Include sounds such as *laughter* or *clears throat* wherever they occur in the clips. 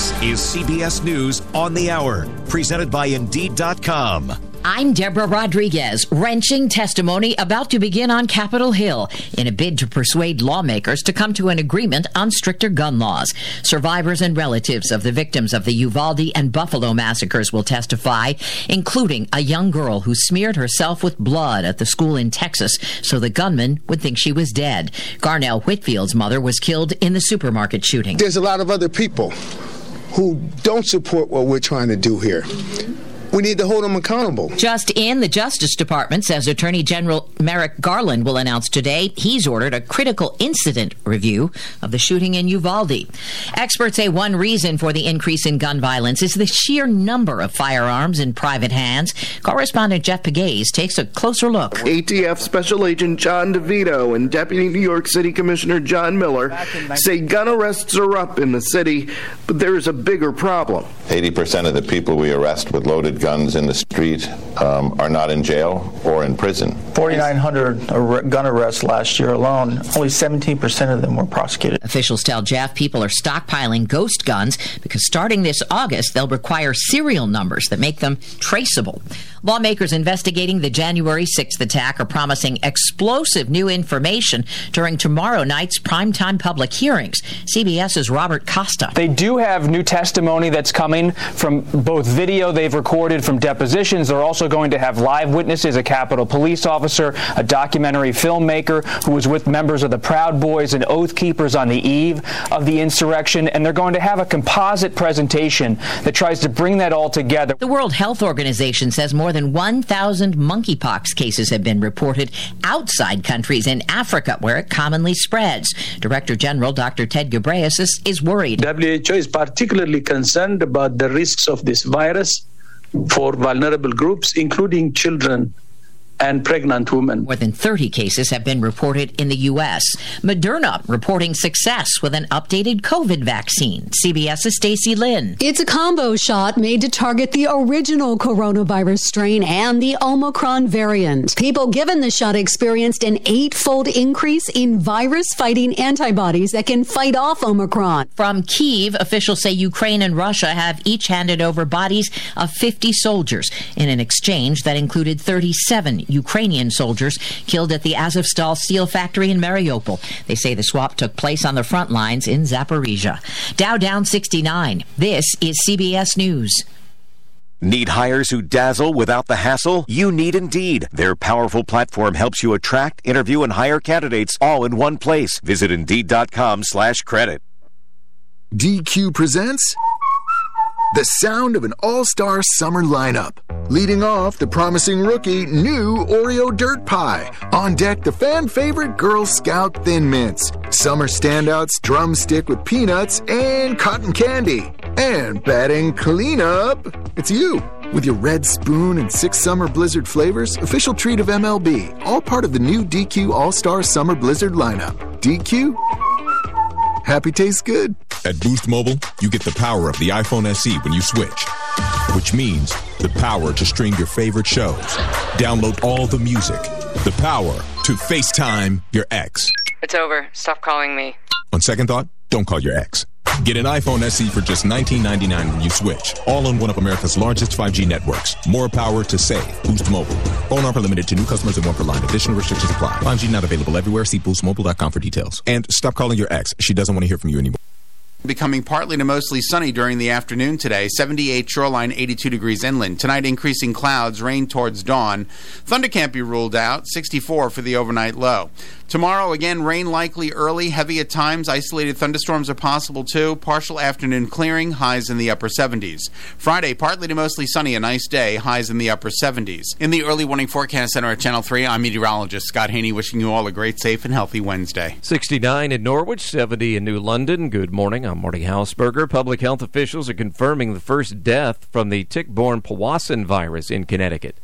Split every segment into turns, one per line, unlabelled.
This is CBS News on the Hour, presented by Indeed.com.
I'm Deborah Rodriguez. Wrenching testimony about to begin on Capitol Hill in a bid to persuade lawmakers to come to an agreement on stricter gun laws. Survivors and relatives of the victims of the Uvalde and Buffalo massacres will testify, including a young girl who smeared herself with blood at the school in Texas so the gunman would think she was dead. Garnell Whitfield's mother was killed in the supermarket shooting.
There's a lot of other people who don't support what we're trying to do here. We need to hold them accountable.
Just in, the Justice Department says Attorney General Merrick Garland will announce today he's ordered a critical incident review of the shooting in Uvalde. Experts say one reason for the increase in gun violence is the sheer number of firearms in private hands. Correspondent Jeff Pegues takes a closer look.
ATF Special Agent John DeVito and Deputy New York City Commissioner John Miller say gun arrests are up in the city, but there is a bigger problem.
80% of the people we arrest with loaded guns in the street um, are not in jail or in prison.
4,900 gun arrests last year alone. Only 17% of them were prosecuted.
Officials tell Jeff people are stockpiling ghost guns because starting this August, they'll require serial numbers that make them traceable. Lawmakers investigating the January 6th attack are promising explosive new information during tomorrow night's primetime public hearings. CBS's Robert Costa.
They do have new testimony that's coming from both video they've recorded from depositions. They're also going to have live witnesses, a Capitol police officer, a documentary filmmaker who was with members of the Proud Boys and Oath Keepers on the eve of the insurrection. And they're going to have a composite presentation that tries to bring that all together.
The World Health Organization says more than 1,000 monkeypox cases have been reported outside countries in Africa where it commonly spreads. Director General Dr. Ted Ghebreyesus is worried.
WHO is particularly concerned about the risks of this virus for vulnerable groups, including children and pregnant women.
More than 30 cases have been reported in the U.S. Moderna reporting success with an updated COVID vaccine. CBS's Stacy Lynn.
It's a combo shot made to target the original coronavirus strain and the Omicron variant. People given the shot experienced an eightfold increase in virus fighting antibodies that can fight off Omicron.
From Kiev, officials say Ukraine and Russia have each handed over bodies of 50 soldiers in an exchange that included 37 Ukrainian soldiers killed at the Azovstal steel factory in Mariupol. They say the swap took place on the front lines in Zaporizhia. Dow down 69. This is CBS News.
Need hires who dazzle without the hassle? You need Indeed. Their powerful platform helps you attract, interview, and hire candidates all in one place. Visit Indeed.com slash credit.
DQ presents the sound of an all-star summer lineup. Leading off, the promising rookie, new Oreo Dirt Pie. On deck, the fan favorite Girl Scout Thin Mints. Summer standouts, drumstick with peanuts and cotton candy. And batting cleanup, it's you. With your red spoon and six summer blizzard flavors, official treat of MLB, all part of the new DQ All Star Summer Blizzard lineup. DQ? Happy tastes good.
At Boost Mobile, you get the power of the iPhone SE when you switch, which means the power to stream your favorite shows, download all the music, the power to FaceTime your ex.
It's over. Stop calling me.
On second thought, don't call your ex. Get an iPhone SE for just $19.99 when you switch. All on one of America's largest 5G networks. More power to save. Boost Mobile. Phone offer limited to new customers and one per line. Additional restrictions apply. 5G not available everywhere. See boostmobile.com for details. And stop calling your ex. She doesn't want to hear from you anymore.
Becoming partly to mostly sunny during the afternoon today. 78 shoreline, 82 degrees inland. Tonight, increasing clouds, rain towards dawn. Thunder can't be ruled out. 64 for the overnight low. Tomorrow, again, rain likely early, heavy at times. Isolated thunderstorms are possible too. Partial afternoon clearing, highs in the upper 70s. Friday, partly to mostly sunny, a nice day, highs in the upper 70s. In the early warning forecast center at Channel 3, I'm meteorologist Scott Haney, wishing you all a great, safe, and healthy Wednesday.
69 in Norwich, 70 in New London. Good morning. I'm Marty Hausberger. Public health officials are confirming the first death from the tick-borne Powassan virus in Connecticut.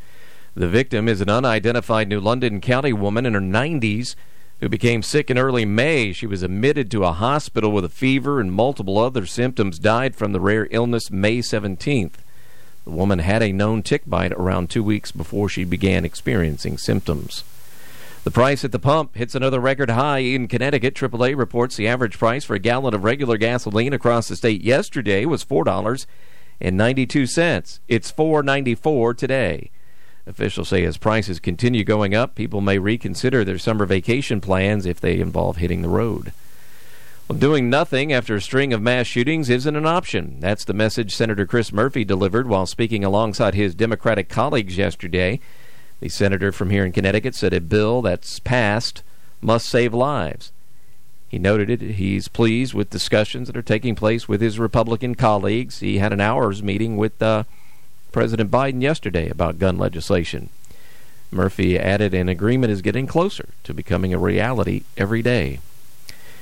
The victim is an unidentified New London County woman in her 90s who became sick in early May. She was admitted to a hospital with a fever and multiple other symptoms, died from the rare illness May 17th. The woman had a known tick bite around two weeks before she began experiencing symptoms. The price at the pump hits another record high in Connecticut. AAA reports the average price for a gallon of regular gasoline across the state yesterday was four dollars and ninety-two cents. It's four ninety-four today. Officials say as prices continue going up, people may reconsider their summer vacation plans if they involve hitting the road. Well, doing nothing after a string of mass shootings isn't an option. That's the message Senator Chris Murphy delivered while speaking alongside his Democratic colleagues yesterday. The senator from here in Connecticut said a bill that's passed must save lives. He noted it. He's pleased with discussions that are taking place with his Republican colleagues. He had an hour's meeting with uh, President Biden yesterday about gun legislation. Murphy added an agreement is getting closer to becoming a reality every day.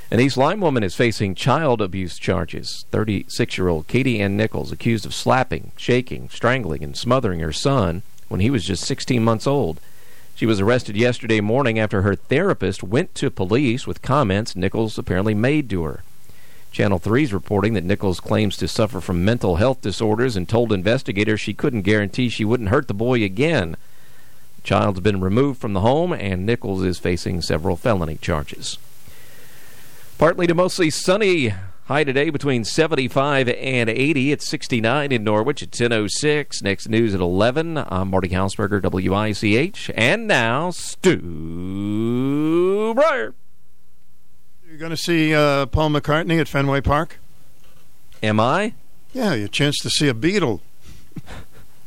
An East Lyme woman is facing child abuse charges. 36 year old Katie Ann Nichols accused of slapping, shaking, strangling, and smothering her son when he was just 16 months old. She was arrested yesterday morning after her therapist went to police with comments Nichols apparently made to her. Channel 3 is reporting that Nichols claims to suffer from mental health disorders and told investigators she couldn't guarantee she wouldn't hurt the boy again. The child's been removed from the home, and Nichols is facing several felony charges. Partly to mostly sunny High today between 75 and 80. It's 69 in Norwich at 10.06. Next news at 11. I'm Marty Hausberger, WICH. And now, Stu Bryer.
You're going to see uh, Paul McCartney at Fenway Park?
Am I?
Yeah, your chance to see a Beatle.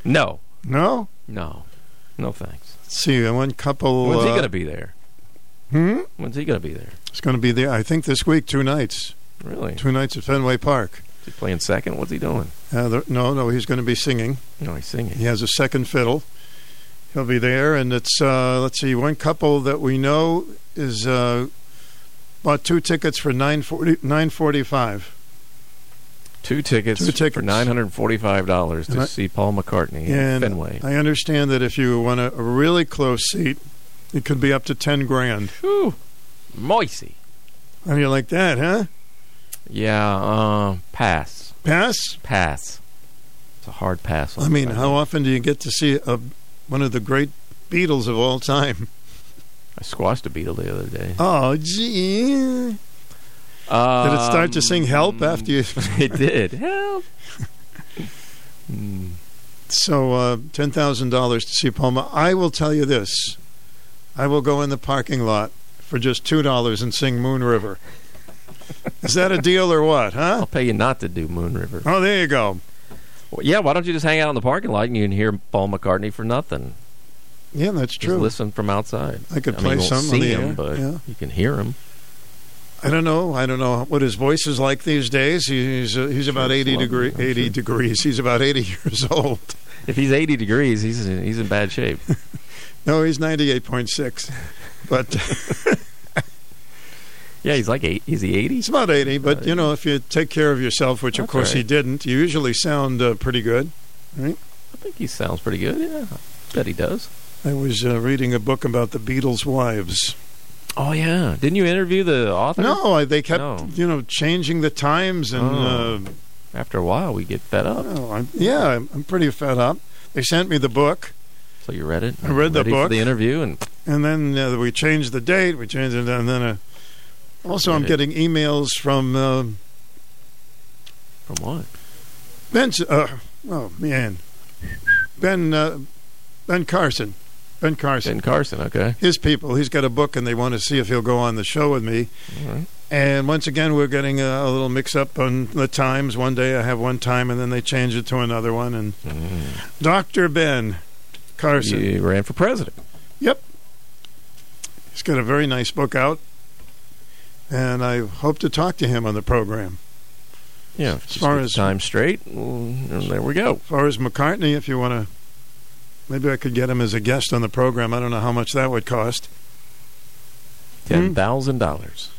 no.
No?
No. No thanks.
Let's see, one couple.
When's
uh,
he going to be there?
Hmm?
When's he going to be there?
He's going to be there, I think, this week, two nights.
Really?
Two nights at Fenway Park.
Is he playing second? What's he doing?
Uh, there, no, no, he's going to be singing.
No, he's singing.
He has a second fiddle. He'll be there, and it's uh, let's see, one couple that we know is uh, bought two tickets for nine forty nine forty five.
Two tickets,
Two tickets.
for nine hundred forty-five dollars to
I-
see Paul McCartney
And
Fenway.
I understand that if you want a, a really close seat, it could be up to ten grand.
Whew. Moisey.
How do you like that, huh?
Yeah, uh, pass.
Pass.
Pass. It's a hard pass.
I mean, how often do you get to see a, one of the great Beatles of all time?
I squashed a beetle the other day.
Oh, gee. Did it start to sing "Help" after you?
Um, *laughs* it did. Help.
So uh, ten thousand dollars to see Palma. I will tell you this: I will go in the parking lot for just two dollars and sing Moon River. Is that a deal or what? Huh?
I'll pay you not to do Moon River.
Oh, there you go.
Well, yeah, why don't you just hang out in the parking lot and you can hear Paul McCartney for nothing?
Yeah, that's
Just
true.
listen from outside.
I could
mean,
play
won't
some
see
the
him, but
yeah.
you can hear him.
I don't know. I don't know what his voice is like these days. He's uh, he's about eighty
lovely,
degree
I'm
eighty
sure.
degrees. He's about eighty *laughs* years old.
If he's 80 degrees, he's in, he's in bad shape. *laughs*
No, he's ninety eight point six, but *laughs*
yeah, he's like eight. Is he 80?
he's about eighty. But you know, if you take care of yourself, which of
That's
course he didn't, you usually sound uh, pretty good, right?
I think he sounds pretty good. Yeah, I bet he does.
I was uh, reading a book about the Beatles' wives.
Oh yeah, didn't you interview the author?
No, I, they kept
No.
you know changing the times and.
Oh.
Uh,
After a while, we get fed up.
oh, I'm, yeah, I'm, I'm pretty fed up. They sent me the book,
So you read it?
I read the book.
for the interview, and
and then uh, we changed the date. We changed it, and then uh, also I'm getting emails from uh,
from what?
Ben. Uh, oh man, Ben uh, Ben Carson. Ben Carson.
Ben Carson. Okay.
His people. He's got a book, and they want to see if he'll go on the show with me.
Right.
And once again, we're getting a, a little mix up on the times. One day I have one time, and then they change it to another one. And Dr. Ben Carson.
You ran for president.
Yep. He's got a very nice book out. And I hope to talk to him on the program.
Yeah.
As far as
time straight, mm, and there we go.
As far as McCartney, if you want to, maybe I could get him as a guest on the program. I don't know how much that would cost. Hmm?
Ten thousand dollars.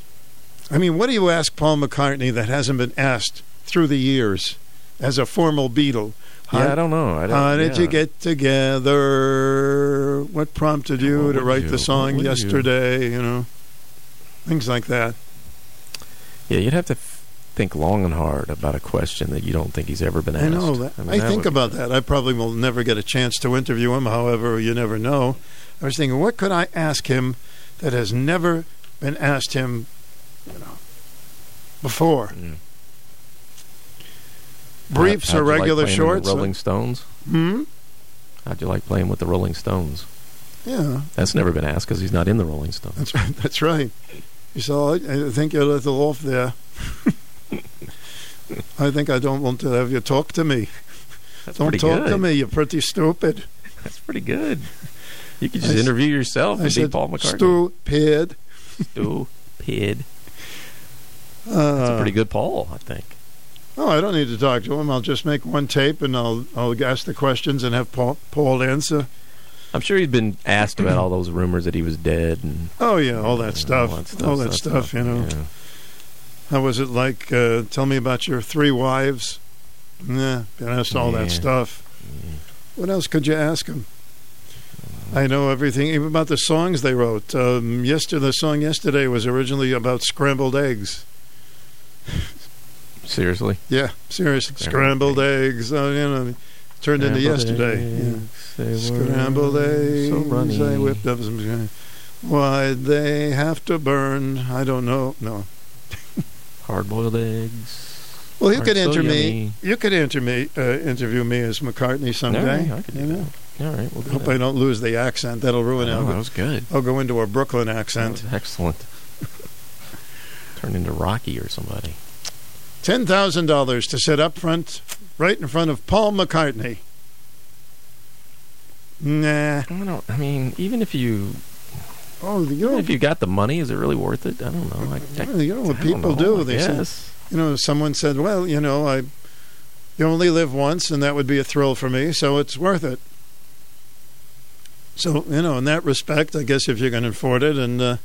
I mean, what do you ask Paul McCartney that hasn't been asked through the years as a formal Beatle?
Yeah, I don't know. I don't,
How did
yeah.
you get together? What prompted you
What
to write
you-
the song
would you-
yesterday? You know, things like that.
Yeah, you'd have to think long and hard about a question that you don't think he's ever been asked.
I know that. I,
mean, that
think
would
about that. I probably will never get a chance to interview him. However, you never know. I was thinking, what could I ask him that has never been asked him, you know, before. Briefs
How'd
or
you like
regular
playing
shorts?
Rolling Stones.
Hmm.
How'd you like playing with the Rolling Stones?
Yeah,
That's never been asked because he's not in the Rolling Stones.
that's right. That's right. Said, I I think you're a little off there. *laughs* *laughs* I think I don't want to have you talk to me.
That's
don't talk to me. You're pretty stupid.
That's pretty good. You could just
I
interview yourself
I
and be
said,
Paul McCartney.
Stupid.
Stupid.
Uh,
That's a pretty good Paul, I think.
Oh, I don't need to talk to him. I'll just make one tape and I'll I'll ask the questions and have Paul, Paul answer.
I'm sure he's been asked about all those rumors that he was dead and
Oh yeah, all that stuff.
all that stuff.
All that
so
stuff. You know.
yeah.
How was it like? Uh, tell me about your three wives. Nah, been asked all
Yeah.
that stuff. What else could you ask him? I know everything, even about the songs they wrote. Um, yesterday, the song yesterday was originally about scrambled eggs. *laughs*
Seriously?
Yeah, seriously, scrambled eggs. Uh, you know, turned into yesterday. Yeah.
eggs, were
Scrambled eggs.
so runny.
I whipped up some. Why'd they have to burn? I don't know. No.
Hard-boiled eggs.
Well, you could
so
enter me. You could enter me, uh, interview me as McCartney someday.
All right, I could do
you know?
that. All right, we'll do
Hope
that.
I don't lose the accent. That'll ruin
Oh,
it.
that was good.
I'll go into a Brooklyn accent.
excellent. Turn into Rocky or somebody.
Ten thousand dollars to sit up front, right in front of Paul McCartney. Nah.
I don't. I mean, even if you,
Oh, you know,
if you got the money, is it really worth it? I don't know. I, I,
you know what
I
people
know,
do. They say, you know, someone said, "Well, you know, I, you only live once, and that would be a thrill for me, so it's worth it." So, you know, in that respect, I guess if you can afford it, and uh,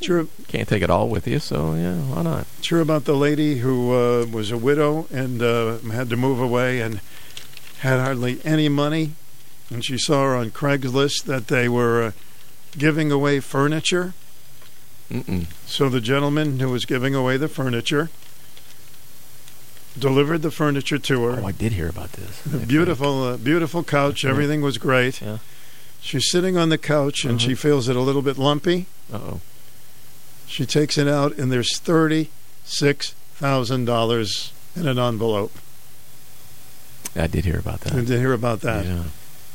true,
Can't take it all with you, so yeah, why not?
true about the lady who uh, was a widow and uh, had to move away and had hardly any money, and she saw on Craigslist that they were uh, giving away furniture.
Mm-mm.
So the gentleman who was giving away the furniture delivered the furniture to her.
Oh, I did hear about this.
The beautiful, uh, beautiful couch.
Yeah.
Everything was great.
Yeah.
She's sitting on the couch and she
Uh-huh.
feels it a little bit lumpy.
Uh oh.
She takes it out and there's thirty-six thousand dollars in an envelope.
I did hear about
I
that.
did hear about that.
Yeah.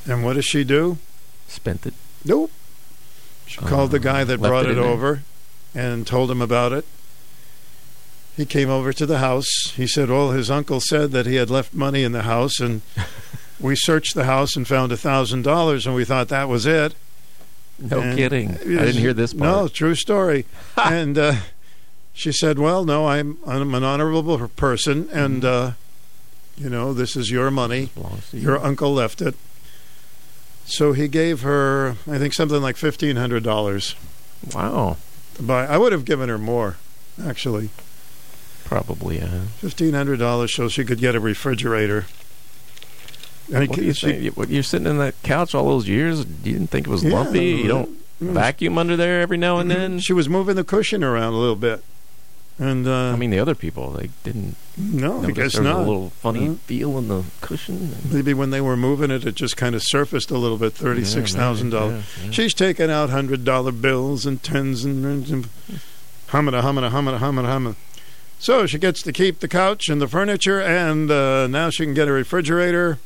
And what does she do?
Spent it.
Nope. She called the guy that brought
it
it,
there.
over and told him about it. He came over to the house. He said, Well, his uncle said that he had left money in the house, and *laughs* we searched the house and found a thousand dollars, and we thought that was it.
No
And-
kidding. I didn't hear this part.
No, true story. *laughs* and uh, she said, "Well, no, I'm I'm an honorable person, and uh, you know this is your money.
To you.
Your uncle left it." So he gave her, I think, something like fifteen hundred dollars
Wow.
But. I would have given her more, actually.
Probably. Uh,
Fifteen hundred dollars so she could get a refrigerator. And
what do you
she-
think? You're sitting in that couch all those years. You didn't think it was
Yeah.
lumpy. You don't vacuum under there every now and then.
She was moving the cushion around a little bit, and uh,
I mean, the other people they didn't.
no, I guess
there was
not.
A little funny
No.
feel in the cushion.
Maybe when they were moving it, it just kind of surfaced a little bit. Thirty-six thousand dollars.
Yeah, yeah.
She's taking out hundred dollar bills and tens and, and humming, humming, humming, humming, humming. So she gets to keep the couch and the furniture, and uh, now she can get a refrigerator.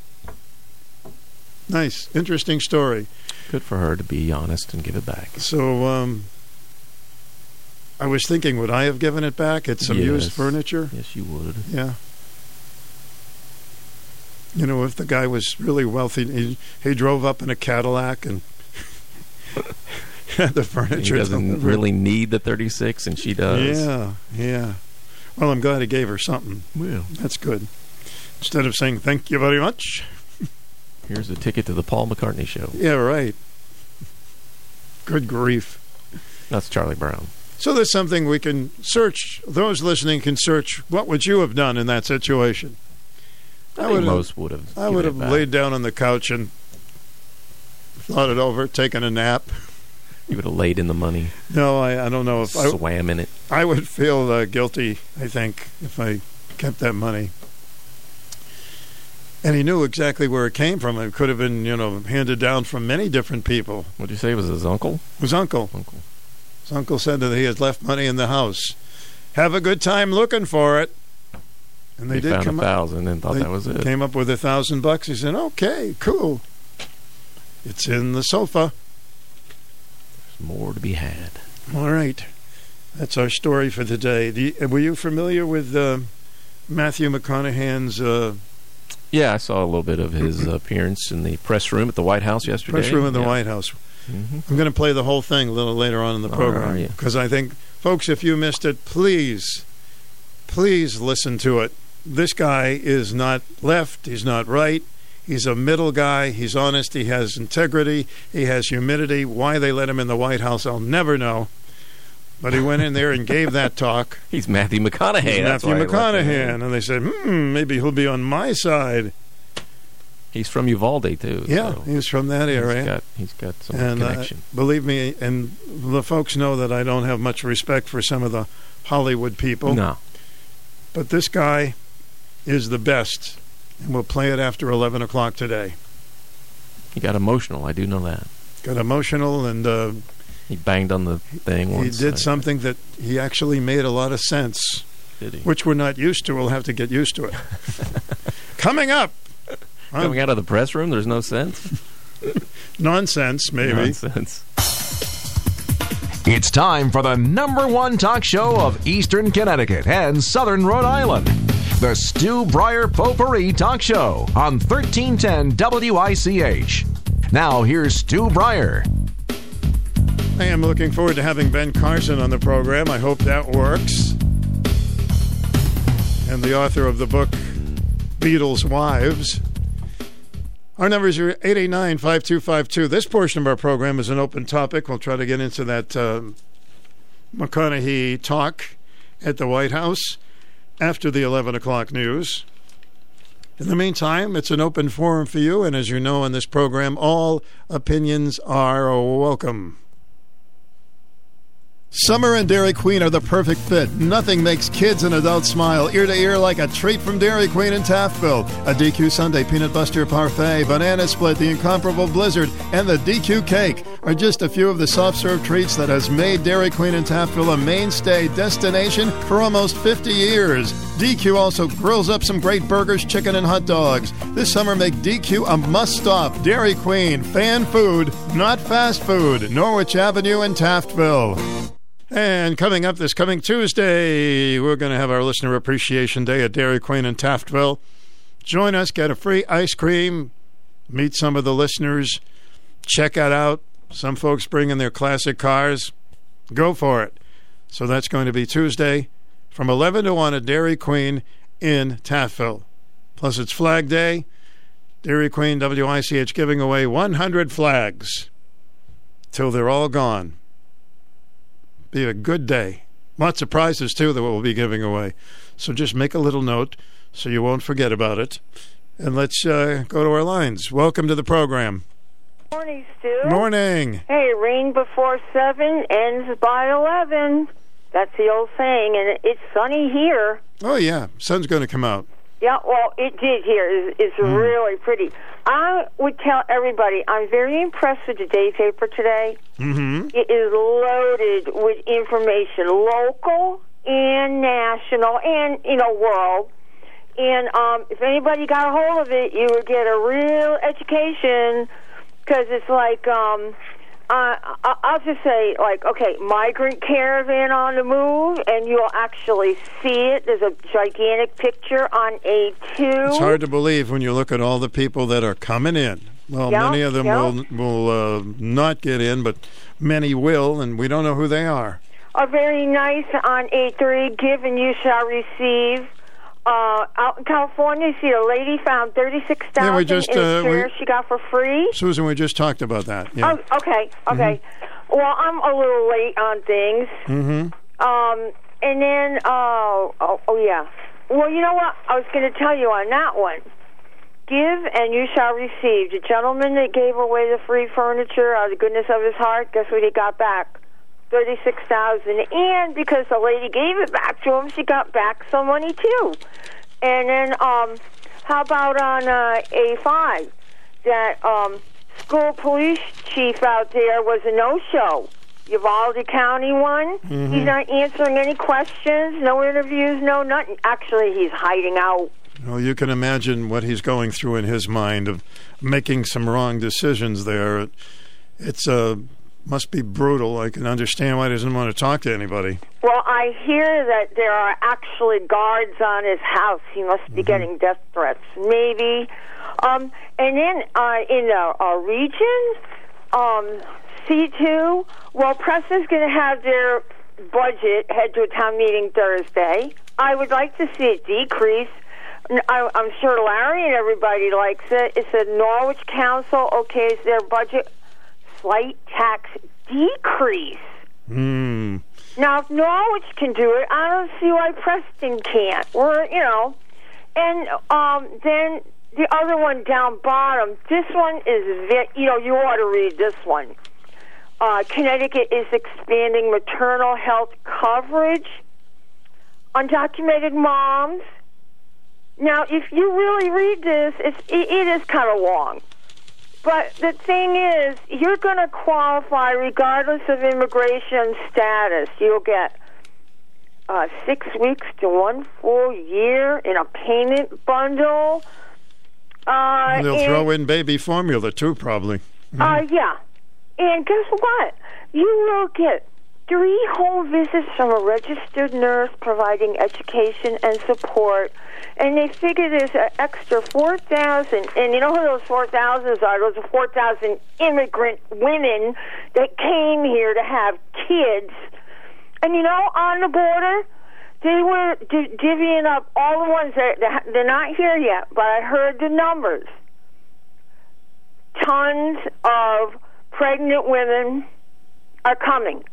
Nice, interesting story.
Good for her to be honest and give it back.
So um, I was thinking, would I have given it back? It's some used furniture.
Yes, you would.
Yeah. You know, if the guy was really wealthy, he, he drove up in a Cadillac and *laughs* had the
He
furniture.
doesn't
delivered.
really need the 36, and she does.
Yeah, yeah. Well, I'm glad he gave her something.
Well,
That's good. Instead of saying thank you very much. *laughs*
here's a ticket to the Paul McCartney show.
Yeah, right. Good grief.
That's Charlie Brown.
So there's something we can search. Those listening can search. What would you have done in that situation?
I,
I would've-
most would have.
I would have laid down on the couch and thought it over, taken a nap.
You would have laid in the money,
No, I, I don't know if I,
swam in it.
I would feel uh, guilty. I think if I kept that money. And he knew exactly where it came from. It could have been, you know, handed down from many different people.
What'd you say it was his uncle?
His uncle.
Uncle.
His uncle said that he had left money in the house. Have a good time looking for it. And they
he
did
found
come
a
up.
thousand and thought
they
that was it.
Came up with a thousand bucks. He said, "Okay, cool. It's in the sofa."
There's more to be had.
All right, that's our story for today. You, were you familiar with uh, Matthew McConaughey's uh,
Yeah, I saw a little bit of his *clears throat* appearance in the press room at the White House yesterday.
press room in the
Yeah.
White House?
Mhm.
I'm going to play the whole thing a little later on in the program
are you?
because I think, folks, if you missed it, please, please listen to it. This guy is not left. He's not right. He's a middle guy. He's honest. He has integrity. He has humility. Why they let him in the White House, I'll never know. But he went in there and gave that *laughs* talk.
He's Matthew McConaughey.
He's Matthew
why I left him in.
McConaughey. And they said, hmm, maybe he'll be on my side.
He's from Uvalde too.
Yeah,
so
he's from that area.
He's got, he's got some
and uh,
connection.
believe me, and the folks know that I don't have much respect for some of the Hollywood people.
no,
But this guy is the best. And we'll play it after 11 o'clock today.
he got emotional. I do know that.
Got emotional, and uh,
He banged on the thing
he
once.
did something that he actually made a lot of sense,
Did he?
which we're not used to. We'll have to get used to it. *laughs* Coming up,
Coming out of the press room, there's no sense. *laughs*
nonsense, maybe.
Nonsense.
It's time for the number one talk show of Eastern Connecticut and Southern Rhode Island. The Stu Bryer Potpourri Talk Show on 1310 WICH. Now here's Stu Bryer.
I am looking forward to having Ben Carson on the program. I hope that works. And the author of the book, Beatles Wives. Our numbers are 889 5252. This portion of our program is an open topic. We'll try to get into that uh, McConaughey talk at the White House after the 11 o'clock news. In the meantime, it's an open forum for you, and as you know in this program, all opinions are welcome. Summer and Dairy Queen are the perfect fit. Nothing makes kids and adults smile ear to ear like a treat from Dairy Queen in Taftville. A DQ sundae peanut buster parfait, banana split, the incomparable blizzard, and the DQ cake are just a few of the soft serve treats that has made Dairy Queen in Taftville a mainstay destination for almost 50 years. DQ also grills up some great burgers, chicken, and hot dogs. This summer, make DQ a must stop. Dairy Queen, fan food, not fast food. Norwich Avenue in Taftville. And coming up this coming Tuesday, we're going to have our Listener Appreciation Day at Dairy Queen in Taftville. Join us, get a free ice cream, meet some of the listeners, check it out. Some folks bring in their classic cars. Go for it. So that's going to be Tuesday from 11 to 1 at Dairy Queen in Taftville. Plus, it's Flag Day. Dairy Queen WICH giving away 100 flags till they're all gone be a good day. Lots of prizes too that we'll be giving away. So just make a little note so you won't forget about it. And let's uh, go to our lines. Welcome to the program.
Morning, Stu.
Morning.
Hey, rain before 7 ends by 11. That's the old saying, and it's sunny here.
Oh yeah, sun's going to come out.
Yeah, well, it did here. It's, it's really pretty. I would tell everybody I'm very impressed with the day paper today.
Mm-hmm.
It is loaded with information, local and national, and you know, world. And um, if anybody got a hold of it, you would get a real education because it's like um, uh, I'll just say, like, okay, migrant caravan on the move, and you'll actually see it. There's a gigantic picture on A2.
It's hard to believe when you look at all the people that are coming in. Well,
Yeah,
many of them
yeah.
will will uh, not get in, but many will, and we don't know who they are.
A very nice on A3, give and you shall receive. Uh, out in California, you see a lady found thirty-six thousand
Yeah, we just,
in
uh, we-
she got for free.
Susan, we just talked about that. Yeah.
Oh, okay, okay. Well, I'm a little late on things.
Mm-hmm.
Um, and then, uh, oh, oh yeah. Well, you know what? I was going to tell you on that one. Give and you shall receive. The gentleman that gave away the free furniture out of the goodness of his heart, guess what he got back? Thirty-six thousand. And because the lady gave it back to him, she got back some money too. And then, um, How about on uh, A5? That um, school police chief out there was a no-show. Uvalde County one.
Mhm.
He's not answering any questions, no interviews, no nothing. Actually, he's hiding out.
Well, you can imagine what he's going through in his mind of making some wrong decisions there. It's uh, must be brutal. I can understand why he doesn't want to talk to anybody.
Well, I hear that there are actually guards on his house. He must be getting death threats, maybe. Um, and then uh, in our, uh, region, um, C2, well, Preston's going to have their budget head to a town meeting Thursday. I would like to see it decrease. I'm sure Larry and everybody likes it. It's a Norwich Council okays their budget slight tax decrease.
Hmm.
Now, if Norwich can do it, I don't see why Preston can't. We're, you know, and um, then the other one down bottom. This one is, you know, you ought to read this one. Uh, Connecticut is expanding maternal health coverage. Undocumented moms. Now, if you really read this, it's, it, it is kind of long. But the thing is, you're going to qualify regardless of immigration status. You'll get uh, six weeks to one full year in a payment bundle. Uh,
They'll
and-
throw in baby formula too, probably.
uh, yeah. And guess what? You will get three home visits from a registered nurse providing education and support. And they figure there's an extra 4,000. And you know who those 4,000s are? Those are 4,000 immigrant women that came here to have kids. And you know, on the border, they were di- divvying up all the ones that, that they're not here yet, but I heard the numbers tons of pregnant women are coming.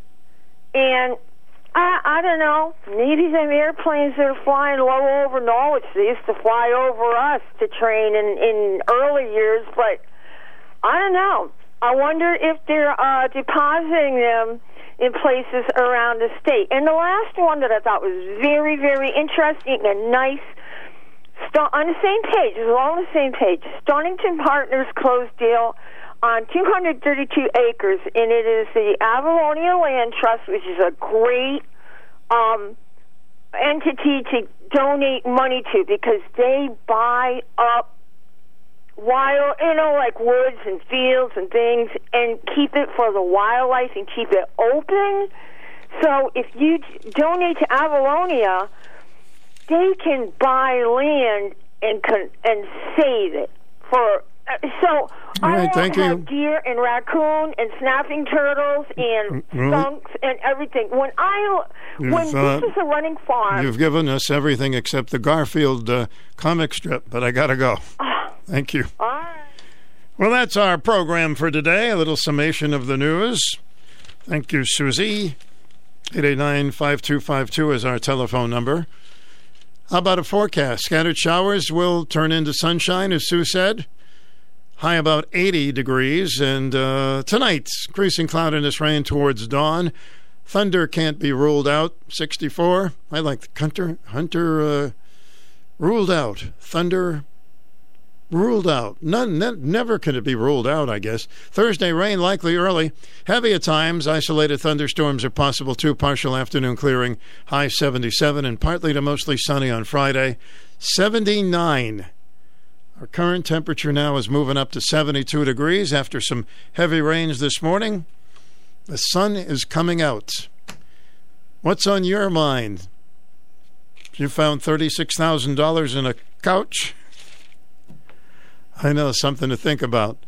And I, I don't know, maybe them airplanes that are flying low over Norwich, they used to fly over us to train in, in early years, but I don't know. I wonder if they're uh, depositing them in places around the state. And the last one that I thought was very, very interesting and nice St- on the same page, it's all on the same page. Stonington Partners closed deal on 232 acres, and it is the Avalonia Land Trust, which is a great um, entity to donate money to because they buy up wild, you know, like woods and fields and things, and keep it for the wildlife and keep it open. So if you donate to Avalonia, they can buy land and con- and save it for. Uh, so
All
I
thank you.
deer and raccoon and snapping turtles and
Well,
skunks and everything. When I
You've,
when
uh,
this is a running farm,
You've given us everything except the Garfield uh, comic strip, but I got to go. Thank you.
all right.
Well, that's our program for today. A little summation of the news. Thank you, Susie. 889 5252 is our telephone number. How about a forecast? Scattered showers will turn into sunshine, as Sue said. High about 80 degrees. And uh, tonight, increasing cloudiness rain towards dawn. Thunder can't be ruled out. 64. I like the Hunter. Hunter uh, ruled out. Thunder ruled out. None, ne- never could it be ruled out, I guess. Thursday, rain likely early. Heavy at times. Isolated thunderstorms are possible too. Partial afternoon clearing. High 77 and partly to mostly sunny on Friday. 79. Our current temperature now is moving up to 72 degrees after some heavy rains this morning. The sun is coming out. What's on your mind? You found $36,000 in a couch? I know, something to think about.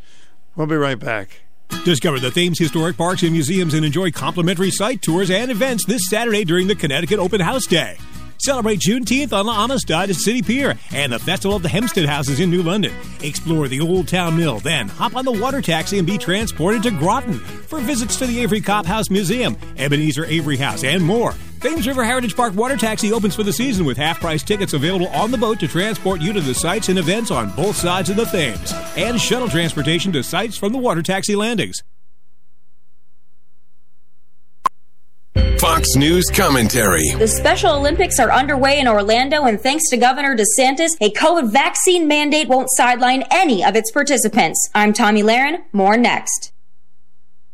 We'll be right back.
Discover the Thames Historic Parks and Museums and enjoy complimentary site tours and events this Saturday during the Connecticut Open House Day. Celebrate Juneteenth on La Amistad at City Pier and the Festival of the Hempstead Houses in New London. Explore the Old Town Mill, then hop on the water taxi and be transported to Groton for visits to the Avery Copp House Museum, Ebenezer Avery House, and more. Thames River Heritage Park Water Taxi opens for the season with half price tickets available on the boat to transport you to the sites and events on both sides of the Thames, and shuttle transportation to sites from the water taxi landings.
Fox News commentary.
The Special Olympics are underway in Orlando, and thanks to Governor DeSantis, a COVID vaccine mandate won't sideline any of its participants. I'm Tomi Lahren. More next.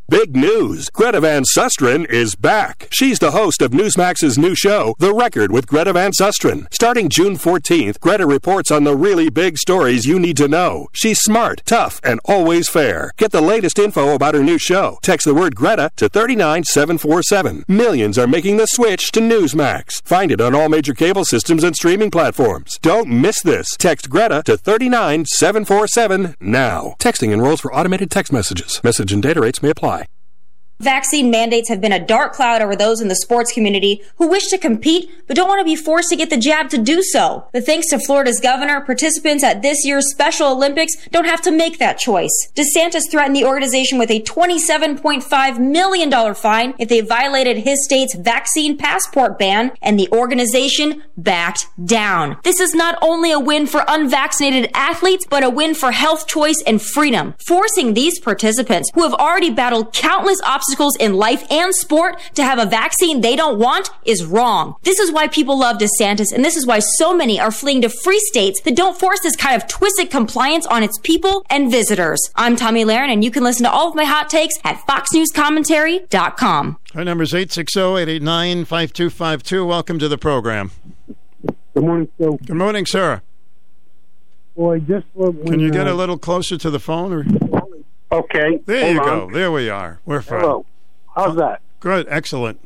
Big news! Greta Van Susteren is back. She's the host of Newsmax's new show, The Record with Greta Van Susteren. Starting June 14th, Greta reports on the really big stories you need to know. She's smart, tough, and always fair. Get the latest info about her new show. Text the word Greta to 39747. Millions are making the switch to Newsmax. Find it on all major cable systems and streaming platforms. Don't miss this. Text Greta to 39747 now. Texting enrolls for automated text messages. Message and data rates may apply.
Vaccine mandates have been a dark cloud over those in the sports community who wish to compete but don't want to be forced to get the jab to do so. But thanks to Florida's governor, participants at this year's Special Olympics don't have to make that choice. DeSantis threatened the organization with a $27.5 million fine if they violated his state's vaccine passport ban, and the organization backed down. This is not only a win for unvaccinated athletes, but a win for health choice and freedom, forcing these participants who have already battled countless obstacles obstacles in life and sport to have a vaccine they don't want is wrong. This is why people love DeSantis, and this is why so many are fleeing to free states that don't force this kind of twisted compliance on its people and visitors. I'm Tomi Lahren, and you can listen to all of my hot takes at foxnewscommentary.com.
Our number is 860-889-5252. Welcome to the program.
Good morning, Phil.
Good morning, sir.
Boy, just when,
Can you get
uh,
a little closer to the phone? Or?
Okay.
There
hold
you
on.
go. There we are. We're fine.
Hello. How's that?
Good. Excellent.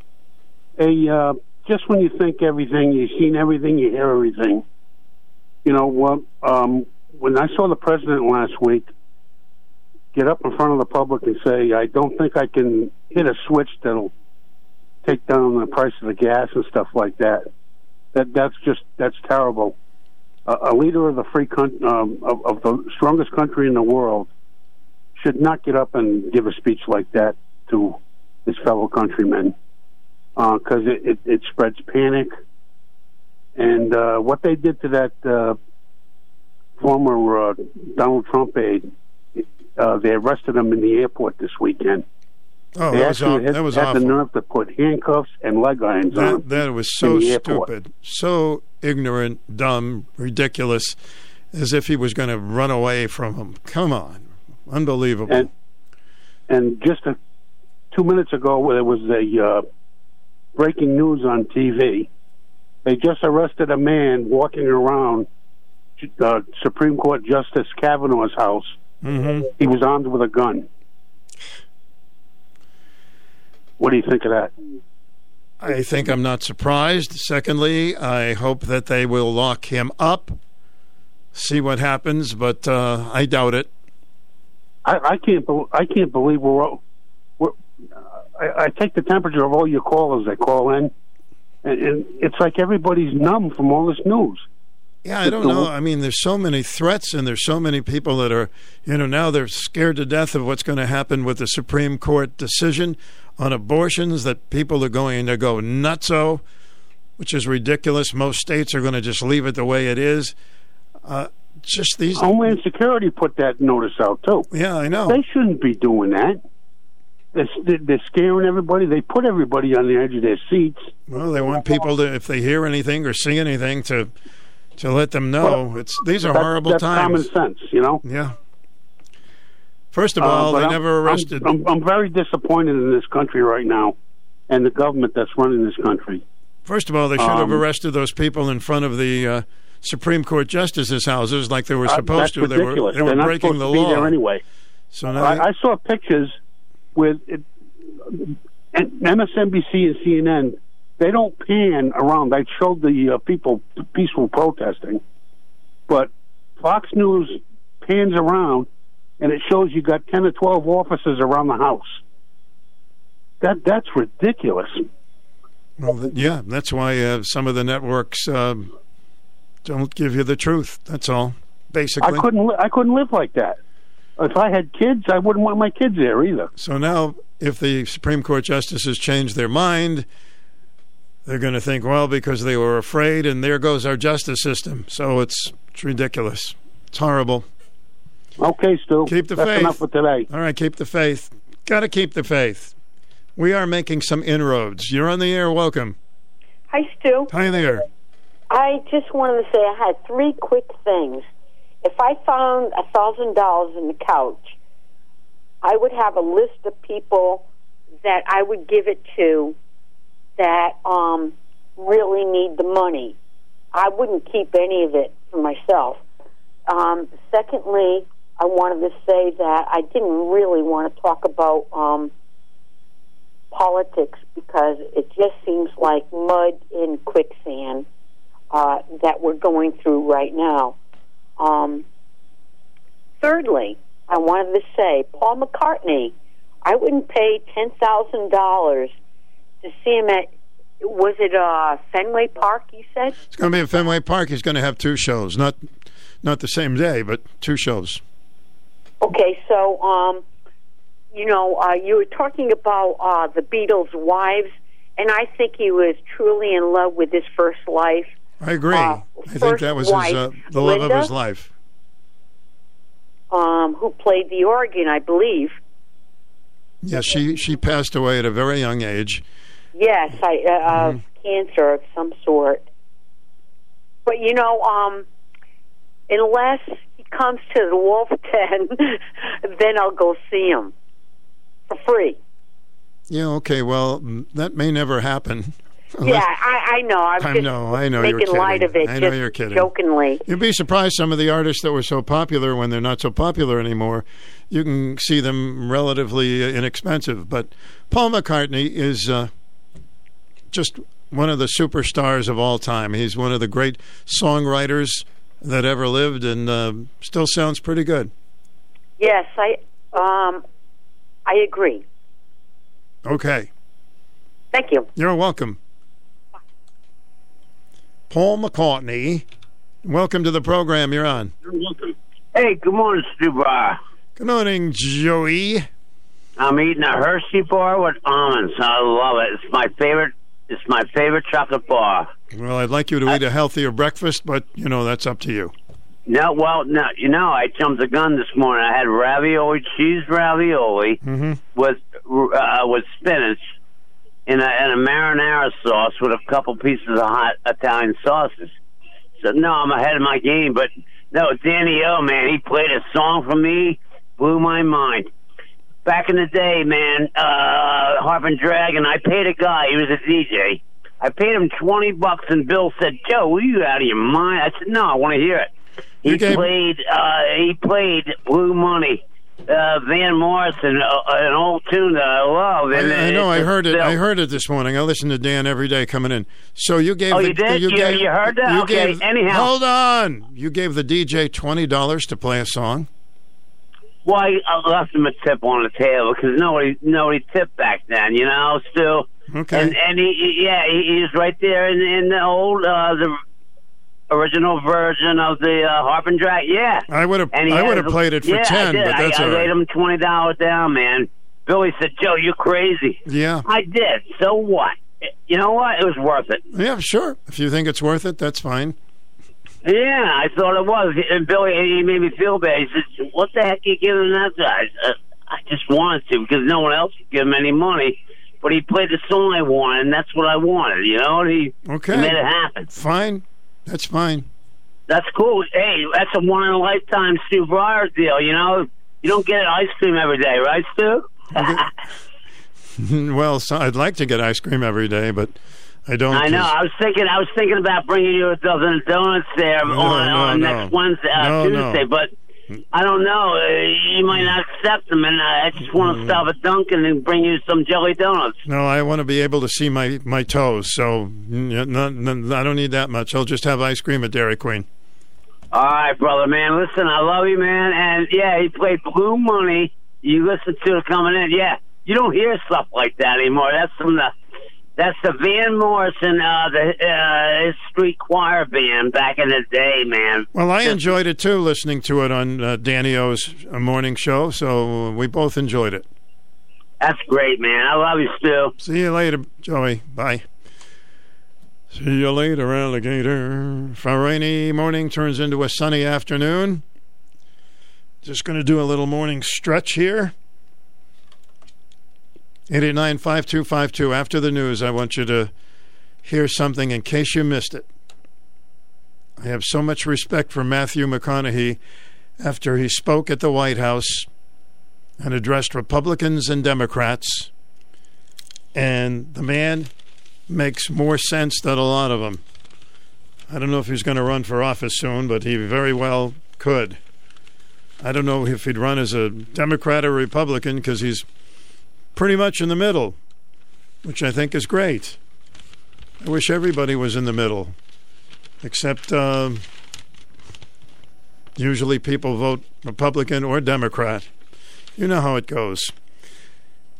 Hey, uh, just when you think everything, you've seen everything, you hear everything. You know what? Um, when I saw the president last week get up in front of the public and say, "I don't think I can hit a switch that'll take down the price of the gas and stuff like that," that that's just that's terrible. A, a leader of the free coun- um, of, of the strongest country in the world should not get up and give a speech like that to his fellow countrymen because it, it, it spreads panic. And uh, what they did to that uh, former uh, Donald Trump aide, uh, they arrested him in the airport this weekend.
Oh,
they
that was,
actually had,
that was
had
awful.
the nerve to put handcuffs and leg irons on
That,
him
that was so stupid, so ignorant, dumb, ridiculous, as if he was going to run away from him. Come on. Unbelievable.
And and just a, two minutes ago, there was a uh, breaking news on TV. They just arrested a man walking around uh, Supreme Court Justice Kavanaugh's house.
Mm-hmm.
He was armed with a gun. What do you think of that?
I think I'm not surprised. Secondly, I hope that they will lock him up, see what happens, but uh, I doubt it.
I, I can't. bel I can't believe we're. we're I, I take the temperature of all your callers that call in, and, and it's like everybody's numb from all this news.
Yeah, I don't know. I mean, there's so many threats, and there's so many people that are, you know, now they're scared to death of what's going to happen with the Supreme Court decision on abortions. That people are going to go nutso, which is ridiculous. Most states are going to just leave it the way it is. Uh, just these.
Homeland Security put that notice out too.
Yeah, I know.
They shouldn't be doing that. They're, they're scaring everybody. They put everybody on the edge of their seats.
Well, they want people to, if they hear anything or see anything, to to let them know. it's these are
That-
horrible
that's
times.
common sense, you know.
Yeah. First of
Uh,
all,
but
they
I'm-
never
I'm-
arrested.
I'm, I'm very disappointed in this country right now, and the government that's running this country.
First of all, they should have
Um,
arrested those people in front of the uh, Supreme Court justices' houses like they were
Uh,
supposed
that's
to. They were they were
They're
breaking the law
there anyway.
So now
I, I saw pictures with it, MSNBC and CNN. They don't pan around. They showed the uh, people peaceful protesting, but Fox News pans around, and it shows you got ten or twelve officers around the house. That that's ridiculous.
Well, yeah, that's why uh, some of the networks um, don't give you the truth. That's all, basically.
I couldn't. Li- I couldn't live like that. If I had kids, I wouldn't want my kids there either.
So now, if the Supreme Court justices change their mind, they're going to think, well, because they were afraid, and there goes our justice system. So it's, it's ridiculous. It's horrible.
Okay, Stu.
Keep the
That's
faith.
enough for today.
All right, keep the faith. Got to keep the faith. We are making some inroads. You're on the air. Welcome.
Hi, Stu.
Hi there.
I just wanted to say I had three quick things. If I found a thousand dollars in the couch, I would have a list of people that I would give it to that um, really need the money. I wouldn't keep any of it for myself. Um, secondly, I wanted to say that I didn't really want to talk about um, politics because it just seems like mud in quicksand uh, that we're going through right now. Um, thirdly, I wanted to say Paul McCartney. I wouldn't pay ten thousand dollars to see him at. Was it uh, Fenway Park? You said
It's going to be at Fenway Park. He's going to have two shows, not not the same day, but two shows.
Okay, so um, you know, uh, you were talking about uh, the Beatles' wives, and I think he was truly in love with his first life.
I agree.
Uh,
I think that was his, uh, the love
Linda?
of his life.
Um, who played the organ, I believe.
Yeah, she she passed away at a very young age.
Yes, I uh,
Mm-hmm.
of cancer of some sort. But you know, um, unless he comes to the Wolf *laughs* Den, then I'll go see him for free.
Yeah, okay. Well, that may never happen.
Yeah, I, I know. I'm
I
just
know, I know.
making
you're kidding.
light of it.
I know you're kidding.
Jokingly.
You'd be surprised some of the artists that were so popular when they're not so popular anymore. You can see them relatively inexpensive. But Paul McCartney is uh, just one of the superstars of all time. He's one of the great songwriters that ever lived, and uh, still sounds pretty good.
Yes, I um, I agree.
Okay,
Thank you.
you're welcome. Paul McCartney, welcome to the program. You're on. Welcome.
Hey, good morning, Stu Bar.
Good morning, Joey.
I'm eating a Hershey bar with almonds. I love it. It's my favorite. It's my favorite chocolate bar.
Well, I'd like you to eat a healthier breakfast, but you know that's up to you.
No, well, no, you know, I jumped the gun this morning. I had ravioli, cheese ravioli
Mm-hmm.
with uh, with spinach and a, and a marinara sauce with a couple pieces of hot Italian sauces. So no, I'm ahead of my game. But no, Danny O, man, he played a song for me, blew my mind. Back in the day, man, uh, Harp and Dragon, I paid a guy. He was a DJ. I paid him twenty bucks, and Bill said, "Joe, are you out of your mind?" I said, "No, I want to hear it." He
gave-
played. Uh, he played Blue Money, uh, Van Morrison, uh, an old tune that I love.
I, I know. I heard it.
still-
I heard it this morning. I listen to Dan every day coming in. So you gave.
Oh,
the,
you did? You-
gave,
you heard that?
you
Okay,
gave-
anyhow.
hold on. You gave the DJ twenty dollars to play a song.
Well, I, I left him a tip on the table because nobody nobody tipped back then, you know. Still,
Okay.
and and he, he yeah he, he's right there in, in the old uh, the original version of the uh, Harp and Drag. Yeah,
I would have. I would have played it for
yeah, I
ten,
did.
but that's
I,
all
I laid him twenty dollars down, man. Billy said, "Joe, you're crazy."
Yeah.
I did. So what? You know what? It was worth it.
Yeah, sure. If you think it's worth it, that's fine.
Yeah, I thought it was. And Billy, he made me feel bad. He said, "What the heck are you giving that guy?" I I just wanted to because no one else could give him any money. But he played the song I wanted, and that's what I wanted. You know, and he,
Okay.
he made it happen.
Fine. That's fine.
That's cool. Hey, that's a one in a lifetime Stu Bryer deal. You know, you don't get ice cream every day, right, Stu? *laughs*
well, so I'd like to get ice cream every day, but I don't.
I know. I was thinking. I was thinking about bringing you a dozen donuts there
No,
on,
no,
on
no.
next Wednesday, uh. Tuesday, but I don't know. Uh, you might not accept them, and I just want to stop at Dunkin' and bring you some jelly donuts.
No, I want to be able to see my, my toes, so no, no, I don't need that much. I'll just have ice cream at Dairy Queen.
All right, brother, man. Listen, I love you, man. And yeah, he played Blue Money. You listen to it coming in. Yeah, you don't hear stuff like that anymore. That's from the that's the Van Morrison, uh, the uh, his street choir band back in the day, man.
Well, I enjoyed it too, listening to it on uh, Danny O's uh, morning show, so we both enjoyed it.
That's great, man. I love you, Stu.
See you later, Joey. Bye. See you later, alligator. If a rainy morning turns into a sunny afternoon, just going to do a little morning stretch here. 889 5252. After the news, I want you to hear something in case you missed it. I have so much respect for Matthew McConaughey after he spoke at the White House and addressed Republicans and Democrats. And the man makes more sense than a lot of them. I don't know if he's going to run for office soon, but he very well could. I don't know if he'd run as a Democrat or Republican because he's pretty much in the middle, which I think is great. I wish everybody was in the middle, except uh, usually people vote Republican or Democrat. You know how it goes.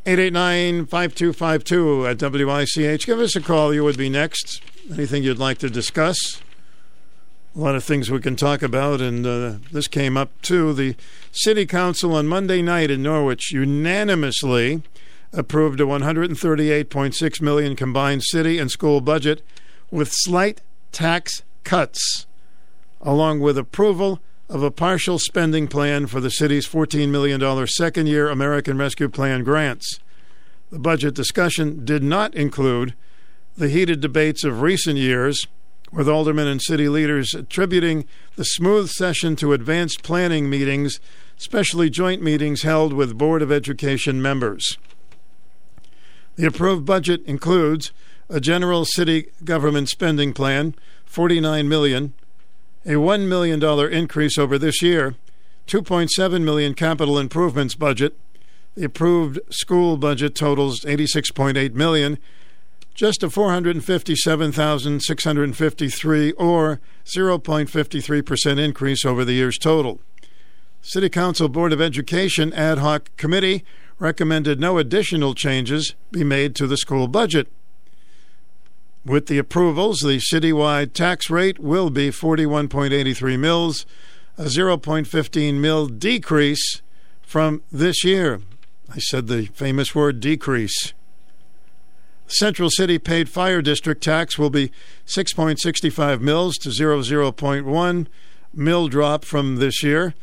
889 5252 at WICH. Give us a call. You would be next. Anything you'd like to discuss? A lot of things we can talk about, and uh, this came up too. The City Council on Monday night in Norwich unanimously approved a 138.6 million combined city and school budget with slight tax cuts, along with approval of a partial spending plan for the city's $14 million second year American Rescue Plan grants. The budget discussion did not include the heated debates of recent years, with aldermen and city leaders attributing the smooth session to advanced planning meetings, especially joint meetings held with Board of Education members. The approved budget includes a general city government spending plan, 49 million, a 1 million dollar increase over this year, 2.7 million capital improvements budget. The approved school budget totals 86.8 million, just a 457,653 or 0.53% increase over the year's total. City Council Board of Education ad hoc committee recommended no additional changes be made to the school budget. With the approvals, the citywide tax rate will be 41.83 mils, a 0.15 mil decrease from this year. I said the famous word decrease. Central City paid fire district tax will be 6.65 mils to 00.1 mil drop from this year,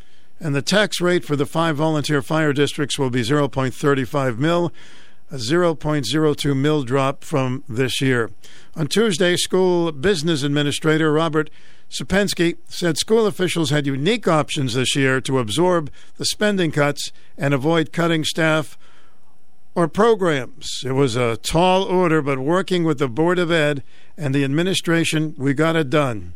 and the tax rate for the five volunteer fire districts will be 0.35 mil, a 0.02 mil drop from this year. On Tuesday, school business administrator Robert Supensky said school officials had unique options this year to absorb the spending cuts and avoid cutting staff or programs. It was a tall order, but working with the Board of Ed and the administration, we got it done.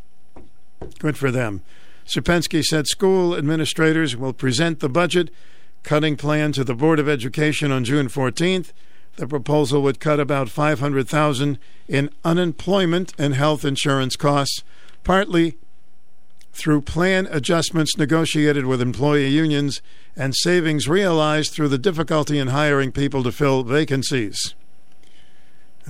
Good for them. Supensky said school administrators will present the budget cutting plan to the Board of Education on June 14th. The proposal would cut about 500,000 in unemployment and health insurance costs, partly through plan adjustments negotiated with employee unions and savings realized through the difficulty in hiring people to fill vacancies.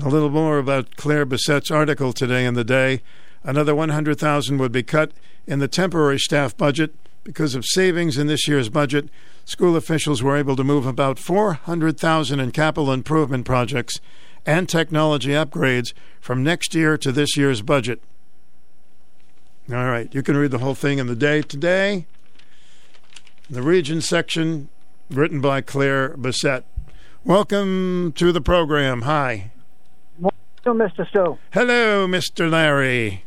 A little more about Claire Bessette's article today in the day. Another 100,000 would be cut in the temporary staff budget because of savings in this year's budget. School officials were able to move about 400,000 in capital improvement projects and technology upgrades from next year to this year's budget. All right, you can read the whole thing in the day today. The region section, written by Claire Bessette. Welcome to the program. Hi.
Hello, Mr. Stowe.
Hello, Mr. Larry.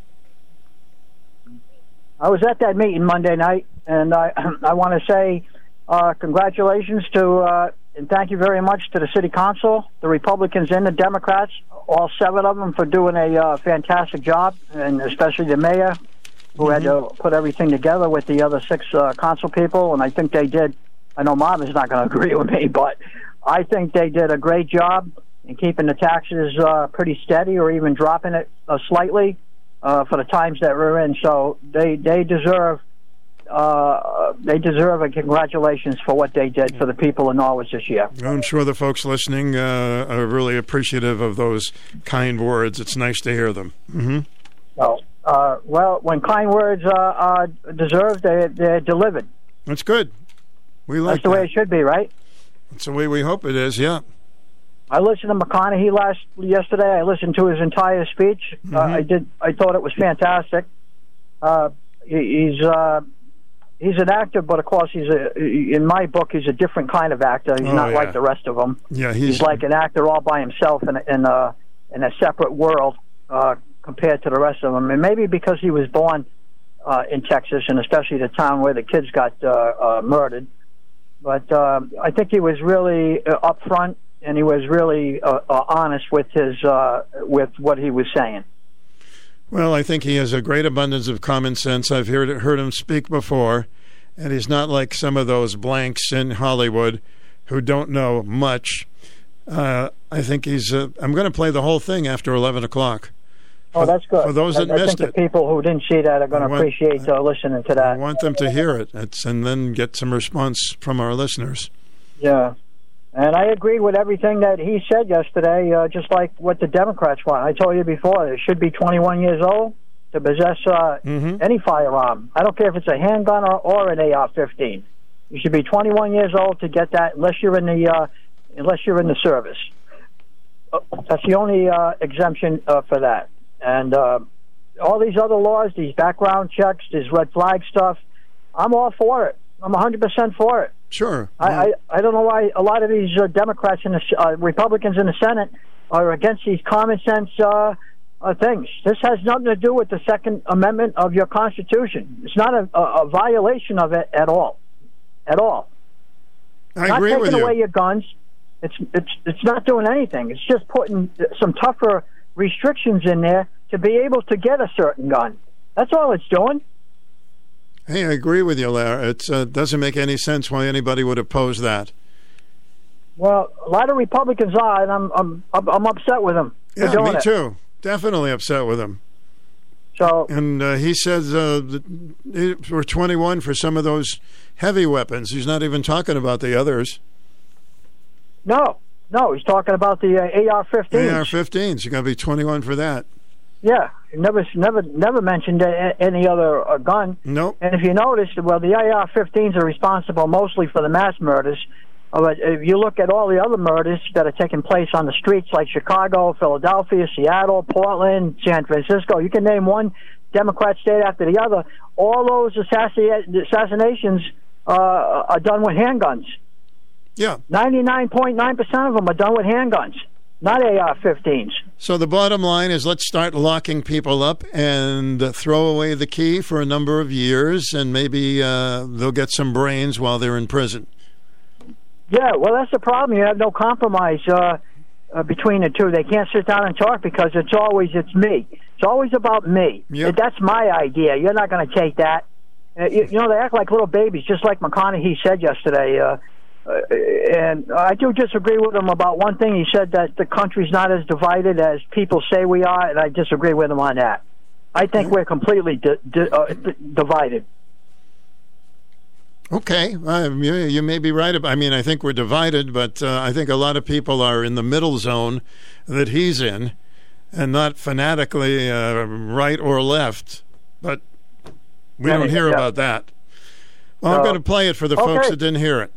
I was at that meeting Monday night, and I *clears throat* I want to say uh, congratulations to uh, and thank you very much to the city council, the Republicans and the Democrats, all seven of them for doing a uh, fantastic job, and especially the mayor who mm-hmm. had to mm-hmm. put everything together with the other six uh, council people, and I think they did. I know Mom is not going *laughs* to agree with me, but I think they did a great job in keeping the taxes uh, pretty steady, or even dropping it uh, slightly uh, for the times that we're in. So they they deserve uh, they deserve a congratulations for what they did for the people in Norwich this year.
I'm sure the folks listening uh, are really appreciative of those kind words. It's nice to hear them. Mm-hmm.
So, uh, well, when kind words are deserved, they, they're delivered.
That's good. We like
That's the
that.
way it should be, right?
That's the way we hope it is, yeah.
I listened to McConaughey last yesterday. I listened to his entire speech. Uh, mm-hmm. Uh, I did. I thought it was fantastic. Uh, he's uh, he's an actor, but of course he's a. In my book, he's a different kind of actor. He's
Oh,
not
yeah.
like the rest of them.
Yeah,
He's,
he's,
like an actor all by himself in a, in a in a separate world uh, compared to the rest of them. And maybe because he was born uh, in Texas, and especially the town where the kids got uh, uh, murdered. But uh, I think he was really uh, upfront, and he was really uh, uh, honest with his uh, with what he was saying.
Well, I think he has a great abundance of common sense. I've heard heard him speak before, and he's not like some of those blanks in Hollywood who don't know much. Uh, I think he's. Uh, I'm going to play the whole thing after 11 o'clock.
Oh, that's good.
For those that
I
missed
think
it.
the people who didn't see that are going to appreciate uh, listening to that.
I want them to hear it it's, and then get some response from our listeners.
Yeah. And I agree with everything that he said yesterday, uh, just like what the Democrats want. I told you before, it should be 21 years old to possess uh,
Mm-hmm.
any firearm. I don't care if it's a handgun or, or an AR-15. You should be 21 years old to get that, unless you're in the uh, unless you're in the service. Uh, That's the only uh, exemption uh, for that. And uh, all these other laws, these background checks, this red flag stuff, I'm all for it. I'm 100% for it.
Sure.
I, I I don't know why a lot of these uh, Democrats and the, uh, Republicans in the Senate are against these common sense uh, uh, things. This has nothing to do with the Second Amendment of your Constitution. It's not a, a, a violation of it at all, at all.
I
not
agree
taking
with you.
away your guns. It's it's it's not doing anything. It's just putting some tougher restrictions in there to be able to get a certain gun. That's all it's doing.
Hey, I agree with you, Larry. It uh, doesn't make any sense why anybody would oppose that.
Well, a lot of Republicans are, and I'm I'm I'm I'm upset with them.
Yeah, me
it.
too. Definitely upset with them.
So,
and uh, he says uh, we're 21 for some of those heavy weapons. He's not even talking about the others.
No, no, he's talking about the uh, AR-15s.
AR-15s. You're going to be 21 for that.
Yeah, never, never, never mentioned any other uh, gun.
Nope.
And if you notice, well, the AR-15s are responsible mostly for the mass murders. Uh, But if you look at all the other murders that are taking place on the streets, like Chicago, Philadelphia, Seattle, Portland, San Francisco, you can name one Democrat state after the other. All those assassi- assassinations uh, are done with handguns.
Yeah.
99.9% of them are done with handguns, not AR-15s.
So the bottom line is let's start locking people up and uh, throw away the key for a number of years, and maybe uh, they'll get some brains while they're in prison.
Yeah, well, that's the problem. You have no compromise uh, uh, between the two. They can't sit down and talk because it's always it's me. It's always about me. That's my idea. You're not going to take that. Uh, you, you know, they act like little babies, just like McConaughey said yesterday. Uh, and I do disagree with him about one thing. He said that the country's not as divided as people say we are, and I disagree with him on that. I think we're completely di- di- uh, d- divided.
Okay, uh, you, you may be right. I mean, I think we're divided, but uh, I think a lot of people are in the middle zone that he's in, and not fanatically uh, right or left. But we don't hear about that. Well, I'm going to play it for the folks that didn't hear it.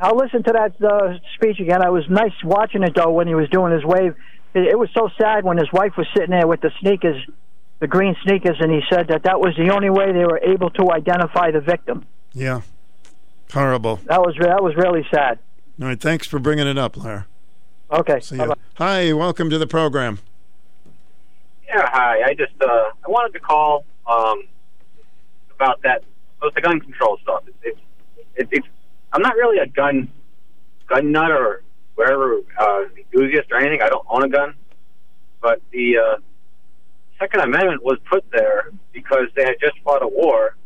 I'll, I'll listen to that uh, speech again. I was nice watching it though when he was doing his wave. It, it was so sad when his wife was sitting there with the sneakers, the green sneakers, and he said that that was the only way they were able to identify the victim.
Yeah, horrible.
That was that was really sad.
All right, thanks for bringing it up, Larry.
Okay.
See ya. Hi, welcome to the program.
Yeah, hi. I just uh, I wanted to call um, about that about the gun control stuff. It's it's, it, it's I'm not really a gun gun nut or whatever uh, enthusiast or anything. I don't own a gun, but the uh, Second Amendment was put there because they had just fought a war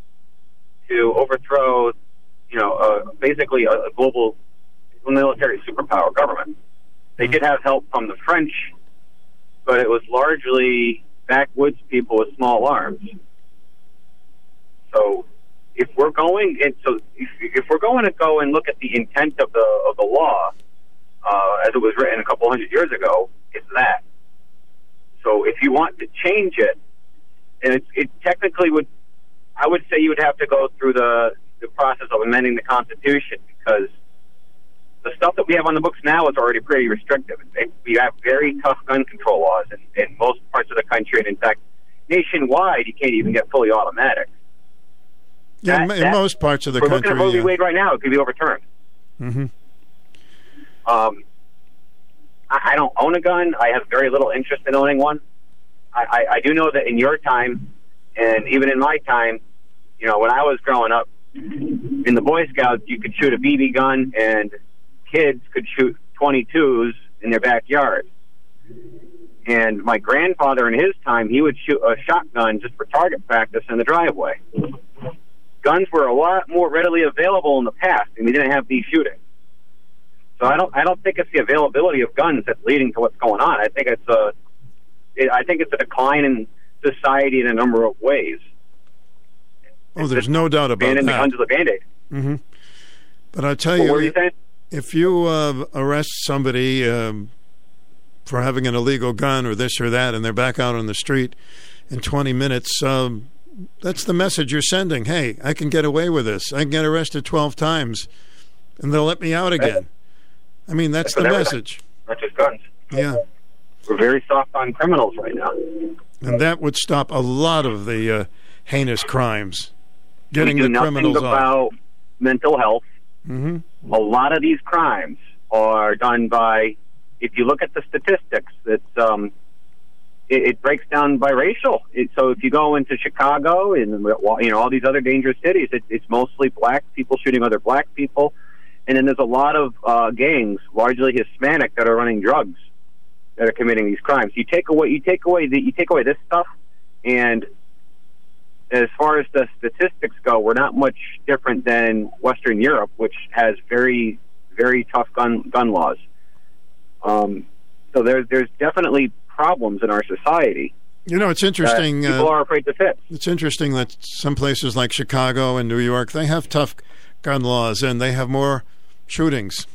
to overthrow, you know, uh, basically a, a global military superpower government. They did have help from the French, but it was largely backwoods people with small arms. So, if we're going, and so if, if we're going to go and look at the intent of the of the law, uh, as it was written a couple hundred years ago, it's that. So, if you want to change it, and it, it technically would, I would say you would have to go through the the process of amending the Constitution because the stuff that we have on the books now is already pretty restrictive. We have very tough gun control laws in, in most parts of the country, and in fact, nationwide, you can't even get fully automatic.
Yeah,
That-
in
that-
most parts of the
we're
country.
looking at Roe v. Wade right now. It could be overturned.
hmm
Um, I, I don't own a gun. I have very little interest in owning one. I, I, I do know that in your time, and even in my time, you know, when I was growing up, in the Boy Scouts, you could shoot a BB gun, and kids could shoot 22s in their backyard. And my grandfather, in his time, he would shoot a shotgun just for target practice in the driveway. Guns were a lot more readily available in the past, and we didn't have these shootings. So I don't I don't think it's the availability of guns that's leading to what's going on. I think it's a it, I think it's a decline in society in a number of ways.
Oh, there's no doubt about
Banning the
that.
guns is a band aid.
hmm But I tell
Well,
you,
you
if you uh, arrest somebody um, for having an illegal gun or this or that, and they're back out on the street in 20 minutes, um, that's the message you're sending. Hey, I can get away with this. I can get arrested 12 times, and they'll let me out again. I mean, that's,
That's
the message.
Not just guns.
Yeah.
We're very soft on criminals right now.
And that would stop a lot of the uh, heinous crimes, getting
we do
the
nothing
criminals off.
about mental health.
hmm
A lot of these crimes are done by. If you look at the statistics, it's um, it, it breaks down by racial. It, so if you go into Chicago and you know all these other dangerous cities, it, it's mostly black people shooting other black people, and then there's a lot of uh, gangs, largely Hispanic, that are running drugs, that are committing these crimes. You take away you take away the, you take away this stuff, and as far as the statistics go, we're not much different than Western Europe, which has very very tough gun gun laws. Um, so there's there's definitely problems in our society.
You know, it's interesting.
that people
uh,
are afraid to fit.
It's interesting that some places like Chicago and New York they have tough gun laws and they have more shootings.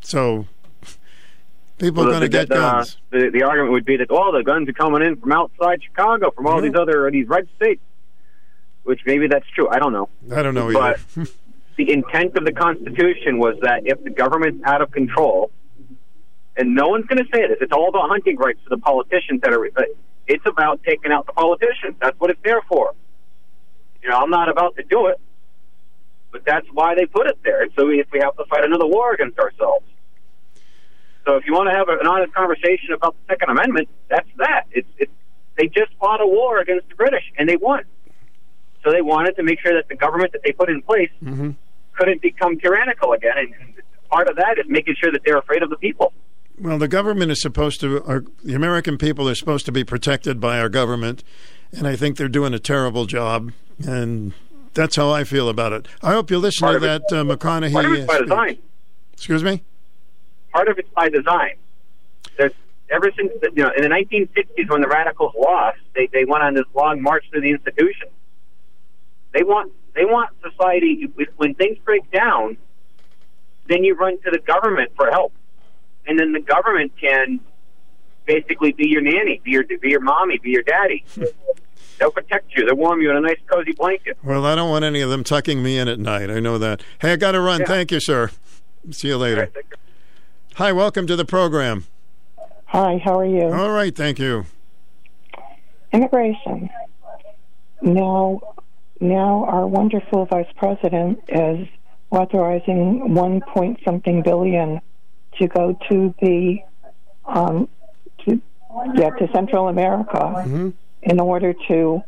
So people are going to get
the, uh,
guns.
The, the argument would be that all the guns are coming in from outside Chicago, from all these other these red states. Which maybe that's true. I don't know.
I don't know
But
either. *laughs*
the intent of the Constitution was that if the government's out of control, and no one's going to say this, it's all about hunting rights for the politicians that are. But it's about taking out the politicians. That's what it's there for. You know, I'm not about to do it, but that's why they put it there. And so if we have to fight another war against ourselves. So if you want to have an honest conversation about the Second Amendment, that's that. It's it's they just fought a war against the British and they won. So they wanted to make sure that the government that they put in place
hmm
couldn't become tyrannical again. And part of that is making sure that they're afraid of the people.
Well, the government is supposed to. Our, the American people are supposed to be protected by our government, and I think they're doing a terrible job. And that's how I feel about it. I hope you listen to that uh, McConaughey.
Part of it's by
uh,
design.
Excuse me.
Part of it's by design. There's ever since the, you know in the 1960s when the radicals lost, they they went on this long march through the institutions. They want they want society when things break down, then you run to the government for help, and then the government can basically be your nanny, be your be your mommy, be your daddy. *laughs* They'll protect you. They'll warm you in a nice cozy blanket.
Well, I don't want any of them tucking me in at night. I know that. Hey, I got to run. Thank you, sir. See you later. Hi, welcome to the program.
Hi, how are you?
All right, thank you.
Immigration. Now, now our wonderful vice president is authorizing one point something billion to go to the um, to yeah to Central America in order to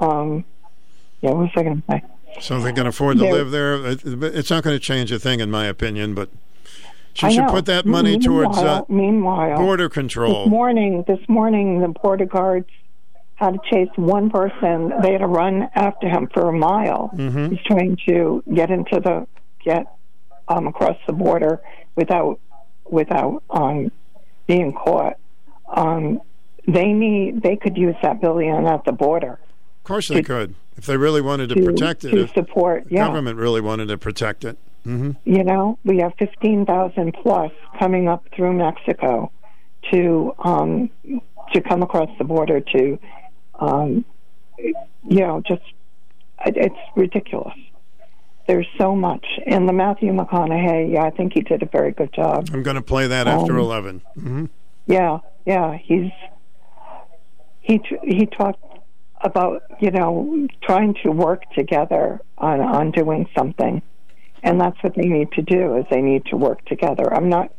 um yeah what was I going to say
So they can afford to
Yeah.
live there. It's not going to change a thing, in my opinion. But she
I
should
know.
put that money towards uh,
Meanwhile- meanwhile
border
This
control.
morning, this morning, the border guards had to chase one person. They had to run after him for a mile.
Mhm.
He's trying to get into the get um, across the border without without um, being caught. Um, they need. They could use that billion at the border.
Of course, they could if they really wanted to,
to-
protect it.
to
If
support.
the
Yeah,
government really wanted to protect it. hmm
you know, we have 15,000 plus coming up through Mexico to um, to come across the border to, um, you know, just it, it's ridiculous. There's so much, and the Matthew McConaughey, yeah, I think he did a very good job.
I'm going to play that after
Um,
11. hmm
Yeah, yeah, he's he he talked about you know trying to work together on on doing something, and that's what they need to do is they need to work together. I'm not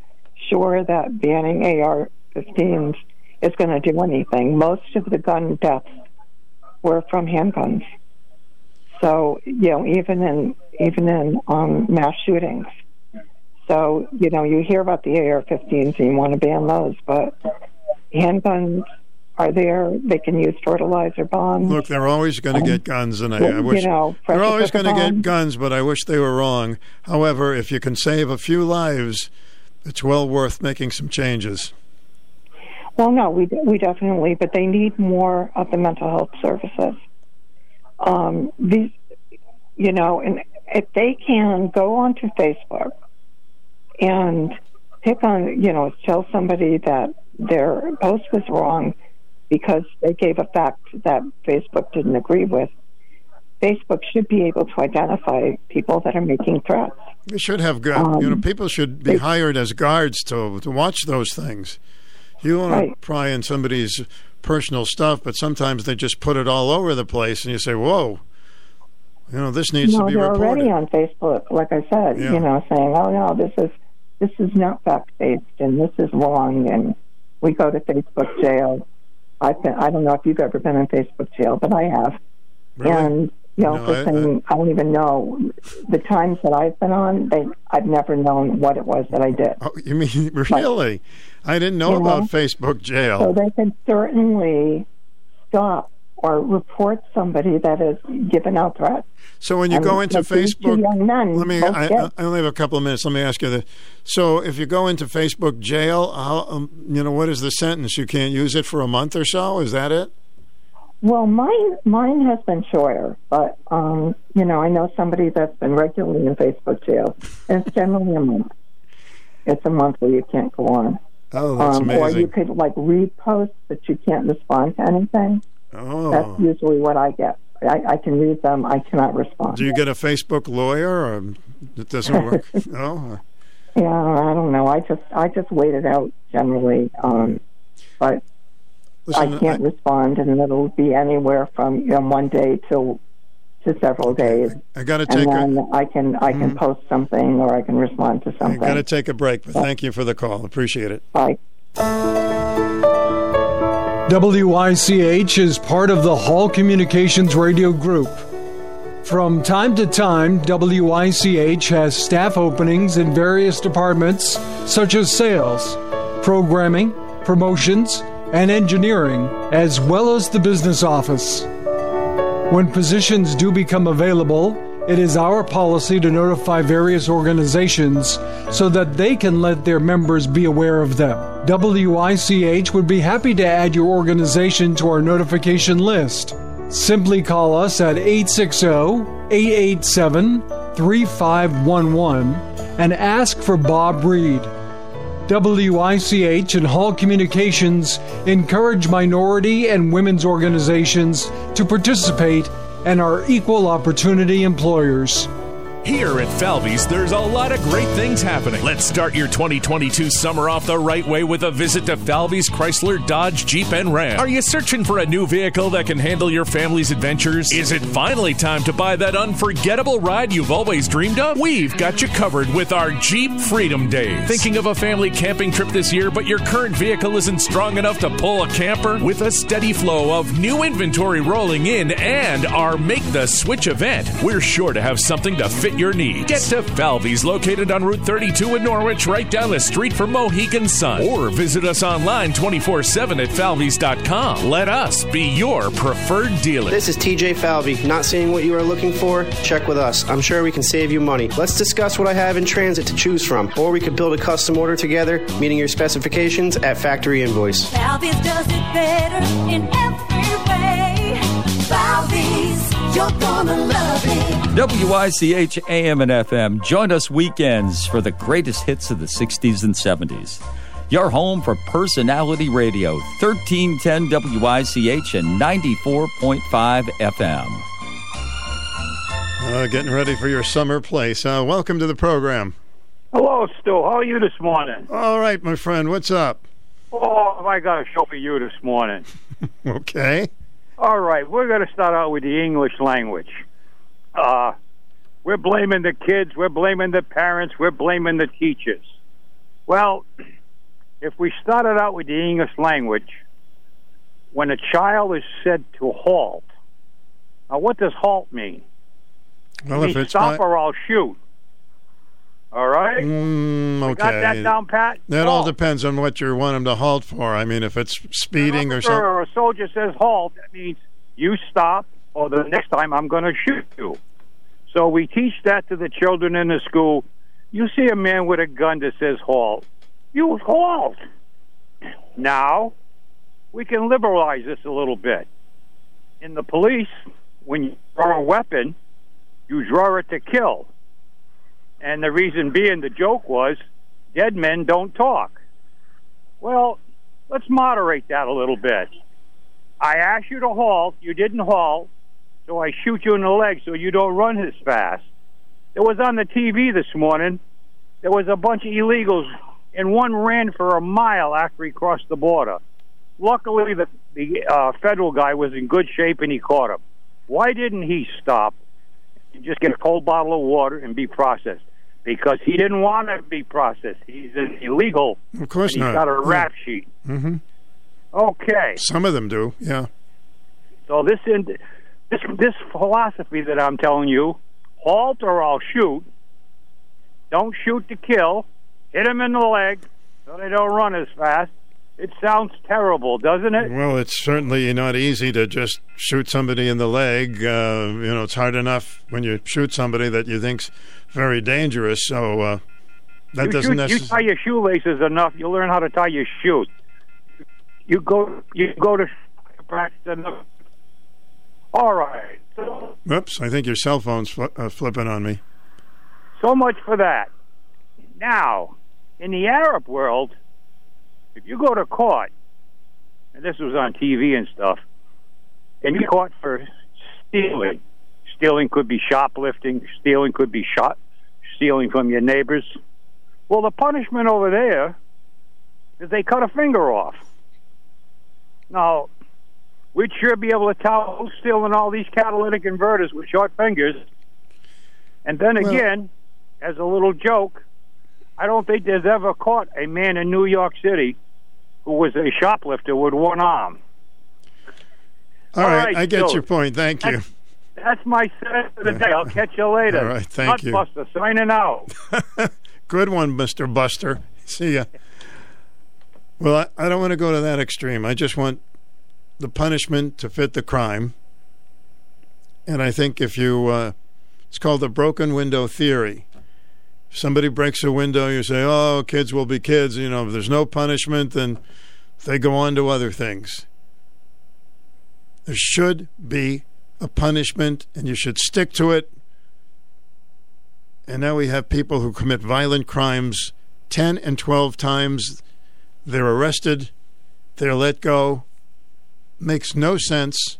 sure that banning AR-15s is going to do anything. Most of the gun deaths were from handguns. So you know, even in even in um, mass shootings. So you know, you hear about the AR-15s and you want to ban those, but handguns are there. They can use fertilizer bombs.
Look, they're always going to
Um,
get guns, and I, I wish
you know,
they're always going to get guns, but I wish they were wrong. However, if you can save a few lives, it's well worth making some changes.
Well, no, we we definitely, but they need more of the mental health services. Um, these, you know, and if they can go onto Facebook and pick on, you know, tell somebody that their post was wrong because they gave a fact that Facebook didn't agree with. Facebook should be able to identify people that are making threats.
We should have gu- you know
Um,
people should be hired as guards to to watch those things. You want
Right.
to pry in somebody's personal stuff, but sometimes they just put it all over the place, and you say, "Whoa." You know, this needs
no,
to be
they're
reported.
already on Facebook, like I said,
Yeah.
you know, saying, "Oh no, this is this is not fact based, and this is wrong," and we go to Facebook jail. I've been, I don't know if you've ever been in Facebook jail, but I have,
Really?
and you know,
No,
for
I-
saying I, don't even know the times that I've been on. They, I've never known what it was that I did.
Oh, you mean *laughs* really? I didn't know about
know?
Facebook jail.
So they can certainly stop or report somebody that is giving out threats.
So when you
And
go into
like these two
Facebook, let me. I, I only have a couple of minutes. Let me ask you this. So if you go into Facebook jail, how um, you know what is the sentence? You can't use it for a month or so. Is that it?
Well, mine mine has been shorter, but um, you know, I know somebody that's been regularly in Facebook jail, and it's generally a month. It's a month where you can't go on.
Oh, that's
um, Or you could like repost, but you can't respond to anything.
Oh.
That's usually what I get. I, I can read them. I cannot respond.
Do you get a Facebook lawyer, or it doesn't *laughs* work? no.
Yeah, I don't know. I just I just wait it out generally, um, but
Listen,
I can't respond, and it'll be anywhere from you know one day till to several days.
I got to
and
take a.
then I can I can
Mhm.
post something or I can respond to something.
I
something.
got to take a break, but thank you for the call. Appreciate it.
Bye.
WICH is part of the Hall Communications Radio Group. From time to time, WICH has staff openings in various departments such as sales, programming, promotions, and engineering, as well as the business office. When positions do become available, it is our policy to notify various organizations so that they can let their members be aware of them. WICH would be happy to add your organization to our notification list. Simply call us at 860 887 3511 and ask for Bob Reed. WICH and Hall Communications encourage minority and women's organizations to participate and are equal opportunity employers.
Here at Falvey's, there's a lot of great things happening. Let's start your 2022 summer off the right way with a visit to Falvey's Chrysler, Dodge, Jeep, and Ram. Are you searching for a new vehicle that can handle your family's adventures? Is it finally time to buy that unforgettable ride you've always dreamed of? We've got you covered with our Jeep Freedom Days. Thinking of a family camping trip this year, but your current vehicle isn't strong enough to pull a camper? With a steady flow of new inventory rolling in and our Make the Switch event, we're sure to have something to fit your needs. Get to Falvey's, located on Route 32 in Norwich, right down the street from Mohegan Sun. Or visit us online 24 7 at falveys.com. Let us be your preferred dealer.
This is TJ Falvey. Not seeing what you are looking for? Check with us. I'm sure we can save you money. Let's discuss what I have in transit to choose from. Or we could build a custom order together, meeting your specifications at factory invoice.
Falvey's does it better in every way. Falvey's, you're gonna love it.
WICH AM and FM. Join us weekends for the greatest hits of the 60s and 70s. Your home for personality radio, 1310 WICH and 94.5 FM.
Uh, getting ready for your summer place. Uh, welcome to the program.
Hello, Stu. How are you this morning?
All right, my friend. What's up?
Oh, have I got a show for you this morning? *laughs*
Okay.
All right, we're going to start out with the English language. Uh, we're blaming the kids, we're blaming the parents, we're blaming the teachers. Well, *clears throat* if we started out with the English language, when a child is said to halt, now what does halt mean?
Well, if it's
stop
not-
or I'll shoot. All right?
Mm,
We got that down pat?
That all depends on what you want him to halt for. I mean, if it's speeding or something.
or a soldier says halt, that means you stop, or the next time I'm going to shoot you. So we teach that to the children in the school. You see a man with a gun that says halt, you halt. Now, we can liberalize this a little bit. In the police, when you draw a weapon, you draw it to kill. And the reason being, the joke was, dead men don't talk. Well, let's moderate that a little bit. I asked you to halt, you didn't halt, so I shoot you in the leg so you don't run as fast. It was on the TV this morning. There was a bunch of illegals, and one ran for a mile after he crossed the border. Luckily, the, the uh, federal guy was in good shape and he caught him. Why didn't he stop and just get a cold bottle of water and be processed? Because he didn't want to be processed. He's an illegal.
Of course not.
He's got a
Yeah.
rap sheet.
hmm
Okay.
Some of them do, yeah.
So this in, this this philosophy that I'm telling you, halt or I'll shoot. Don't shoot to kill. Hit them in the leg so they don't run as fast. It sounds terrible, doesn't it?
Well, it's certainly not easy to just shoot somebody in the leg. Uh, you know, it's hard enough when you shoot somebody that you think's very dangerous. So uh, that
you,
doesn't
shoot, you
necessarily.
tie your shoelaces enough, you learn how to tie your shoes. You go you go to practice enough. All right. So,
Oops, I think your cell phone's fl- uh, flipping on me.
so much for that. Now, in the Arab world, if you go to court, and this was on TV and stuff, and you're caught for stealing, stealing could be shoplifting, stealing could be shot, stealing from your neighbors. Well, the punishment over there is they cut a finger off. Now, we'd sure be able to tell who's stealing all these catalytic converters with short fingers. And then again, as a little joke, I don't think there's ever caught a man in New York City who was a shoplifter with one arm.
All
All
right,
right,
I get
Joe.
your point. Thank you.
That's my set for the day. I'll catch you later.
All right, thank you.
Buster, signing out. *laughs*
Good one, Mister Buster. See ya. Well, I, I don't want to go to that extreme. I just want the punishment to fit the crime. And I think if you, uh, it's called the broken window theory. Somebody breaks a window, you say, "Oh, kids will be kids." You know, if there's no punishment, then they go on to other things. There should be a punishment, and you should stick to it. And now we have people who commit violent crimes 10 and 12 times. They're arrested, they're let go. Makes no sense.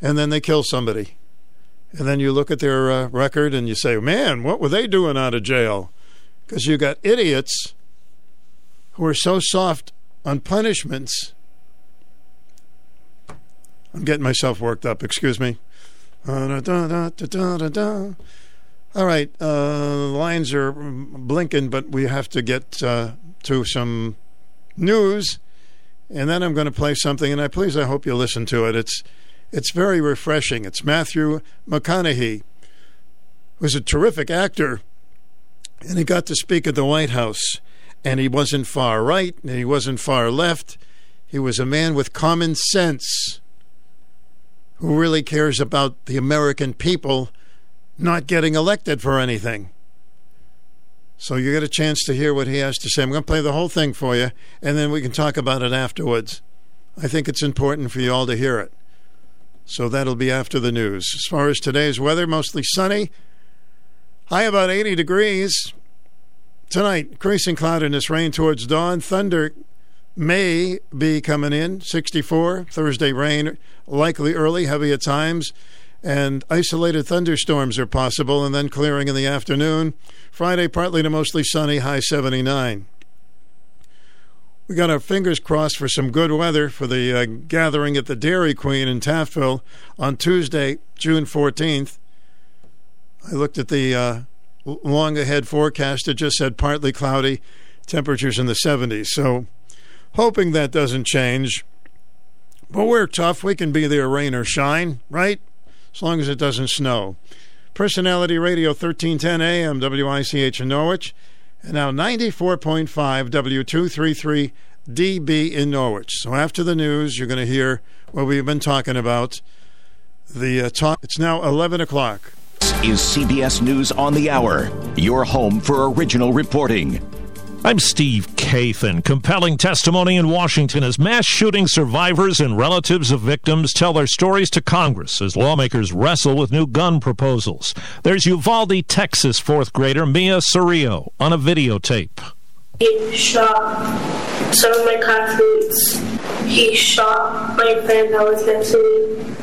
And then they kill somebody. And then you look at their uh, record and you say, man, what were they doing out of jail? Because you got idiots who are so soft on punishments. I'm getting myself worked up. Excuse me. All right, uh, lines are blinking, but we have to get uh, to some news, and then I'm going to play something. And I please, I hope you listen to it. It's it's very refreshing. It's Matthew McConaughey, who's a terrific actor, and he got to speak at the White House. And he wasn't far right, and he wasn't far left. He was a man with common sense who really cares about the American people not getting elected for anything. So you get a chance to hear what he has to say. I'm going to play the whole thing for you, and then we can talk about it afterwards. I think it's important for you all to hear it. So that'll be after the news. As far as today's weather, mostly sunny. High about 80 degrees. Tonight, increasing cloudiness, rain towards dawn. Thunder may be coming in, 64. Thursday, rain likely early, heavy at times. And isolated thunderstorms are possible, and then clearing in the afternoon. Friday, partly to mostly sunny, high 79. We got our fingers crossed for some good weather for the uh, gathering at the Dairy Queen in Taftville on Tuesday, June 14th. I looked at the uh, long ahead forecast. It just said partly cloudy, temperatures in the 70s. So, hoping that doesn't change. But we're tough. We can be there, rain or shine, right? As long as it doesn't snow. Personality Radio 1310 AM, WICH in Norwich, and now 94.5 W233 DB in Norwich. So after the news, you're going to hear what we've been talking about. The uh, talk. It's now 11 o'clock.
This Is CBS News on the Hour, your home for original reporting.
I'm Steve Kathan. Compelling testimony in Washington as mass shooting survivors and relatives of victims tell their stories to Congress as lawmakers wrestle with new gun proposals. There's Uvalde, Texas fourth grader Mia Cerrillo on a videotape.
He shot some of my classmates. He shot my friend that was next to me.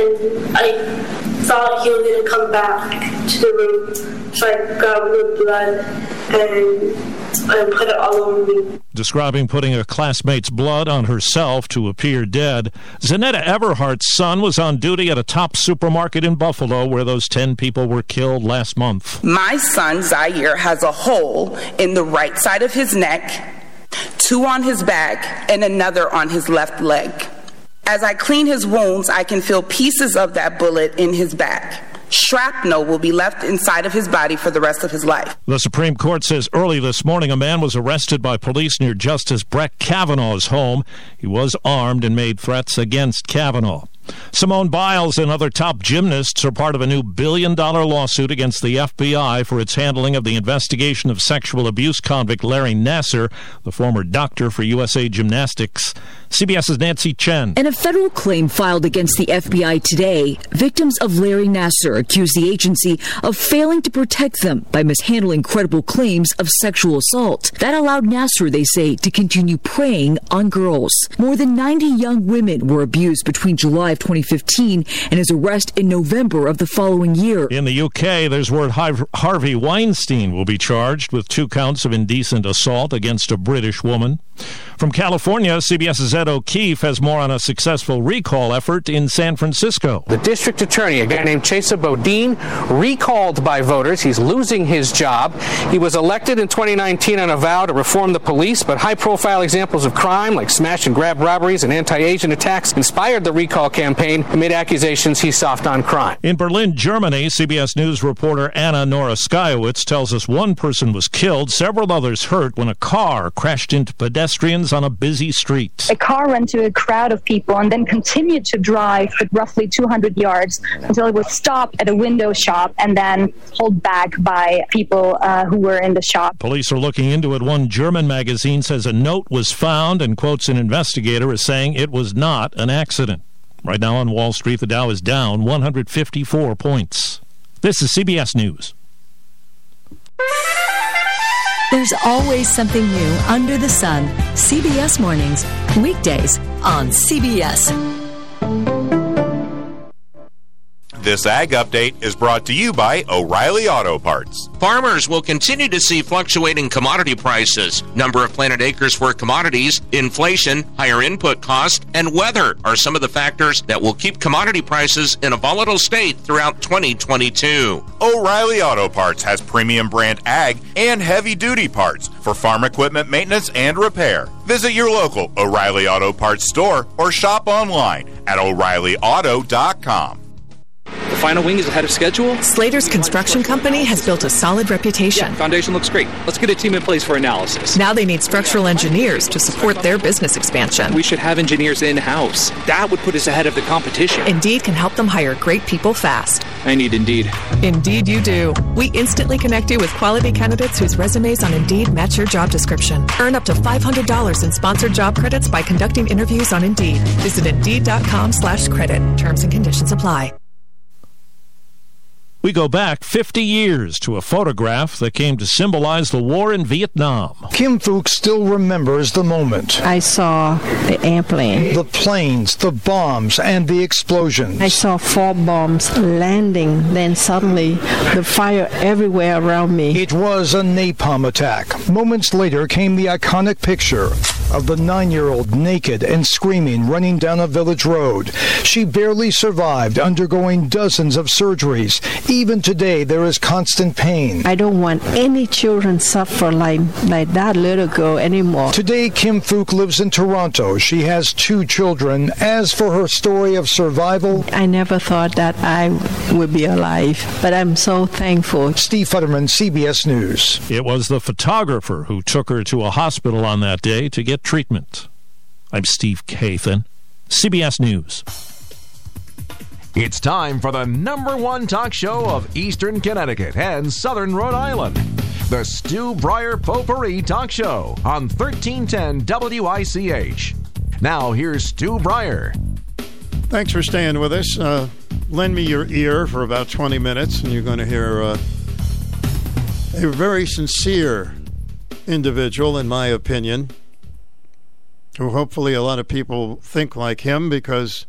And I thought he was going to come back to the room. So I got rid blood and I put it all over me.
Describing putting a classmate's blood on herself to appear dead, Zeneta Everhart's son was on duty at a top supermarket in Buffalo where those 10 people were killed last month.
My son, Zaire, has a hole in the right side of his neck, two on his back, and another on his left leg. As I clean his wounds, I can feel pieces of that bullet in his back. Shrapnel will be left inside of his body for the rest of his life.
The Supreme Court says early this morning a man was arrested by police near Justice Brett Kavanaugh's home. He was armed and made threats against Kavanaugh. Simone Biles and other top gymnasts are part of a new billion dollar lawsuit against the FBI for its handling of the investigation of sexual abuse convict Larry Nassar, the former doctor for USA Gymnastics. CBS's Nancy Chen.
In a federal claim filed against the FBI today, victims of Larry Nassar accuse the agency of failing to protect them by mishandling credible claims of sexual assault. That allowed Nassar, they say, to continue preying on girls. More than 90 young women were abused between July of 2015 and his arrest in November of the following year.
In the UK, there's word Harvey Weinstein will be charged with two counts of indecent assault against a British woman. From California, CBS's Ed O'Keefe has more on a successful recall effort in San Francisco.
The district attorney, a guy named Chesa Boudin, recalled by voters. He's losing his job. He was elected in 2019 on a vow to reform the police, but high profile examples of crime like smash and grab robberies and anti Asian attacks inspired the recall campaign amid accusations he's soft on crime.
In Berlin, Germany, CBS News reporter Anna Noryskiewicz tells us one person was killed, several others hurt when a car crashed into pedestrians on a busy street.
A car ran to a crowd of people and then continued to drive for roughly 200 yards until it was stopped at a window shop and then pulled back by people uh, who were in the shop.
Police are looking into it. One German magazine says a note was found and quotes an investigator as saying it was not an accident. Right now on Wall Street, the Dow is down 154 points. This is CBS News.
There's always something new under the sun. CBS Mornings, weekdays on CBS.
This Ag Update is brought to you by O'Reilly Auto Parts.
Farmers will continue to see fluctuating commodity prices. Number of planted acres for commodities, inflation, higher input cost, and weather are some of the factors that will keep commodity prices in a volatile state throughout 2022.
O'Reilly Auto Parts has premium brand ag and heavy duty parts for farm equipment maintenance and repair. Visit your local O'Reilly Auto Parts store or shop online at o'ReillyAuto.com.
Final wing is ahead of schedule.
Slater's construction company has built a solid reputation.
Yeah, foundation looks great. Let's get a team in place for analysis.
Now they need structural engineers to support their business expansion.
We should have engineers in house. That would put us ahead of the competition.
Indeed can help them hire great people fast.
I need Indeed.
Indeed, you do. We instantly connect you with quality candidates whose resumes on Indeed match your job description. Earn up to $500 in sponsored job credits by conducting interviews on Indeed. Visit Indeed.com/slash credit. Terms and conditions apply.
We go back 50 years to a photograph that came to symbolize the war in Vietnam.
Kim Phuc still remembers the moment.
I saw the airplane,
the planes, the bombs, and the explosions.
I saw four bombs landing, then suddenly the fire everywhere around me.
It was a napalm attack. Moments later came the iconic picture of the nine year old naked and screaming running down a village road. She barely survived, undergoing dozens of surgeries. Even today, there is constant pain.
I don't want any children suffer like, like that little girl anymore.
Today, Kim Phuc lives in Toronto. She has two children. As for her story of survival,
I never thought that I would be alive, but I'm so thankful.
Steve Futterman, CBS News.
It was the photographer who took her to a hospital on that day to get treatment. I'm Steve Kathan, CBS News.
It's time for the number one talk show of Eastern Connecticut and Southern Rhode Island. The Stu Bryer Potpourri Talk Show on 1310 WICH. Now, here's Stu Bryer.
Thanks for staying with us. Uh, lend me your ear for about 20 minutes, and you're going to hear uh, a very sincere individual, in my opinion, who hopefully a lot of people think like him because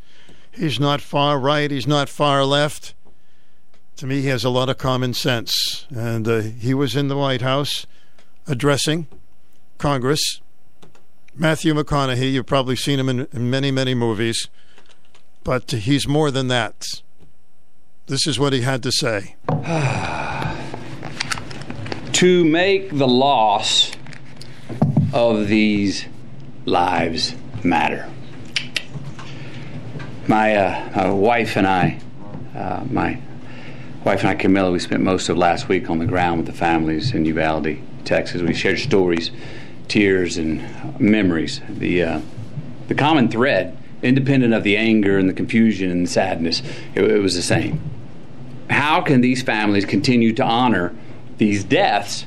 he's not far right, he's not far left. To me, he has a lot of common sense. And uh, he was in the White House addressing Congress. Matthew McConaughey, you've probably seen him in, in many, many movies, but he's more than that. This is what he had to say. *sighs*
to make the loss of these lives matter. My, uh, my wife and I, uh, my wife and I, Camilla, we spent most of last week on the ground with the families in Uvalde, Texas. We shared stories, tears, and memories. The uh, the common thread, independent of the anger and the confusion and the sadness, it, it was the same. How can these families continue to honor these deaths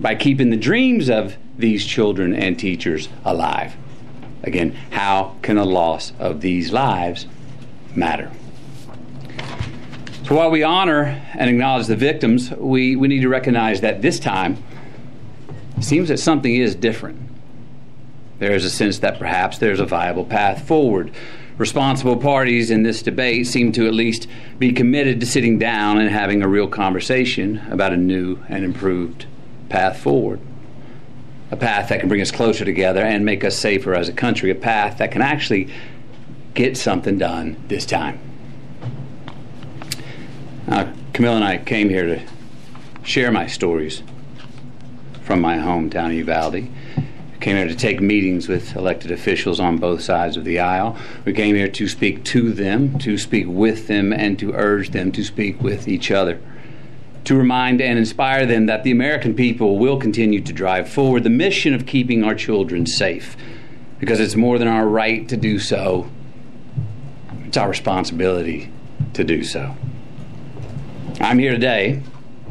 by keeping the dreams of these children and teachers alive? Again, how can the loss of these lives matter? So while we honor and acknowledge the victims, we, we need to recognize that this time it seems that something is different. There is a sense that perhaps there's a viable path forward. Responsible parties in this debate seem to at least be committed to sitting down and having a real conversation about a new and improved path forward a path that can bring us closer together and make us safer as a country, a path that can actually get something done this time. Uh, Camilla and I came here to share my stories from my hometown, of Uvalde. We came here to take meetings with elected officials on both sides of the aisle. We came here to speak to them, to speak with them, and to urge them to speak with each other to remind and inspire them that the American people will continue to drive forward the mission of keeping our children safe because it's more than our right to do so, it's our responsibility to do so. I'm here today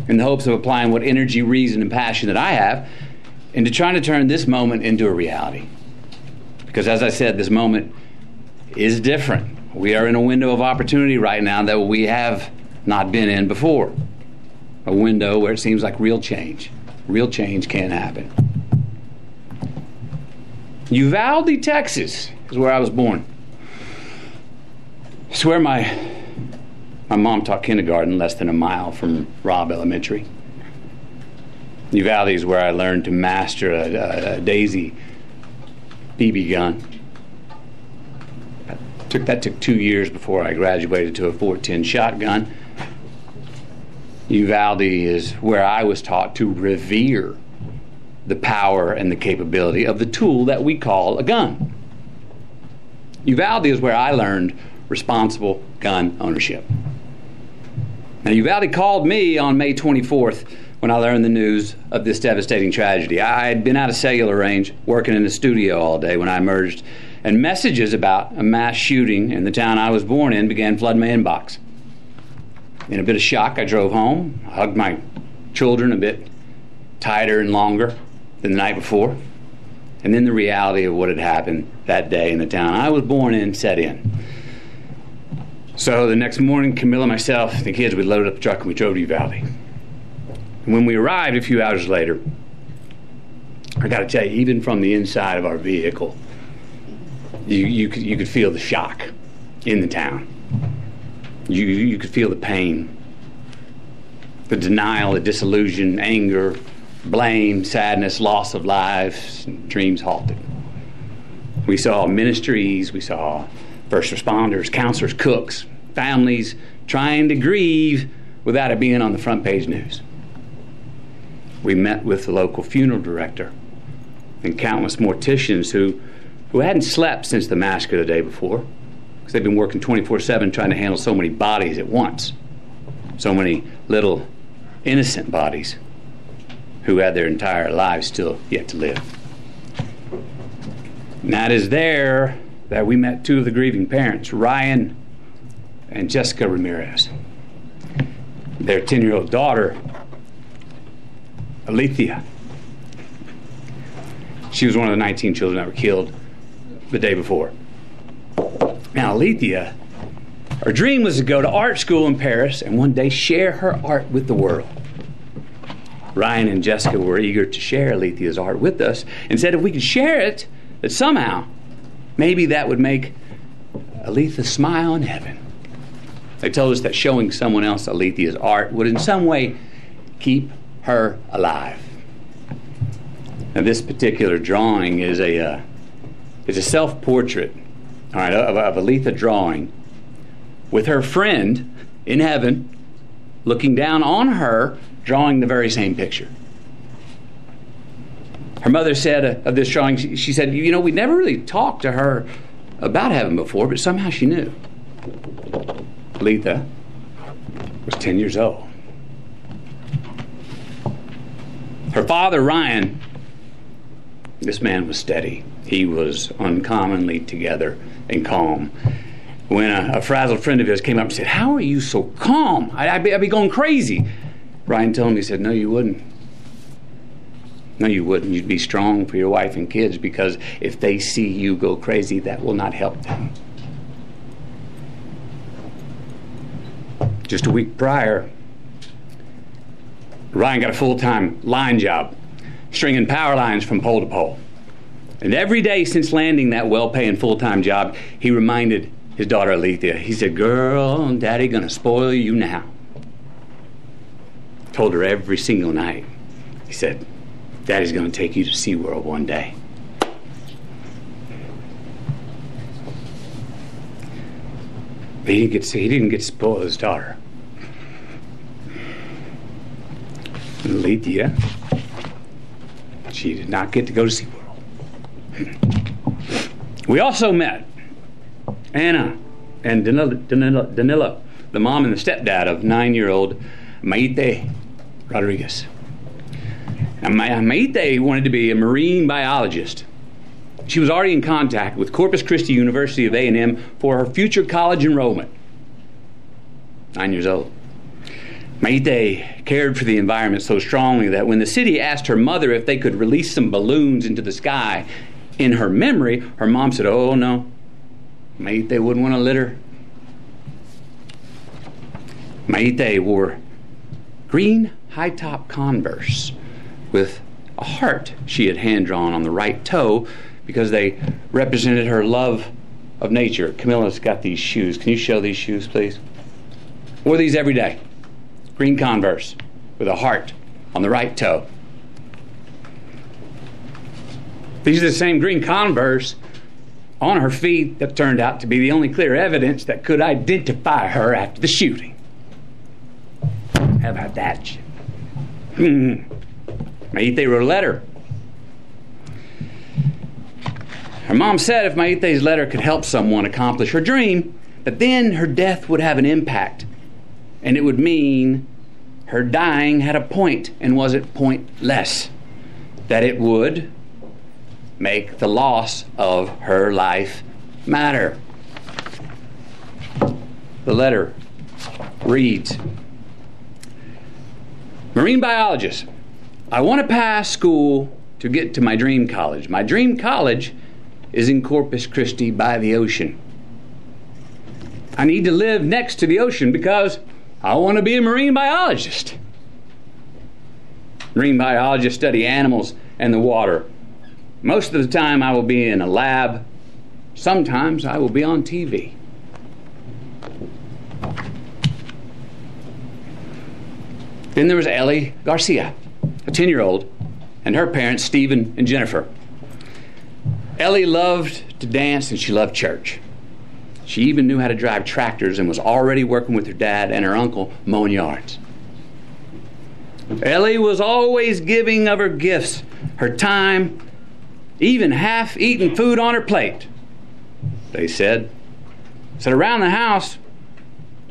in the hopes of applying what energy, reason, and passion that I have into trying to turn this moment into a reality. Because as I said, this moment is different. We are in a window of opportunity right now that we have not been in before a window where it seems like real change. Real change can't happen. Uvalde, Texas is where I was born. It's where my my mom taught kindergarten less than a mile from Robb Elementary. Uvalde is where I learned to master a, a, a Daisy BB gun. Took that took two years before I graduated to a 410 shotgun. Uvalde is where I was taught to revere the power and the capability of the tool that we call a gun. Uvalde is where I learned responsible gun ownership. Now, Uvalde called me on May 24th when I learned the news of this devastating tragedy. I had been out of cellular range working in the studio all day when I emerged, and messages about a mass shooting in the town I was born in began flooding my inbox. In a bit of shock, I drove home, hugged my children a bit tighter and longer than the night before. And then the reality of what had happened that day in the town I was born in set in. So the next morning, Camilla, myself, the kids, we loaded up the truck and we drove to Uvalde. And when we arrived a few hours later, I got to tell you, even from the inside of our vehicle, you, you, could, you could feel the shock in the town. You, you could feel the pain, the denial, the disillusion, anger, blame, sadness, loss of lives, dreams halted. We saw ministries, we saw first responders, counselors, cooks, families trying to grieve without it being on the front page news. We met with the local funeral director and countless morticians who, who hadn't slept since the massacre the day before because they've been working 24 7 trying to handle so many bodies at once. So many little innocent bodies who had their entire lives still yet to live. And that is there that we met two of the grieving parents, Ryan and Jessica Ramirez. Their 10 year old daughter, Alithia. She was one of the 19 children that were killed the day before. Now, Alithia, her dream was to go to art school in Paris and one day share her art with the world. Ryan and Jessica were eager to share Alithia's art with us and said if we could share it, that somehow, maybe that would make Alithia smile in heaven. They told us that showing someone else Alithia's art would in some way keep her alive. Now, this particular drawing is a, uh, is a self portrait all right, of, of Alithia drawing with her friend in heaven looking down on her, drawing the very same picture. Her mother said uh, of this drawing, she, she said, You know, we never really talked to her about heaven before, but somehow she knew. Letha was 10 years old. Her father, Ryan, this man was steady. He was uncommonly together and calm. When a, a frazzled friend of his came up and said, How are you so calm? I, would be, I'd be going crazy. Ryan told him, he said, No, you wouldn't. No, you wouldn't. You'd be strong for your wife and kids because if they see you go crazy, that will not help them. Just a week prior, Ryan got a full time line job, stringing power lines from pole to pole. And every day since landing that well paying full time job, he reminded his daughter Alithia, he said, Girl, daddy gonna spoil you now. Told her every single night. He said, Daddy's gonna take you to SeaWorld one day. But he didn't get he didn't get his daughter. Alithia, she did not get to go to SeaWorld. We also met Anna and Danilo, Danila, Danila, the mom and the stepdad of nine year old Maite Rodriguez. Now, Maite wanted to be a marine biologist. She was already in contact with Corpus Christi University of A&M for her future college enrollment. Nine years old. Maite cared for the environment so strongly that when the city asked her mother if they could release some balloons into the sky in her memory, her mom said, Oh, no. Maite wouldn't want to litter. Maite wore green high top Converse with a heart she had hand drawn on the right toe because they represented her love of nature. Camilla's got these shoes. Can you show these shoes, please? Wore these every day. Green Converse with a heart on the right toe. These are the same green Converse on her feet that turned out to be the only clear evidence that could identify her after the shooting. How about that? Hmm. Maite wrote a letter. Her mom said if Maite's letter could help someone accomplish her dream, that then her death would have an impact. And it would mean her dying had a point and wasn't pointless. That it would make the loss of her life matter. The letter reads Marine biologist, I want to pass school to get to my dream college. My dream college is in Corpus Christi by the ocean. I need to live next to the ocean because I want to be a marine biologist. Marine biologists study animals and the water most of the time, I will be in a lab. Sometimes I will be on TV. Then there was Ellie Garcia, a 10 year old, and her parents, Stephen and Jennifer. Ellie loved to dance and she loved church. She even knew how to drive tractors and was already working with her dad and her uncle mowing yards. Ellie was always giving of her gifts, her time, even half eaten food on her plate. They said. Said around the house,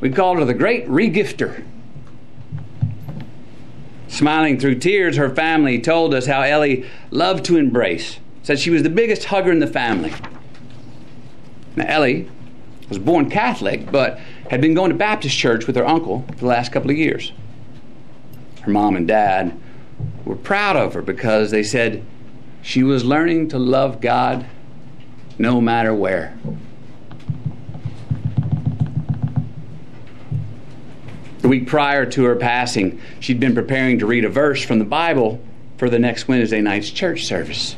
we called her the great regifter. Smiling through tears, her family told us how Ellie loved to embrace. Said she was the biggest hugger in the family. Now, Ellie was born Catholic, but had been going to Baptist church with her uncle for the last couple of years. Her mom and dad were proud of her because they said she was learning to love God no matter where. The week prior to her passing, she'd been preparing to read a verse from the Bible for the next Wednesday night's church service.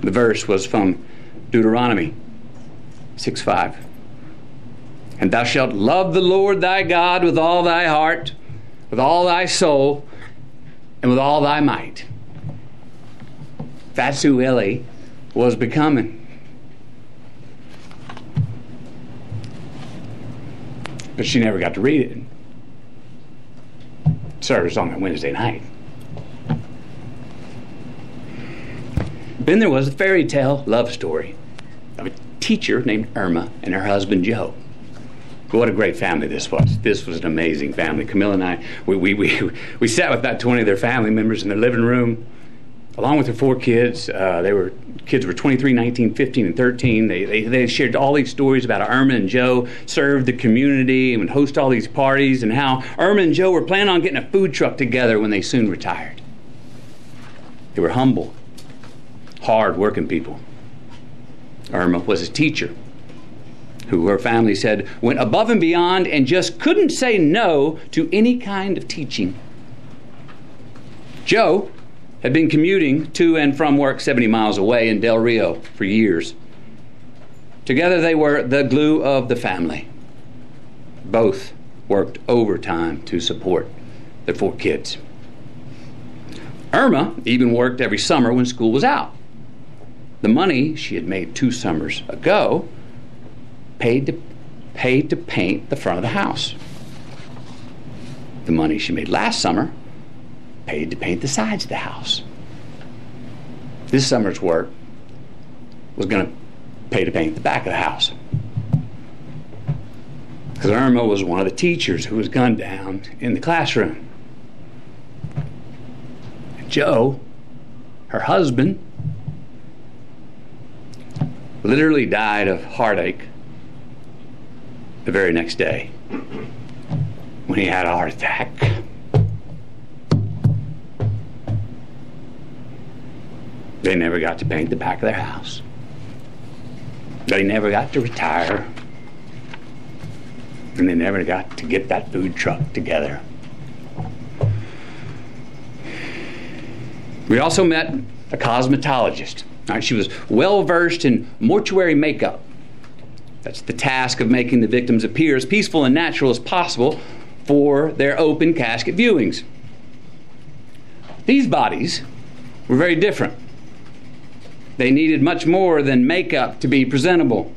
The verse was from Deuteronomy 6 5. And thou shalt love the Lord thy God with all thy heart, with all thy soul, and with all thy might. Ellie was becoming. But she never got to read it. Service on that Wednesday night. Then there was a fairy tale love story of a teacher named Irma and her husband Joe. What a great family this was. This was an amazing family. Camilla and I, we, we, we, *laughs* we sat with about 20 of their family members in their living room, along with their four kids. Uh, they were kids were 23, 19, 15, and 13. They, they, they shared all these stories about how Irma and Joe served the community and would host all these parties, and how Irma and Joe were planning on getting a food truck together when they soon retired. They were humble, hard working people. Irma was a teacher who her family said went above and beyond and just couldn't say no to any kind of teaching. Joe had been commuting to and from work 70 miles away in Del Rio for years. Together they were the glue of the family. Both worked overtime to support their four kids. Irma even worked every summer when school was out. The money she had made two summers ago paid to, paid to paint the front of the house. The money she made last summer paid to paint the sides of the house. This summer's work was going to pay to paint the back of the house. Because Irma was one of the teachers who was gunned down in the classroom. Joe, her husband, literally died of heartache the very next day when he had a heart attack. They never got to paint the back of their house. They never got to retire. And they never got to get that food truck together. We also met a cosmetologist. Right, she was well versed in mortuary makeup. That's the task of making the victims appear as peaceful and natural as possible for their open casket viewings. These bodies were very different. They needed much more than makeup to be presentable.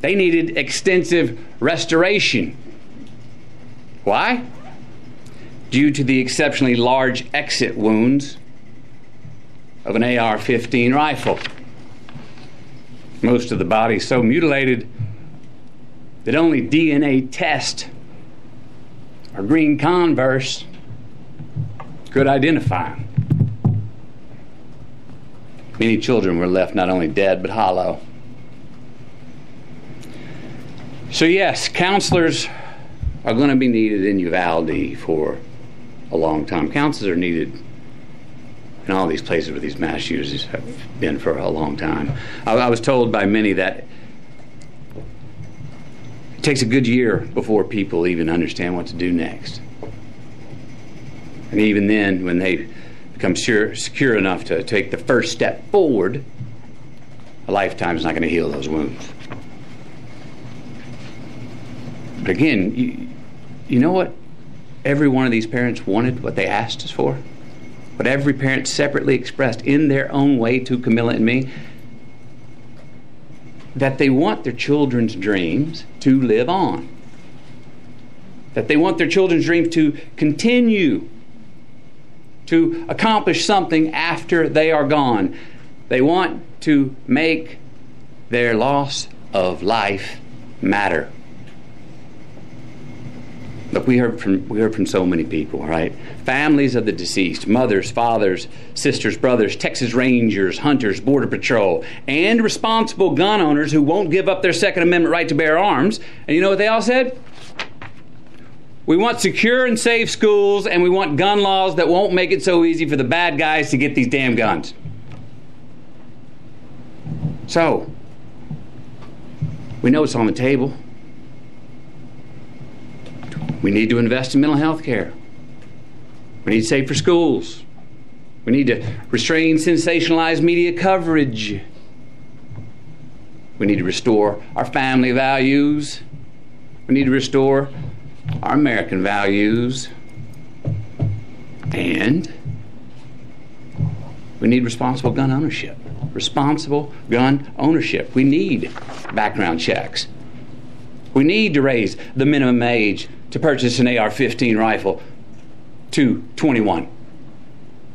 They needed extensive restoration. Why? Due to the exceptionally large exit wounds of an AR 15 rifle. Most of the body so mutilated that only DNA test or green converse could identify them. Many children were left not only dead but hollow. So, yes, counselors are going to be needed in Uvalde for a long time. Counselors are needed in all these places where these mass shooters have been for a long time. I, I was told by many that it takes a good year before people even understand what to do next. And even then, when they become sure, secure enough to take the first step forward, a lifetime is not going to heal those wounds. But again, you, you know what every one of these parents wanted, what they asked us for? What every parent separately expressed in their own way to Camilla and me? that they want their children's dreams to live on, that they want their children's dreams to continue to accomplish something after they are gone. They want to make their loss of life matter. Look, we heard from we heard from so many people, right? Families of the deceased, mothers, fathers, sisters, brothers, Texas Rangers, hunters, Border Patrol, and responsible gun owners who won't give up their Second Amendment right to bear arms. And you know what they all said? We want secure and safe schools, and we want gun laws that won't make it so easy for the bad guys to get these damn guns. So, we know it's on the table. We need to invest in mental health care. We need safer schools. We need to restrain sensationalized media coverage. We need to restore our family values. We need to restore our American values. And we need responsible gun ownership. Responsible gun ownership. We need background checks. We need to raise the minimum age to purchase an AR 15 rifle to 21.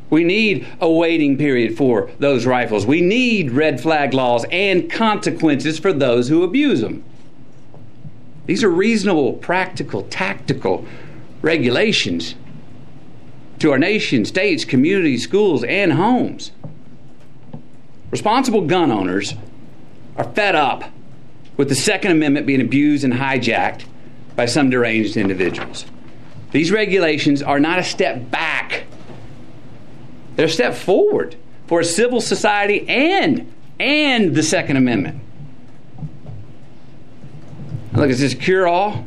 We need a waiting period for those rifles. We need red flag laws and consequences for those who abuse them. These are reasonable, practical, tactical regulations to our nation, states, communities, schools, and homes. Responsible gun owners are fed up with the Second Amendment being abused and hijacked by some deranged individuals. These regulations are not a step back, they're a step forward for a civil society and, and the Second Amendment. Look, is this cure all?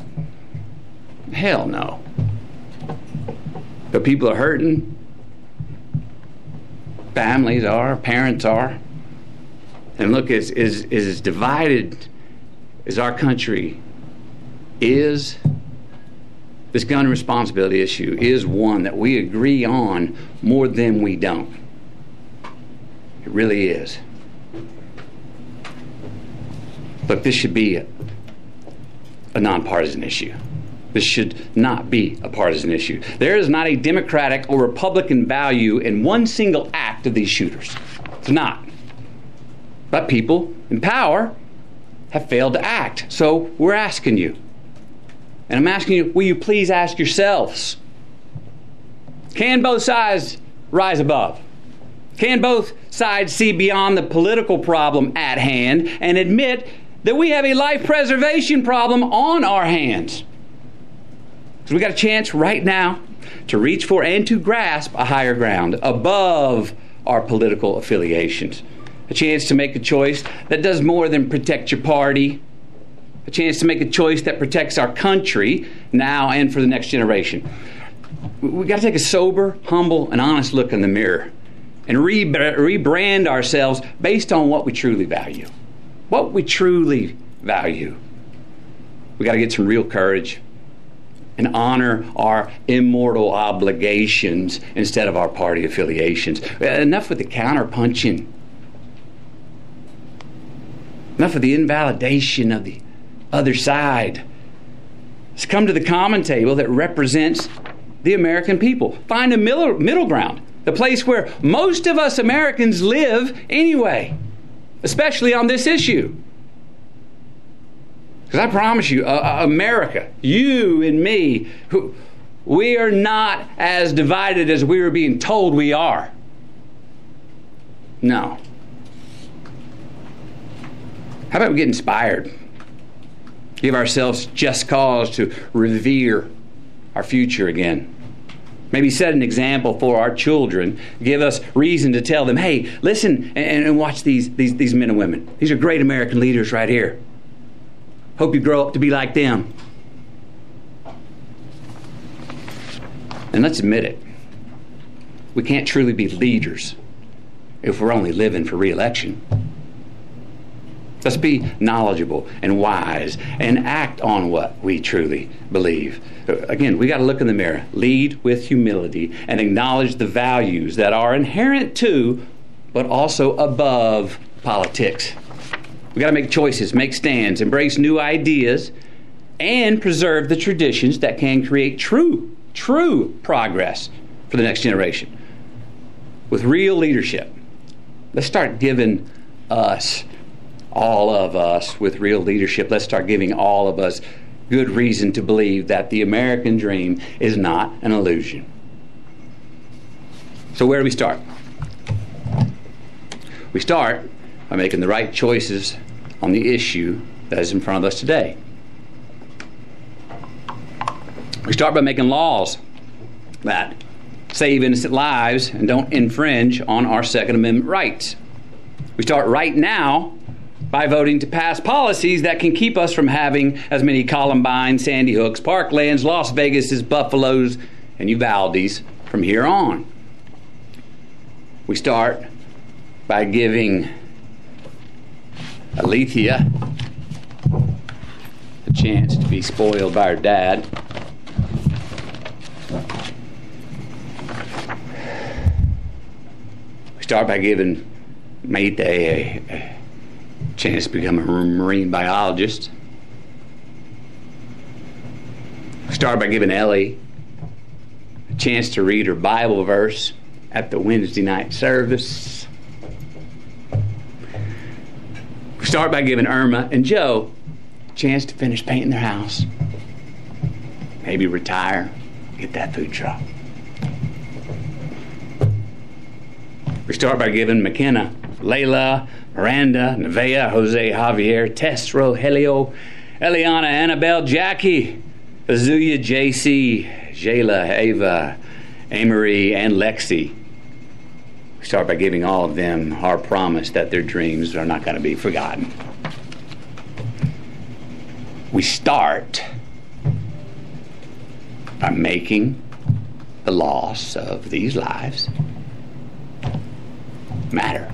Hell no. But people are hurting. Families are, parents are. And look, as, as, as divided as our country is, this gun responsibility issue is one that we agree on more than we don't. It really is. But this should be a nonpartisan issue. This should not be a partisan issue. There is not a Democratic or Republican value in one single act of these shooters. It's not. But people in power have failed to act. So we're asking you. And I'm asking you, will you please ask yourselves can both sides rise above? Can both sides see beyond the political problem at hand and admit that we have a life preservation problem on our hands? Because we got a chance right now to reach for and to grasp a higher ground above our political affiliations. A chance to make a choice that does more than protect your party, a chance to make a choice that protects our country now and for the next generation. We've got to take a sober, humble, and honest look in the mirror and re- rebrand ourselves based on what we truly value. What we truly value. We got to get some real courage and honor our immortal obligations instead of our party affiliations. Uh, enough with the counterpunching. Enough of the invalidation of the other side. Let's come to the common table that represents the American people. Find a middle, middle ground, the place where most of us Americans live anyway, especially on this issue. Because I promise you, uh, America, you and me, who, we are not as divided as we are being told we are. No. How about we get inspired? Give ourselves just cause to revere our future again. Maybe set an example for our children. Give us reason to tell them, hey, listen and, and watch these, these, these men and women. These are great American leaders right here. Hope you grow up to be like them. And let's admit it we can't truly be leaders if we're only living for reelection. Let's be knowledgeable and wise and act on what we truly believe. Again, we got to look in the mirror, lead with humility, and acknowledge the values that are inherent to, but also above politics. We got to make choices, make stands, embrace new ideas, and preserve the traditions that can create true, true progress for the next generation with real leadership. Let's start giving us, all of us, with real leadership, let's start giving all of us good reason to believe that the American dream is not an illusion. So, where do we start? We start by making the right choices on the issue that is in front of us today. We start by making laws that save innocent lives and don't infringe on our Second Amendment rights. We start right now by voting to pass policies that can keep us from having as many Columbine, Sandy Hooks, Parklands, Las Vegases, Buffaloes, and Uvaldes from here on. We start by giving Alithia a chance to be spoiled by her dad. We start by giving Maite a, a chance to become a marine biologist. Start by giving Ellie a chance to read her Bible verse at the Wednesday night service. Start by giving Irma and Joe a chance to finish painting their house. Maybe retire, get that food truck. We start by giving Makenna, Layla, Miranda, Nevaeh, Jose, Javier, Tess, Rogelio, Eliahna, Annabelle, Jackie, Azuya, Jayce, Jailah, Ava, Amerie, and Lexi. We start by giving all of them our promise that their dreams are not going to be forgotten. We start by making the loss of these lives matter.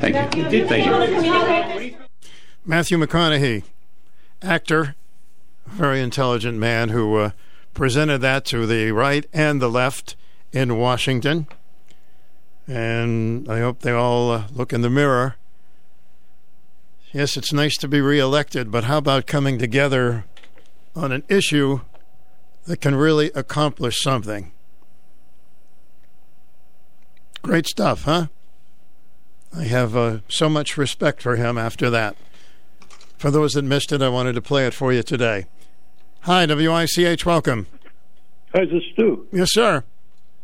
Thank you. Thank you.
Matthew McConaughey, actor, very intelligent man who uh, presented that to the right and the left in Washington. And I hope they all uh, look in the mirror. Yes, it's nice to be reelected, but how about coming together on an issue that can really accomplish something? Great stuff, huh? I have uh, so much respect for him after that. For those that missed it, I wanted to play it for you today. Hi, WICH, welcome.
Hi, this is Stu.
Yes, sir.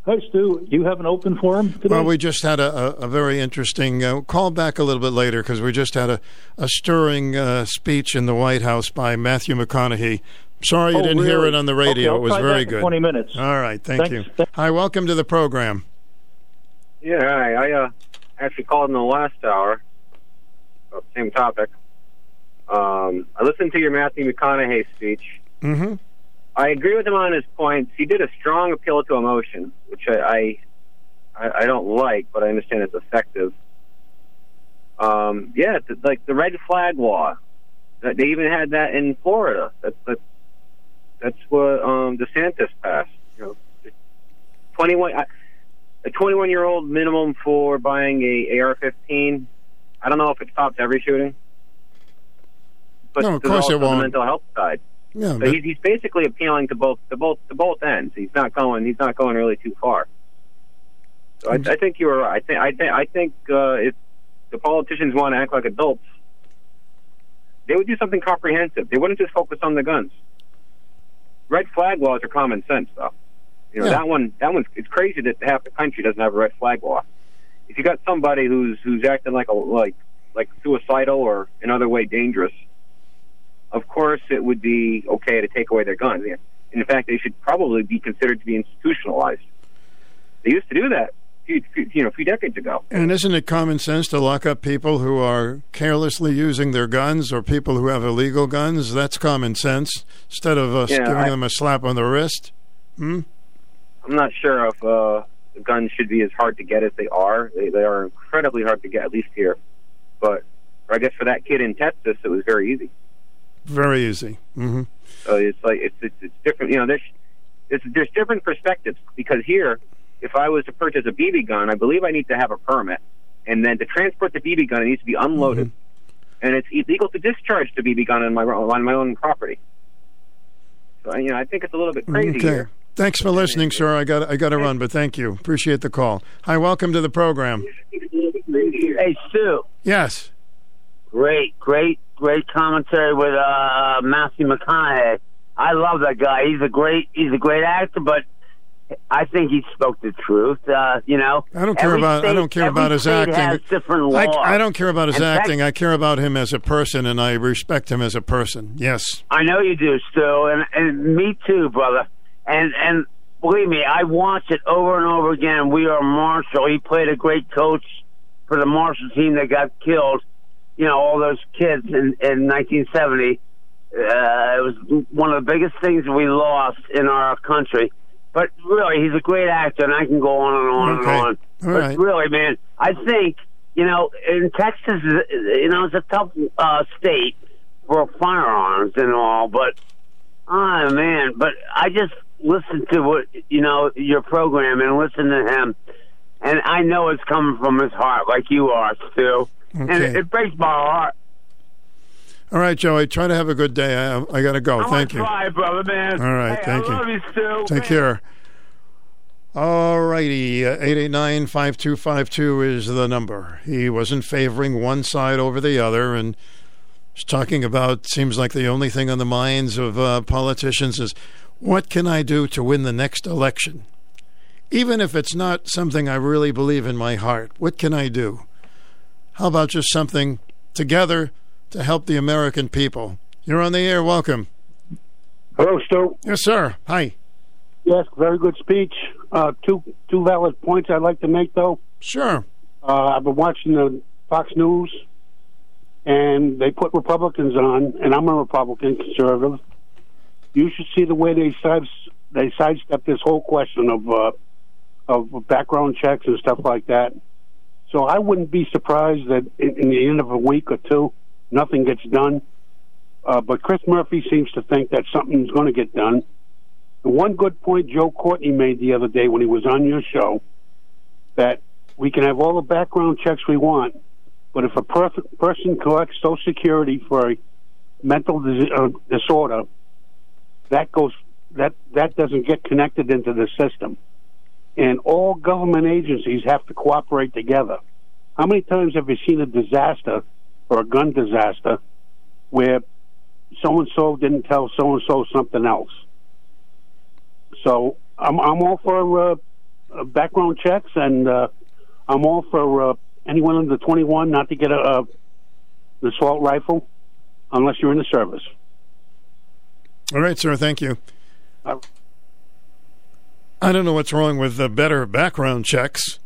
Hi, Stu. Do you have an open forum today?
Well, we just had a, a, a very interesting uh, call back a little bit later because we just had a, a stirring uh, speech in the White House by Matthew McConaughey. Sorry you
Oh,
didn't hear it on the radio.
Okay,
it was very good.
20 minutes.
All right, thank
Thanks.
you. Hi, welcome to the program.
Yeah, hi. I uh, actually called in the last hour. About same topic. Um, I listened to your Matthew McConaughey speech.
Mm-hmm.
I agree with him on his points. He did a strong appeal to emotion, which I I, I don't like, but I understand it's effective. Um, yeah, th- like the red flag law. They even had that in Florida. That's that's that's what um, DeSantis passed. You know, twenty one. A 21 year old minimum for buying a AR-15. I don't know if it stops every shooting, but
No, of course it won't.
the mental health side.
Yeah,
so
but-
he's, he's basically appealing to both to both to both ends. He's not going he's not going really too far. So I, I think you were right. I think I think I think uh, if the politicians want to act like adults, they would do something comprehensive. They wouldn't just focus on the guns. Red flag laws are common sense, though. You know
Yeah.
that one. That one's. It's crazy that half the country doesn't have a red flag law. If you got somebody who's who's acting like a like like suicidal or in other way dangerous, of course it would be okay to take away their guns. In fact, they should probably be considered to be institutionalized. They used to do that, a few, few, you know, a few decades ago.
And isn't it common sense to lock up people who are carelessly using their guns or people who have illegal guns? That's common sense instead of us
Yeah,
giving
I-
them a slap on the wrist. Hmm?
I'm not sure if uh, guns should be as hard to get as they are. They, they are incredibly hard to get, at least here. But I guess for that kid in Texas, it was very easy.
Very easy. hmm
So it's like it's it's, it's different. You know, there's There's, there's different perspectives because here, if I was to purchase a BB gun, I believe I need to have a permit, and then to transport the BB gun, it needs to be unloaded,
Mm-hmm.
and it's illegal to discharge the BB gun on my on my own property. So you know, I think it's a little bit crazy
Okay.
here.
Thanks for listening, sir. I got I got to run, but thank you. Appreciate the call. Hi, welcome to the program.
Hey, Stu.
Yes.
Great, great, great commentary with uh, Matthew McConaughey. I love that guy. He's a great, he's a great actor, but I think he spoke the truth. Uh, you know,
I don't care about I don't care about his acting.
Different
I,
laws.
I don't care about his acting. I care about him as a person, and I respect him as a person. Yes.
I know you do, Stu, and, and me too, brother. And and believe me, I watched it over and over again. We are Marshall. He played a great coach for the Marshall team that got killed. You know, all those kids in in 1970. Uh, it was one of the biggest things we lost in our country. But really, he's a great actor, and I can go on and on
Okay.
and on.
All
but
right.
really, man, I think you know, in Texas, you know, it's a tough uh, state for firearms and all, but oh man, but I just listen to what you know your program and listen to him, and I know it's coming from his heart, like you are, Stu, and it, it breaks my heart.
All right, Joey. Try to have a good day. I, I got to go.
I'm
Thank you.
try, brother, man.
All right,
Hey,
thank
I
you.
you.
Take care. All righty. uh, 889 5252 is the number. He wasn't favoring one side over the other and was talking about, seems like the only thing on the minds of uh, politicians is what can I do to win the next election? Even if it's not something I really believe in my heart, what can I do? How about just something together to help the American people? You're on the air. Welcome.
Hello, Stu.
Yes, sir. Hi.
Yes, very good speech. Uh, two two valid points I'd like to make, though.
Sure.
Uh, I've been watching the Fox News, and they put Republicans on, and I'm a Republican conservative. You should see the way they side they sidestep this whole question of uh, of background checks and stuff like that. So I wouldn't be surprised that in, in the end of a week or two, nothing gets done. Uh, but Chris Murphy seems to think that something's going to get done. The one good point Joe Courtney made the other day when he was on your show that we can have all the background checks we want, but if a per- person collects Social Security for a mental dis- uh, disorder, that goes that that doesn't get connected into the system, and all government agencies have to cooperate together. How many times have you seen a disaster or a gun disaster where so and so didn't tell so and so something else? So I'm I'm all for uh, uh, background checks, and uh, I'm all for uh, anyone under 21 not to get a, a assault rifle unless you're in the service.
All right, sir. Thank you. I don't know what's wrong with the better background checks.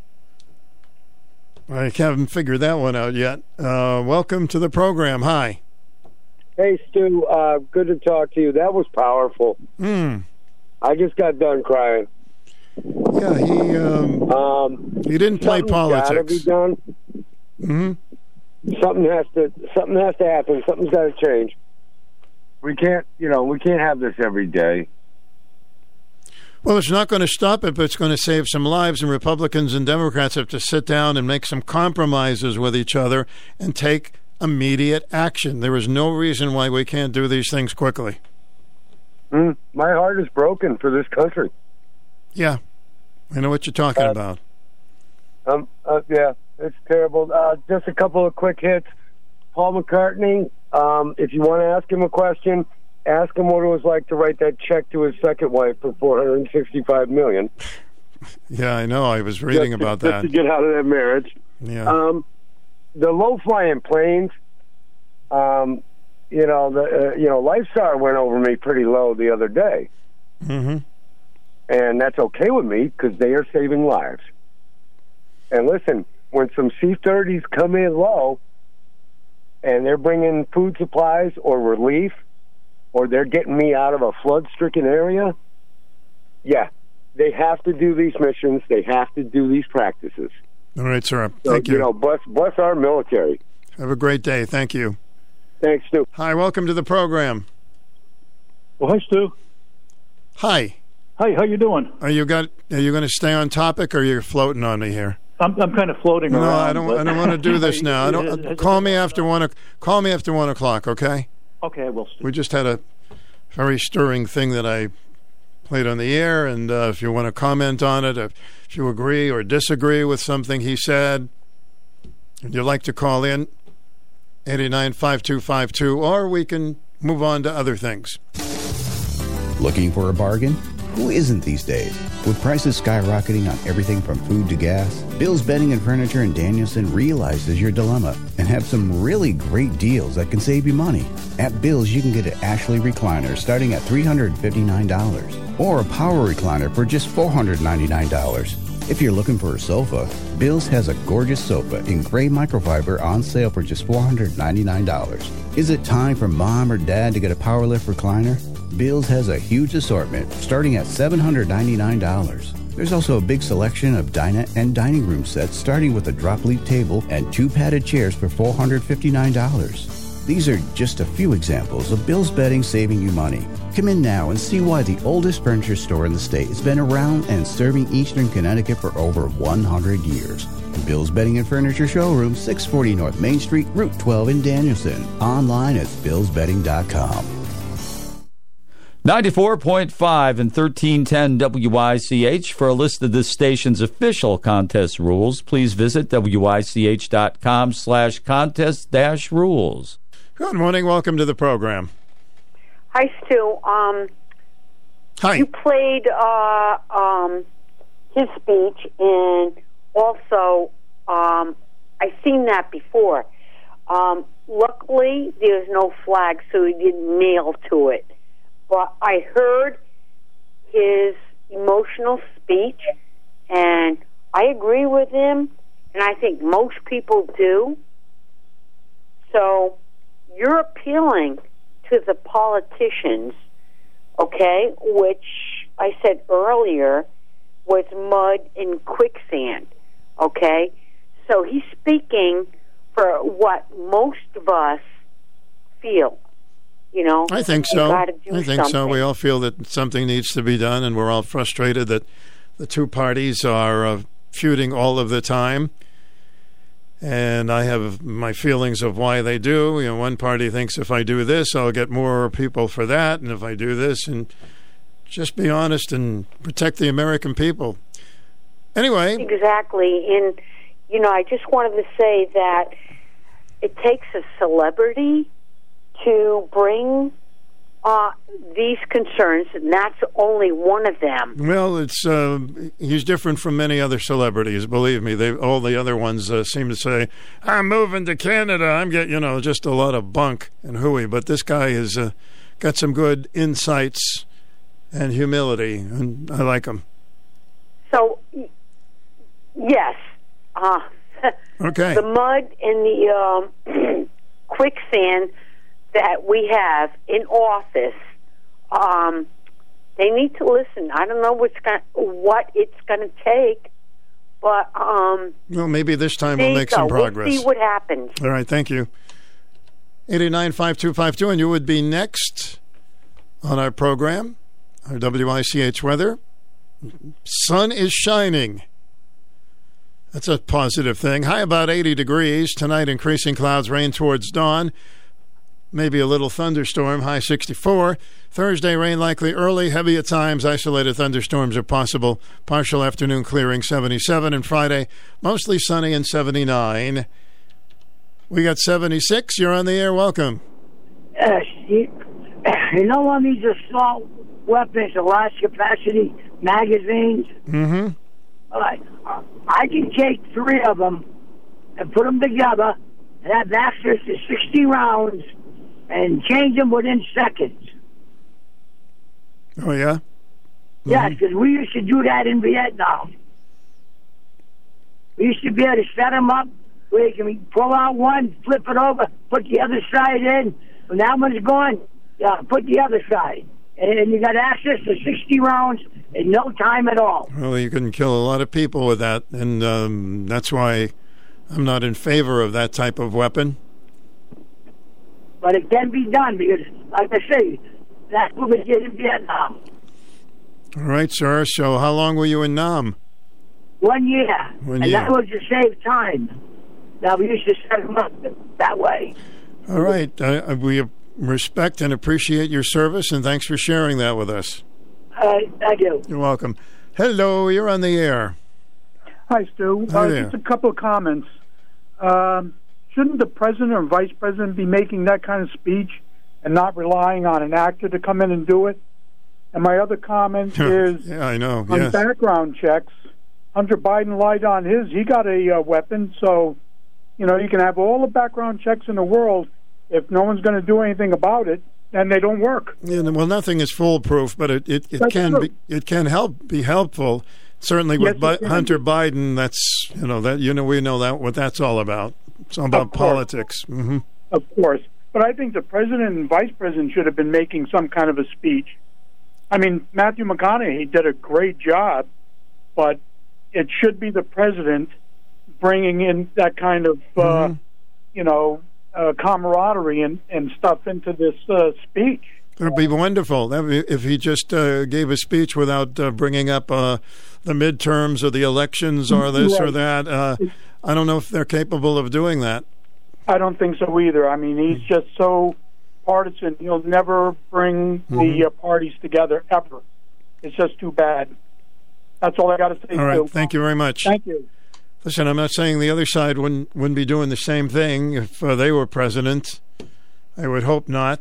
I haven't figured that one out yet. Uh, welcome to the program. Hi.
Hey, Stu. Uh, good to talk to you. That was powerful.
Hmm.
I just got done crying.
Yeah, he um,
um
he didn't play
Gotta
politics.
be done.
hmm
Something has to. Something has to happen. Something's got to change. We can't. You know, we can't have this every day.
Well, it's not going to stop it, but it's going to save some lives. And Republicans and Democrats have to sit down and make some compromises with each other and take immediate action. There is no reason why we can't do these things quickly.
Mm, my heart is broken for this country.
Yeah, I know what you're talking about.
Um. Uh, yeah, it's terrible. Uh, just a couple of quick hits. Paul McCartney. Um, if you want to ask him a question, ask him what it was like to write that check to his second wife for four hundred and sixty-five million.
Yeah, I know. I was reading
just to-
about
just
that.
to get out of that marriage.
Yeah.
Um, the low-flying planes. Um, you know, the uh, you know, Lifestar went over me pretty low the other day,
hmm
and that's okay with me because they are saving lives. And listen, when some C-30s come in low, and they're bringing food supplies or relief, or they're getting me out of a flood-stricken area, yeah, they have to do these missions. They have to do these practices.
All right, sir.
So,
Thank you.
know, bless bless our military.
Have a great day. Thank you.
Thanks, Stu.
Hi, welcome to the program.
Well, hi, Stu.
Hi.
Hi, how you doing?
Are you got? Are you going to stay on topic, or you're floating on me here?
I'm, I'm kind of floating
no,
around.
I don't.
but-
I don't want to do *laughs* this now. I don't. *laughs* call me after one. o- Call me after one o'clock. Okay.
Okay, well,
We just had a very stirring thing that I played on the air, and uh, if you want to comment on it, if, if you agree or disagree with something he said, and you'd like to call in, 895252, or we can move on to other things.
Looking for a bargain? Who isn't these days? With prices skyrocketing on everything from food to gas, Bill's Bedding and Furniture in Danielson realizes your dilemma and have some really great deals that can save you money. At Bill's, you can get an Ashley recliner starting at $359 or a power recliner for just $499. If you're looking for a sofa, Bill's has a gorgeous sofa in gray microfiber on sale for just $499. Is it time for mom or dad to get a power lift recliner? Bill's has a huge assortment starting at $799. There's also a big selection of dinette and dining room sets starting with a drop leaf table and two padded chairs for $459. These are just a few examples of Bill's Bedding saving you money. Come in now and see why the oldest furniture store in the state has been around and serving Eastern Connecticut for over 100 years. Bill's Bedding and Furniture Showroom, 640 North Main Street, Route 12 in Danielson. Online at billsbedding.com.
94.5 and 1310 WICH. For a list of this station's official contest rules, please visit WICH.com slash contest dash rules.
Good morning. Welcome to the program.
Hi, Stu. Um,
Hi.
You played uh, um, his speech, and also um, I've seen that before. Um, luckily, there's no flag, so he didn't nail to it. But I heard his emotional speech, and I agree with him, and I think most people do. So you're appealing to the politicians, okay, which I said earlier was mud and quicksand, okay? So he's speaking for what most of us feel. You know,
I think so. I think so. We all feel that something needs to be done, and we're all frustrated that the two parties are uh, feuding all of the time. And I have my feelings of why they do. You know, one party thinks if I do this, I'll get more people for that, and if I do this, and just be honest and protect the American people. Anyway,
Exactly. And, you know, I just wanted to say that it takes a celebrity to bring uh, these concerns, and that's only one of them.
Well, it's uh, he's different from many other celebrities. Believe me, they all the other ones uh, seem to say, "I'm moving to Canada." I'm getting you know just a lot of bunk and hooey. But this guy has uh, got some good insights and humility, and I like him.
So, yes. Uh, *laughs*
Okay.
the mud and the um, *clears throat* quicksand that we have in office, um, they need to listen. I don't know what's going what it's going to take, but um,
Well, maybe this time we'll make some progress.
We'll see what happens.
All right, thank you. 889-5252, and you would be next on our program, our WICH weather. Sun is shining. That's a positive thing. High about 80 degrees. Tonight, increasing clouds, rain towards dawn. Maybe a little thunderstorm, high 64. Thursday, rain likely early, heavy at times. Isolated thunderstorms are possible. Partial afternoon clearing, 77. And Friday, mostly sunny and 79. We got 76. You're on the air. Welcome.
Uh, you, you know on these assault weapons, the large capacity magazines?
Mm-hmm.
All right. I can take three of them and put them together and have access to 60 rounds and change them within seconds.
Oh, yeah?
Yeah, because we used to do that in Vietnam. We used to be able to set them up where you can pull out one, flip it over, put the other side in. When that one's gone, yeah, put the other side. And you got access to 60 rounds in no time at all.
Well, you can kill a lot of people with that, and um, that's why I'm not in favor of that type of weapon.
But it can be done because, like I say, that's what we did in Vietnam.
All right, sir. So, how long were you in Nam?
One year.
One
and
year.
that was to save time. Now, we used to set them up that way.
All right. Uh, we respect and appreciate your service, and thanks for sharing that with us.
Uh, thank you.
You're welcome. Hello, you're on the air.
Hi, Stu.
Hi
uh. Just a couple of comments. Um, shouldn't the president or vice president be making that kind of speech and not relying on an actor to come in and do it? And my other comment *laughs* is
yeah, I know.
on
Yes.
background checks. Hunter Biden lied on his. He got a uh, weapon, so you know you can have all the background checks in the world. If no one's going to do anything about it, then they don't work.
Yeah, well, nothing is foolproof, but it, it, it
That's
can
true.
be it can help be helpful. Certainly with
Yes,
Bi- Hunter Biden, that's you know that you know we know that what that's all about. It's all about politics. hmm
Of course. But I think the president and vice president should have been making some kind of a speech. I mean, Matthew McConaughey did a great job, but it should be the president bringing in that kind of, uh, you know, uh, camaraderie and, and stuff into this uh, speech.
It would be wonderful That would be- if he just uh, gave a speech without uh, bringing up uh, the midterms or the elections or this or
Right.
that. I don't know if they're capable of doing that.
I don't think so either. I mean, he's just so partisan. He'll never bring
Mhm.
the uh, parties together ever. It's just too bad. That's all I got to say.
All right,
Stu.
thank you very much.
Thank you.
Listen, I'm not saying the other side wouldn't wouldn't be doing the same thing if uh, they were president. I would hope not,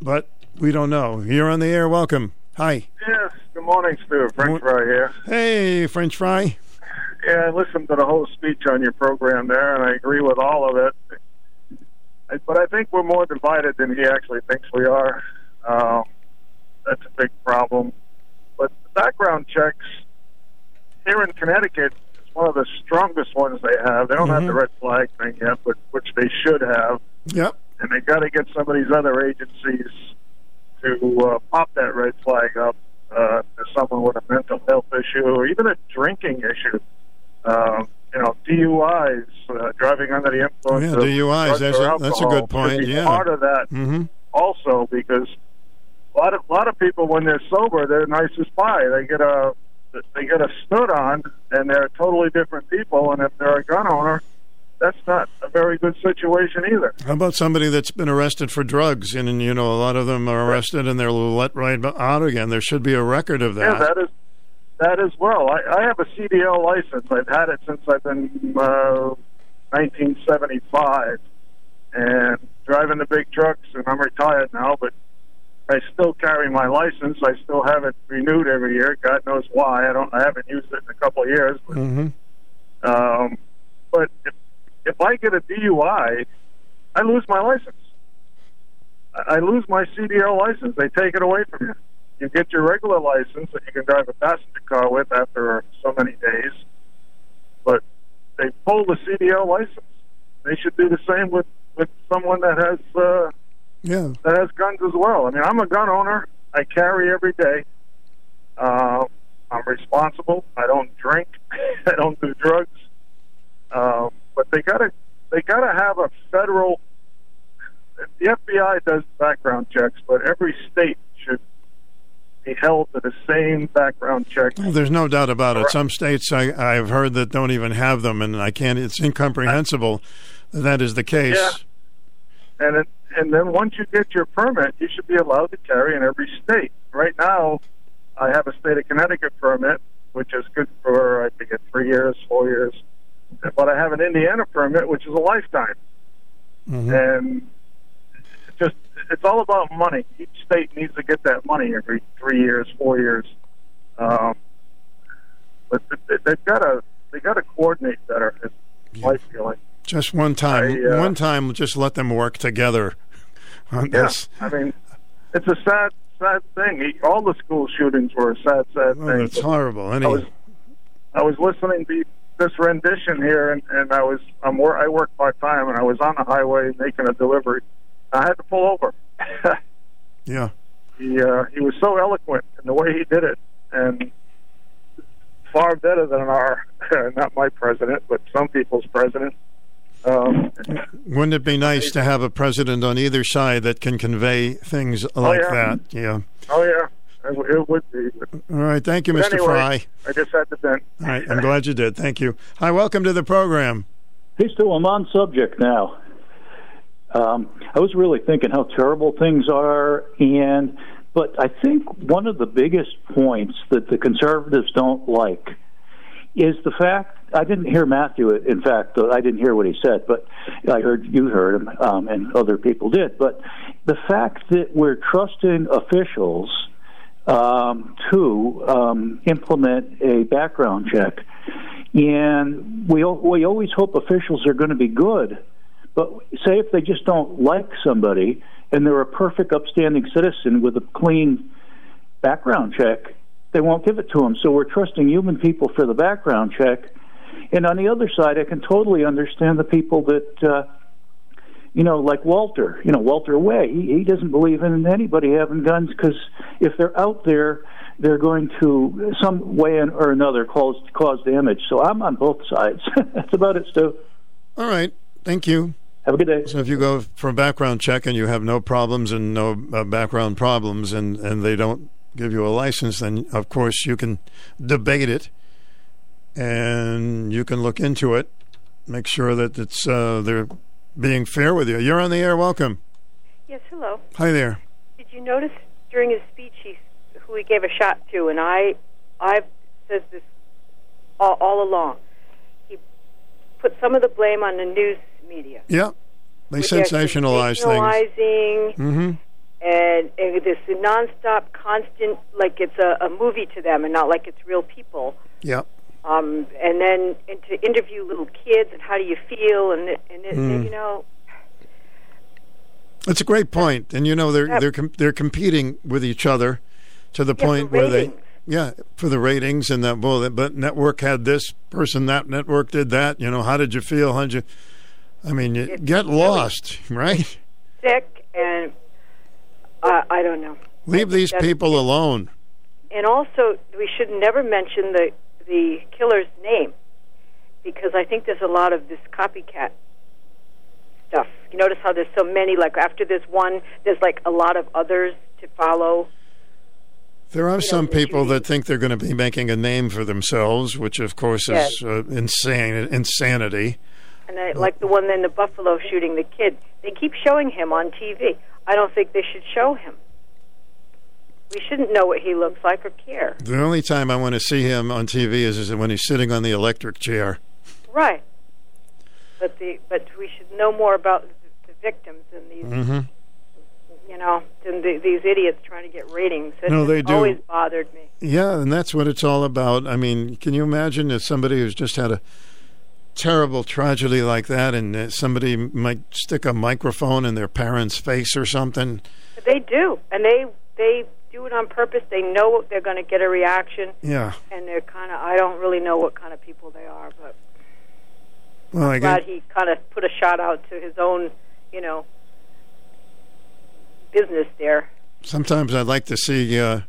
but we don't know. You're on the air. Welcome. Hi.
Yes, good morning, Stu. French fry here.
Hey, French fry.
Yeah, I listened to the whole speech on your program there, and I agree with all of it. But I think we're more divided than he actually thinks we are. Um, that's a big problem. But the background checks here in Connecticut is one of the strongest ones they have. They don't have the red flag thing yet, but which they should have.
Yep.
and they got to get some of these other agencies to uh, pop that red flag up uh, to someone with a mental health issue or even a drinking issue. Um, you know, DUIs, uh, driving under the influence
Yeah,
of
DUIs,
drugs
that's a- that's a good point,
be
yeah.
part of that
Mm-hmm.
also because a lot of a lot of people when they're sober they're nice as pie. They get a they get a snoot on and they're totally different people. And if they're a gun owner, that's not a very good situation either.
How about somebody that's been arrested for drugs? And, and, you know, a lot of them are arrested and they're let right out again. There should be a record of that.
Yeah, that is that as well. I, I have a CDL license. I've had it since I've been uh, 1975, and driving the big trucks. And I'm retired now, but I still carry my license. I still have it renewed every year. God knows why. I don't. I haven't used it in a couple of years. But,
Mm-hmm.
um, but if if I get a DUI, I lose my license. I I lose my CDL license. They take it away from you. You get your regular license that you can drive a passenger car with after so many days, but they pull the CDL license. They should do the same with with someone that has uh,
Yeah.
that has guns as well. I mean, I'm a gun owner. I carry every day. Uh, I'm responsible. I don't drink. *laughs* I don't do drugs. Um, but they gotta they gotta have a federal. The FBI does background checks, but every state be held to the same background check.
Well, there's no doubt about it. Some states I, I've heard that don't even have them, and I can't. It's incomprehensible that that is the case.
Yeah. And it, and then once you get your permit, you should be allowed to carry in every state. Right now, I have a state of Connecticut permit, which is good for I think it's three years, four years. But I have an Indiana permit, which is a lifetime. Mm-hmm. And it's all about money. Each state needs to get that money every three years, four years. Um, but they- they've got to they got to coordinate better. Is my feeling.
Just one time,
I, uh,
one time, just let them work together *laughs* on
Yeah,
this.
I mean, it's a sad, sad thing. All the school shootings were a sad, sad
Oh,
thing.
it's horrible.
I was, I was listening to this rendition here, and, and I was, I'm wor- I work part time, and I was on the highway making a delivery. I had to pull over. *laughs*
yeah.
he, uh, he was so eloquent in the way he did it, and far better than our, *laughs* not my president, but some people's president. Um,
Wouldn't it be nice to have a president on either side that can convey things like
yeah.
that? Yeah.
Oh yeah, It, would be.
All right. Thank you,
but
Mr.
anyway,
Fry.
I just had to vent.
All right. I'm glad you did. Thank you. Hi. Welcome to the program.
He's Stu, I'm on subject now. Um, I was really thinking how terrible things are, and but I think one of the biggest points that the conservatives don't like is the fact I didn't hear Matthew. In fact, I didn't hear what he said, but I heard you heard him, um, and other people did. But the fact that we're trusting officials um, to um, implement a background check, and we we always hope officials are going to be good. But say if they just don't like somebody and they're a perfect, upstanding citizen with a clean background check, they won't give it to them. So we're trusting human people for the background check. And on the other side, I can totally understand the people that, uh, you know, like Walter, you know, Walter Way. He, he doesn't believe in anybody having guns because if they're out there, they're going to some way or another cause cause damage. So I'm on both sides. *laughs* That's about it, Stu.
All right. Thank you.
Have a good day.
So if you go for a background check and you have no problems and no uh, background problems and, and they don't give you a license, then of course you can debate it and you can look into it, make sure that it's uh, they're being fair with you. You're on the air. Welcome.
Yes, hello.
Hi there.
Did you notice during his speech he, who he gave a shot to? And I, I've said this all, all along. He put some of the blame on the news media.
Yeah. They sensationalize things. Mm-hmm.
and, and this nonstop, constant, like it's a, a movie to them, and not like it's real people.
Yeah.
Um, and then and to interview little kids and how do you feel, and and it,
Mm.
you know,
It's a great point. and you know they're
Yeah.
they're com- they're competing with each other to the
Yeah,
point where they yeah for the ratings and that well but network had this person that network did that you know how did you feel how did you I mean you get lost right
sick and uh, I don't know.
leave these people alone
And also, we should never mention the the killer's name because I think there's a lot of this copycat stuff. You notice how there's so many. Like after this one, there's like a lot of others to follow.
there are some people that think they're going to be making a name for themselves which of course is uh, insane insanity
And I, like the one in the Buffalo shooting the kid, they keep showing him on TV. I don't think they should show him. We shouldn't know what he looks like or care.
the only time I want to see him on TV is, is when he's sitting on the electric chair
Right. But the but we should know more about the, the victims and these
mm-hmm.
you know than the, these idiots trying to get ratings. It
No, they do.
always bothered me.
Yeah, and that's what it's all about. I mean, can you imagine if somebody who's just had a terrible tragedy like that and uh, somebody might stick a microphone in their parents' face or something?
They do, and they they do it on purpose. They know they're going to get a reaction,
Yeah.
and they're kind of I don't really know what kind of people they are, but
Well, I
I'm glad he kind of put a shot out to his own you know business there.
sometimes I'd like to see uh,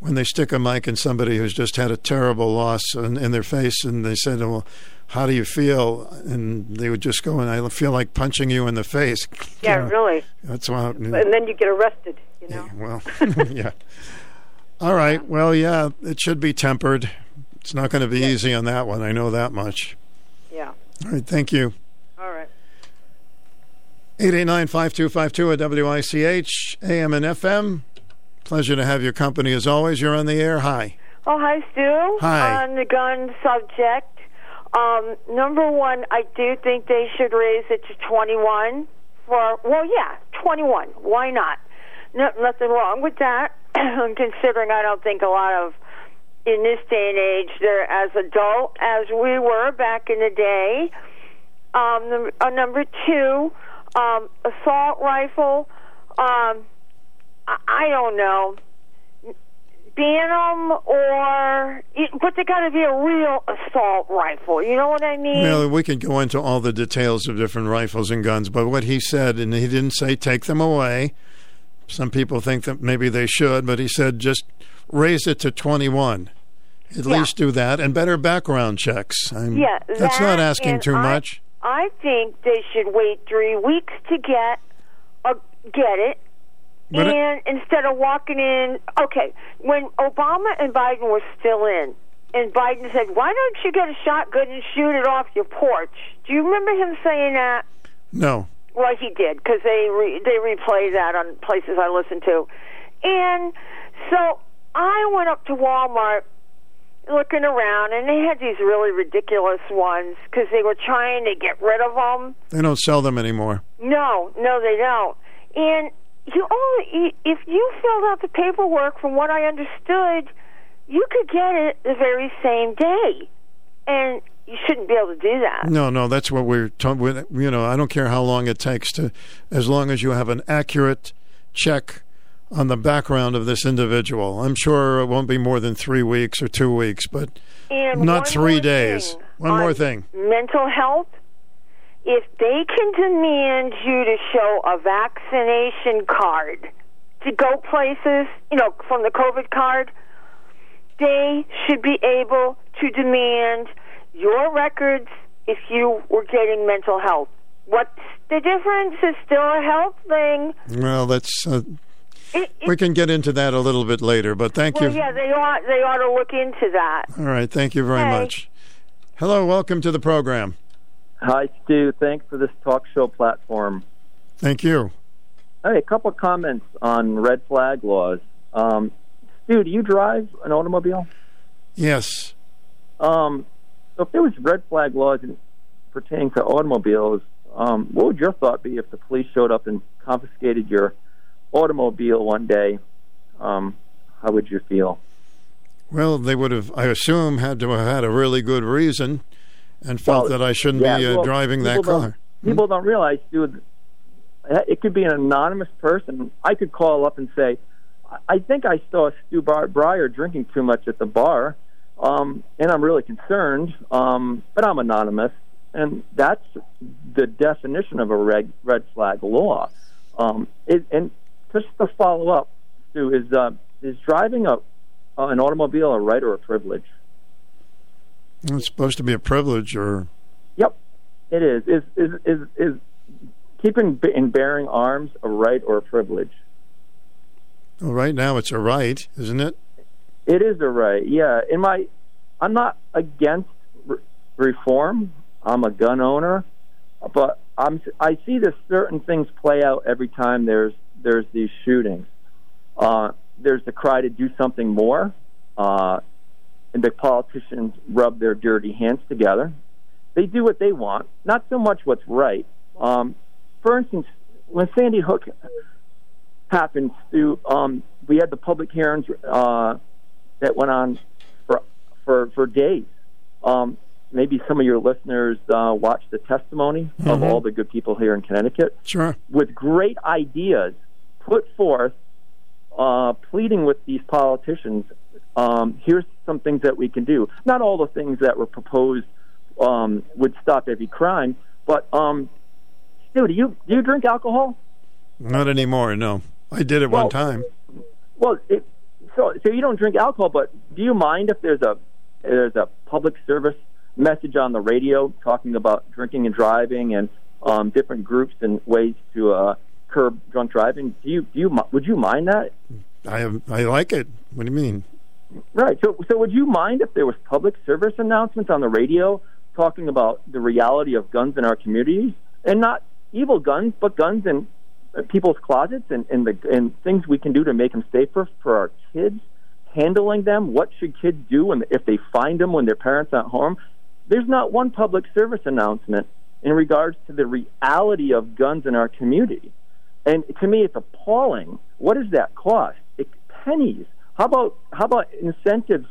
when they stick a mic in somebody who's just had a terrible loss in, in their face and they said, well, how do you feel? And they would just go, and I feel like punching you in the face. *laughs*
Yeah,
You know,
really.
That's why.
And then you get arrested. You know.
Well, *laughs* yeah. All right. Well, yeah, it should be tempered. It's not going to be easy on that one. I know that much.
Yeah.
All right. Thank you.
All right.
889 5252 at WICH, AM and FM. Pleasure to have your company as always. You're on the air. Hi.
Oh, hi, Stu.
Hi.
On the gun subject, um, number one, I do think they should raise it to 21 for, well, yeah, 21. Why not? No, nothing wrong with that, *clears throat* considering I don't think a lot of, in this day and age, they're as adult as we were back in the day. Um, num- uh, number two, um, assault rifle. Um, I, don't know ban them or but they got to be a real assault rifle you know what i mean
Well, we could go into all the details of different rifles and guns, but what he said, and he didn't say take them away. Some people think that maybe they should, but he said just raise it to 21. At
Yeah.
least do that, and better background checks. I'm,
yeah
that's
that,
not asking too
I-
much.
i think they should wait three weeks to get uh, get it
But it-
and instead of walking in, okay, when Obama and Biden were still in, and Biden said, "Why don't you get a shotgun and shoot it off your porch?" Do you remember him saying that?
No.
Well, he did because they re- they replay that on places I listen to, and so I went up to Walmart looking around, and they had these really ridiculous ones because they were trying to get rid of them.
They don't sell them anymore.
No, no, they don't. And you only if you filled out the paperwork, from what I understood, you could get it the very same day, and you shouldn't be able to do that.
No, no, that's what we're talking. You know, I don't care how long it takes to, as long as you have an accurate check on the background of this individual. I'm sure it won't be more than three weeks or two weeks, but
And
not three days.
thing.
One more thing.
Mental health. If they can demand you to show a vaccination card to go places, you know, from the COVID card, they should be able to demand your records if you were getting mental health. What's the difference? It's still a health thing.
Well, that's. Uh,
It,
we can get into that a little bit later, but thank
well,
you.
yeah, they ought they ought to look into that.
All right, thank you very much. Hello, welcome to the program.
Hi, Stu. Thanks for this talk show platform.
Thank you.
Hey, a couple of comments on red flag laws. Um, Stu, do you drive an automobile?
Yes.
Um, so if there was red flag laws pertaining to automobiles, um, what would your thought be if the police showed up and confiscated your automobile one day? Um, how would you feel?
Well, they would have, I assume, had to have had a really good reason and felt
Well,
that I shouldn't
yeah,
be uh,
well,
driving that car.
People don't realize, dude. It could be an anonymous person. I could call up and say, "I- "I think I saw Stu Bryer drinking too much at the bar, um, and I'm really concerned." Um, but I'm anonymous, and that's the definition of a red red flag law. Um, it, and just to follow up, Stu, is uh, is driving a uh, an automobile a right or a privilege?
It's supposed to be a privilege, or
Yep, it is. Is is is is keeping b- and bearing arms a right or a privilege?
well, right now it's a right, isn't it?
It is a right. Yeah. In my, I'm not against re- reform. I'm a gun owner, but I'm I see that certain things play out every time there's there's these shootings. Uh, there's the cry to do something more, uh, and the politicians rub their dirty hands together. They do what they want, not so much what's right. Um, for instance, when Sandy Hook happened, Stu, um, we had the public hearings uh, that went on for for for days. Um, maybe some of your listeners uh, watched the testimony of
Mhm.
all the good people here in Connecticut
Sure.
with great ideas put forth, uh, pleading with these politicians. Um, here's some things that we can do. Not all the things that were proposed um, would stop every crime, but um, Stu, do you do you drink alcohol?
Not anymore. No, I did it
Well-
one time.
Well, it, so so you don't drink alcohol, but do you mind if there's a there's a public service message on the radio talking about drinking and driving and um, different groups and ways to uh, curb drunk driving? Do you do you would you mind that?
I I like it. What do you mean?
Right. So so would you mind if there was public service announcements on the radio talking about the reality of guns in our communities and not evil guns, but guns in uh, people's closets and and the and things we can do to make them safer for our kids, handling them. What should kids do when if they find them when their parents aren't home? There's not one public service announcement in regards to the reality of guns in our community. And to me, it's appalling. What does that cost? It, pennies. How about how about incentives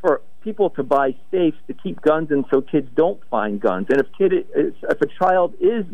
for people to buy safes to keep guns and so kids don't find guns? And if kid is, if a child is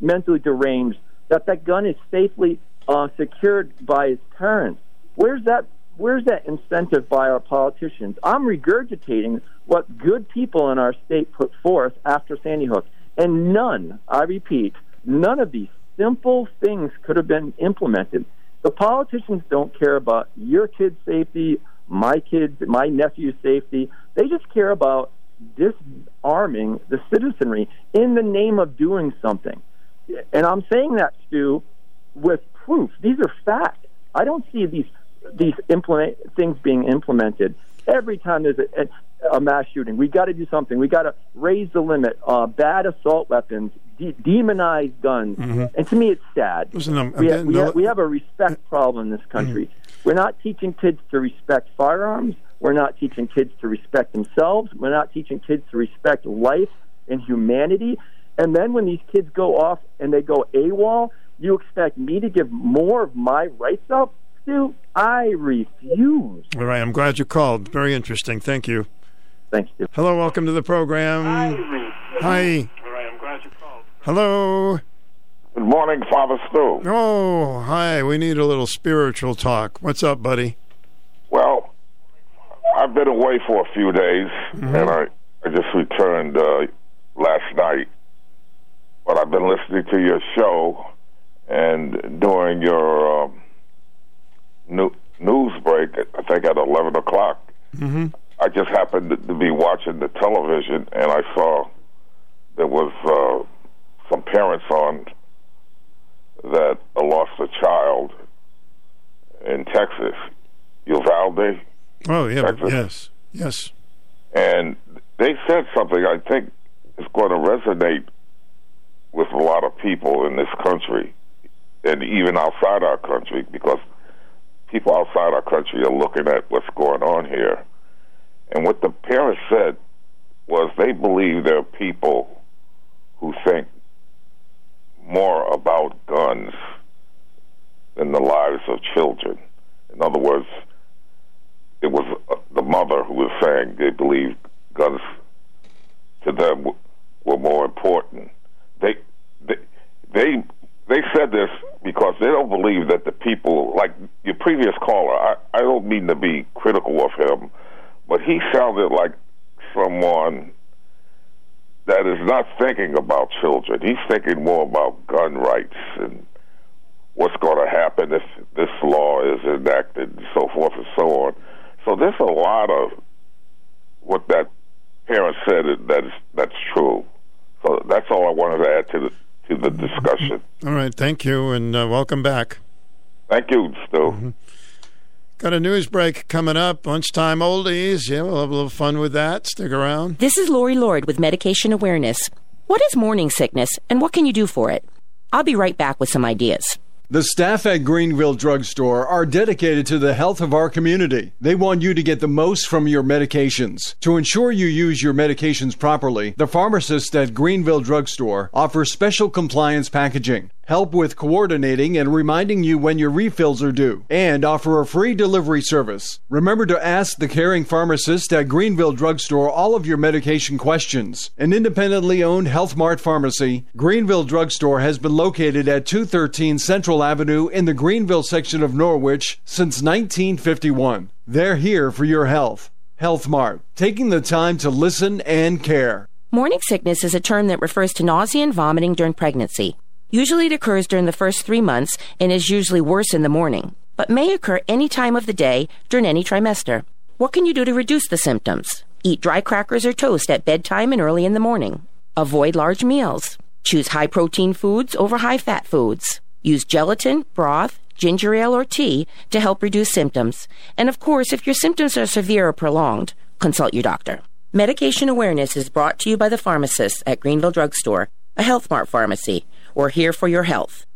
mentally deranged, that that gun is safely uh, secured by his parents. Where's that? Where's that incentive by our politicians? I'm regurgitating what good people in our state put forth after Sandy Hook, and none, I repeat, none of these simple things could have been implemented. The politicians don't care about your kid's safety, my kids, my nephew's safety. They just care about disarming the citizenry in the name of doing something. And I'm saying that, Stu, with proof. These are facts. I don't see these these implement things being implemented. Every time there's a, a, mass shooting, we got to do something. We got to raise the limit. Uh, bad assault weapons, de- demonize guns,
Mhm.
and to me, it's sad.
Listen, um,
we, have, we,
no-
have, we have a respect problem in this country. We're not teaching kids to respect firearms. We're not teaching kids to respect themselves. We're not teaching kids to respect life and humanity. And then when these kids go off and they go AWOL, you expect me to give more of my rights up? Stu, I refuse.
All right, I'm glad you called. Very interesting. Thank you.
Thanks, Stu.
Hello, welcome to the program. Hi. Hi. All right, I'm glad you called. Hello.
Good morning, Father Stu.
Oh, hi. We need a little spiritual talk. What's up, buddy?
Well, I've been away for a few days,
Mm-hmm.
and I, I just returned uh, last night. But I've been listening to your show, and during your um, new, news break, I think at 11 o'clock,
Mm-hmm.
I just happened to, be watching the television, and I saw there was uh, some parents on that lost a child in Texas, Uvalde,
Oh, yeah.
Texas.
Yes. Yes.
and they said something I think is going to resonate with a lot of people in this country, and even outside our country, because people outside our country are looking at what's going on here. And what the parents said was they believe there are people who think more about guns than the lives of children. In other words, it was uh, the mother who was saying they believe guns to them were more important. They they they they said this because they don't believe that the people like your previous caller. I, I don't mean to be critical of him, but he sounded like someone that is not thinking about children. He's thinking more about gun rights and what's going to happen if this law is enacted and so forth and so on. So there's a lot of what that parent said that is that's true. So that's all I wanted to add to the to the discussion.
All right. Thank you, and uh, welcome back.
Thank you, Stu.
Mm-hmm. Got a news break coming up. Lunchtime oldies. Yeah, we'll have a little fun with that. Stick around.
This is Lori Lord with Medication Awareness. What is morning sickness and what can you do for it? I'll be right back with some ideas.
The staff at Greenville Drugstore are dedicated to the health of our community. They want you to get the most from your medications. To ensure you use your medications properly, the pharmacist at Greenville Drugstore offers special compliance packaging, help with coordinating and reminding you when your refills are due, and offer a free delivery service. Remember to ask the caring pharmacist at Greenville Drugstore all of your medication questions. An independently owned Health Mart pharmacy, Greenville Drugstore has been located at 213 Central Avenue in the Greenville section of Norwich since 1951. They're here for your health. Health Mart, taking the time to listen and care.
Morning sickness is a term that refers to nausea and vomiting during pregnancy. Usually it occurs during the first three months and is usually worse in the morning, but may occur any time of the day during any trimester. What can you do to reduce the symptoms? Eat dry crackers or toast at bedtime and early in the morning. Avoid large meals. Choose high protein foods over high fat foods. Use gelatin, broth, ginger ale, or tea to help reduce symptoms. And of course, if your symptoms are severe or prolonged, consult your doctor. Medication awareness is brought to you by the pharmacists at Greenville Drugstore, a Health Mart pharmacy. We're here for your health.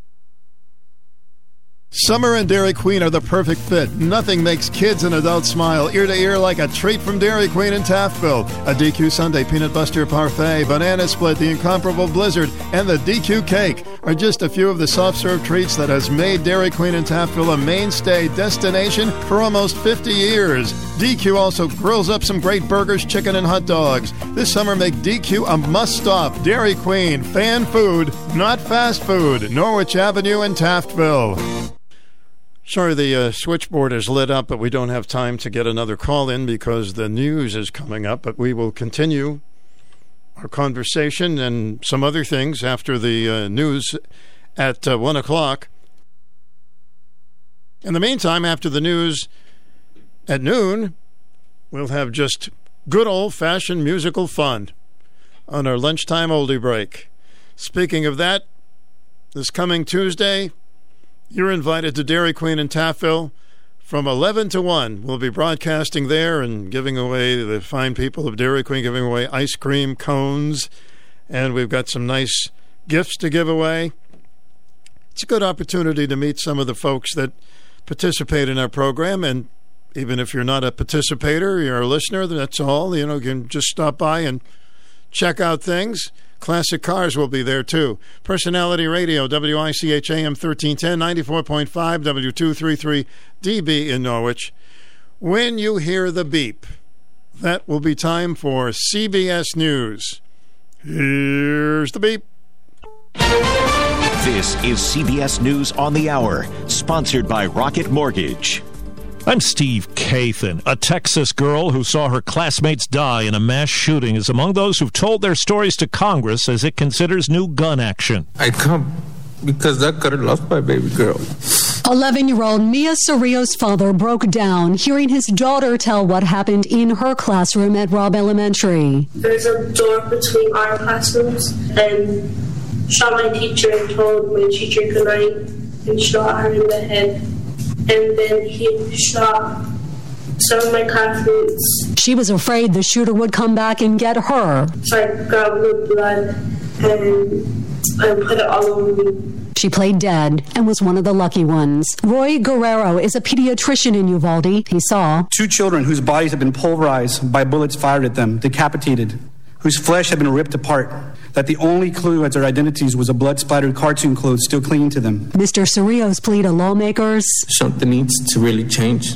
Summer and Dairy Queen are the perfect fit. Nothing makes kids and adults smile ear to ear like a treat from Dairy Queen in Taftville. A DQ sundae peanut buster parfait, banana split, the incomparable blizzard, and the DQ cake are just a few of the soft serve treats that has made Dairy Queen in Taftville a mainstay destination for almost 50 years. DQ also grills up some great burgers, chicken, and hot dogs. This summer, make DQ a must stop. Dairy Queen, fan food, not fast food. Norwich Avenue in Taftville. Sorry, the uh, switchboard is lit up, but we don't have time to get another call in because the news is coming up. But we will continue our conversation and some other things after the uh, news at uh, 1 o'clock. In the meantime, after the news at noon, we'll have just good old fashioned musical fun on our lunchtime oldie break. Speaking of that, this coming Tuesday, You're invited to Dairy Queen in Taftville from 11 to 1. We'll be broadcasting there and giving away the fine people of Dairy Queen, giving away ice cream cones. And we've got some nice gifts to give away. It's a good opportunity to meet some of the folks that participate in our program. And even if you're not a participator, you're a listener, that's all. You know, you can just stop by and check out things. Classic Cars will be there too. Personality Radio, WICH AM 1310, 94.5, W233 DB in Norwich. When you hear the beep, that will be time for CBS News. Here's the beep.
This is CBS News on the Hour, sponsored by Rocket Mortgage.
I'm Steve Kathan. A Texas girl who saw her classmates die in a mass shooting is among those who've told their stories to Congress as it considers new gun action.
I come because I could have lost my baby girl.
11 year old Mia Cerrillo's father broke down hearing his daughter tell what happened in her classroom at Robb Elementary.
There's a door between our classrooms, and shot my teacher and told my teacher goodnight and shot her in the head. And then he shot some of my classmates.
She was afraid the shooter would come back and get her.
So I grabbed the blood and I put it all over me.
She played dead and was one of the lucky ones. Roy Guerrero is a pediatrician in Uvalde. He saw
two children whose bodies had been pulverized by bullets fired at them, decapitated, whose flesh had been ripped apart. That the only clue as their identities was a blood splattered cartoon clothes still clinging to them.
Mr. Cerrillo's plea to lawmakers.
Something needs to really change.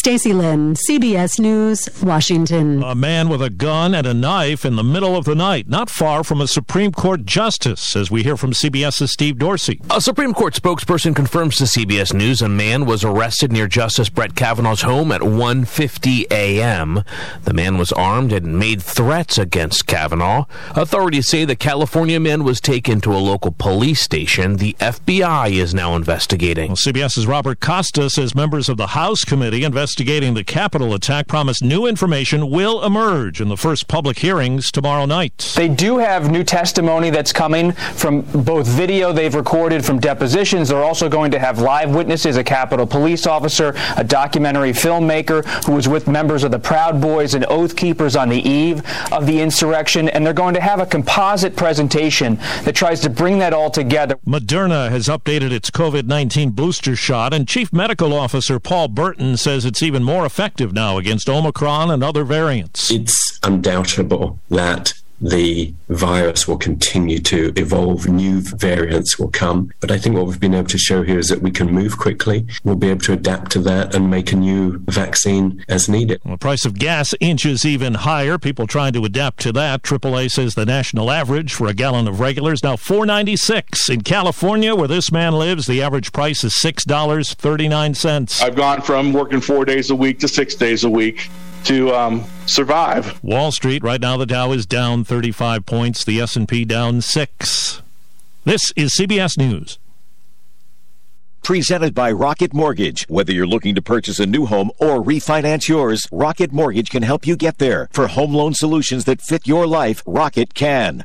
Stacy Lynn, CBS News, Washington.
A man with a gun and a knife in the middle of the night, not far from a Supreme Court justice, as we hear from CBS's Steve Dorsey.
A Supreme Court spokesperson confirms to CBS News a man was arrested near Justice Brett Kavanaugh's home at 1:50 a.m. The man was armed and made threats against Kavanaugh. Authorities say the California man was taken to a local police station. The FBI is now investigating.
Well, CBS's Robert Costa says members of the House committee investigating the Capitol attack promise new information will emerge in the first public hearings tomorrow night.
They do have new testimony that's coming from both video they've recorded from depositions. They're also going to have live witnesses, a Capitol police officer, a documentary filmmaker who was with members of the Proud Boys and Oath Keepers on the eve of the insurrection. And they're going to have a composite presentation that tries to bring that all together.
Moderna has updated its COVID 19 booster shot, and Chief Medical Officer Paul Burton says it's even more effective now against Omicron and other variants.
It's undoubtable that the virus will continue to evolve, new variants will come. But I think what we've been able to show here is that we can move quickly, we'll be able to adapt to that and make a new vaccine as needed.
Well, the price of gas inches even higher. People trying to adapt to that. AAA says the national average for a gallon of regular is now $4.96. In California, where this man lives, the average price is $6.39.
I've gone from working four days a week to six days a week to um, survive.
Wall Street right now the Dow is down 35 points, the S&P down 6. This is CBS News.
Presented by Rocket Mortgage. Whether you're looking to purchase a new home or refinance yours, Rocket Mortgage can help you get there. For home loan solutions that fit your life, Rocket can.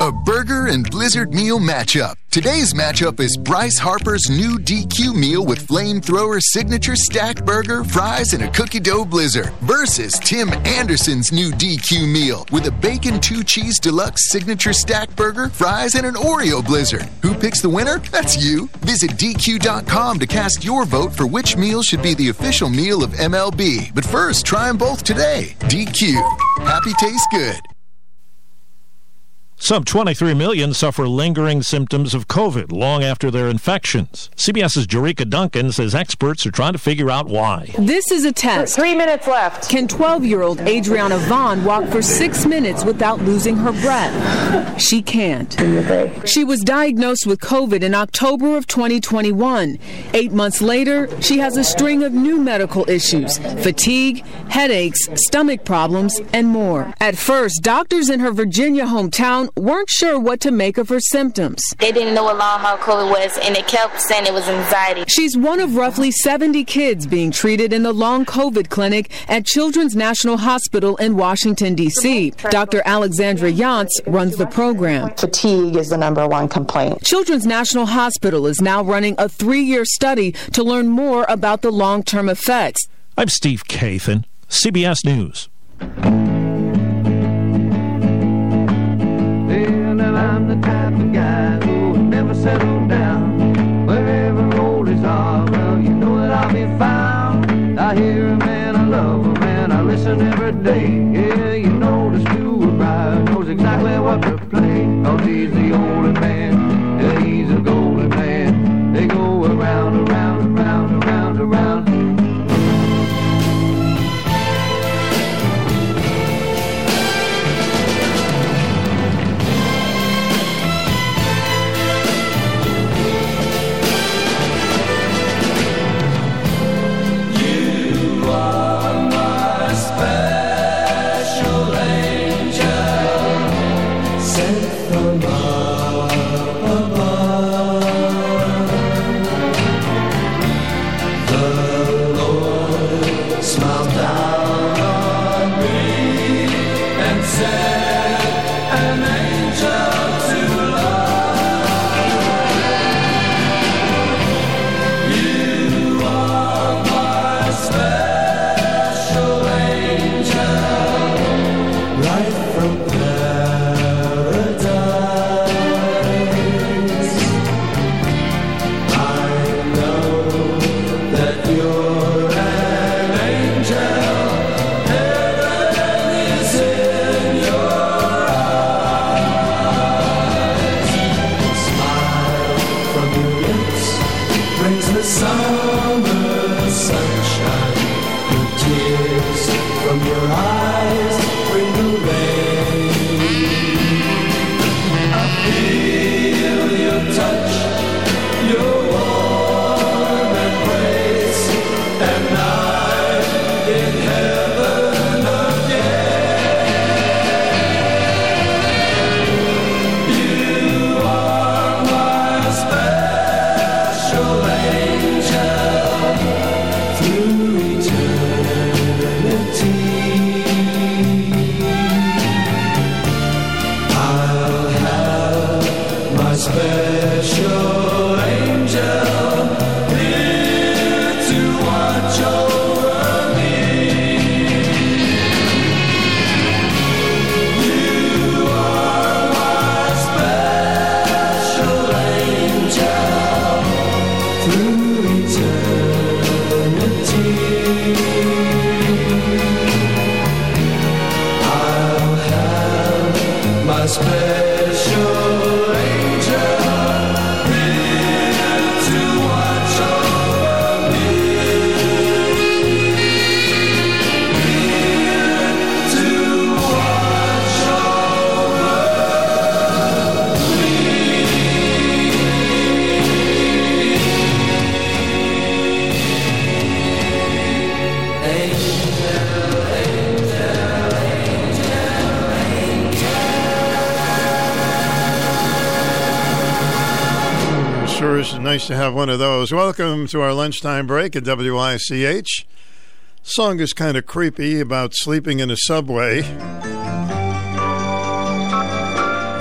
a burger and blizzard meal matchup. Today's matchup is Bryce Harper's new DQ meal with flamethrower signature stacked burger, fries, and a cookie dough blizzard versus Tim Anderson's new DQ meal with a bacon two cheese deluxe signature stacked burger, fries, and an Oreo blizzard. Who picks the winner? That's you. Visit DQ.com to cast your vote for which meal should be the official meal of MLB. But first, try them both today. DQ. Happy tastes good.
Some 23 million suffer lingering symptoms of COVID long after their infections. CBS's Jerika Duncan says experts are trying to figure out why.
This is a test.
Three minutes left.
Can 12 year old Adriana Vaughn walk for six minutes without losing her breath? She can't. She was diagnosed with COVID in October of 2021. Eight months later, she has a string of new medical issues fatigue, headaches, stomach problems, and more. At first, doctors in her Virginia hometown weren't sure what to make of her symptoms.
They didn't know what long haul COVID was, and they kept saying it was anxiety.
She's one of roughly 70 kids being treated in the long COVID clinic at Children's National Hospital in Washington, D.C. Dr. Alexandra Yonts runs the program.
Fatigue is the number one complaint.
Children's National Hospital is now running a three year study to learn more about the long term effects.
I'm Steve Kathan, CBS News.
The guy who will never settle down. Wherever is off, well, you know that I'll be found. I hear a man, I love a man, I listen every day. Yeah, you know the steward ride knows exactly what to play. Cause he's the older man, yeah, he's a golden man. They go around, around,
nice to have one of those. Welcome to our lunchtime break at WICH. Song is kind of creepy about sleeping in a subway.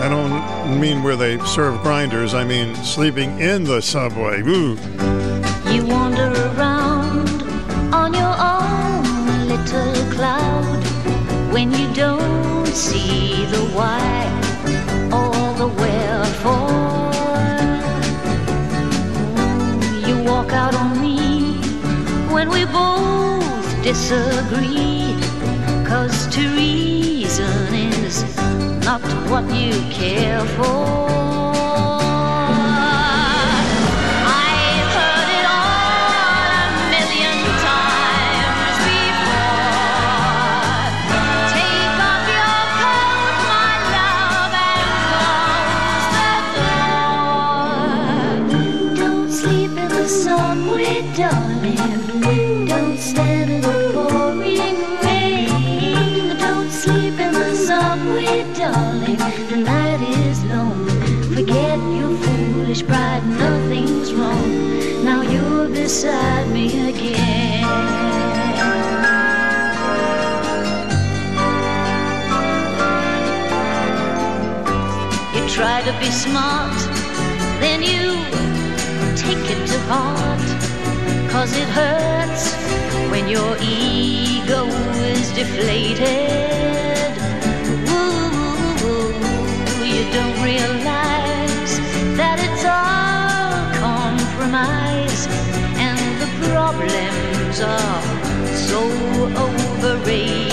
I don't mean where they serve grinders. I mean sleeping in the subway. Ooh.
You wander around on your own little cloud when you don't see the why disagree, cause to reason is not what you care for. Beside me again. You try to be smart, then you take it to heart. Cause it hurts when your ego is deflated. Problems are so overrated.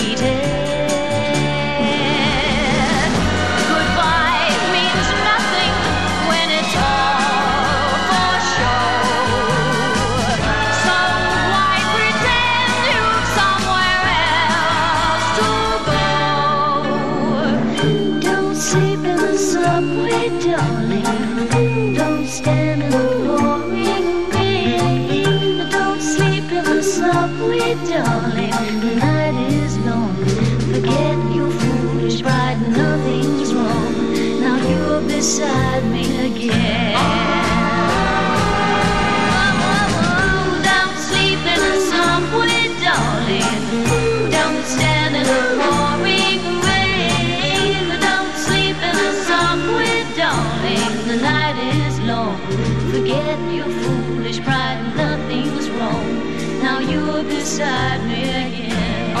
Beside me again.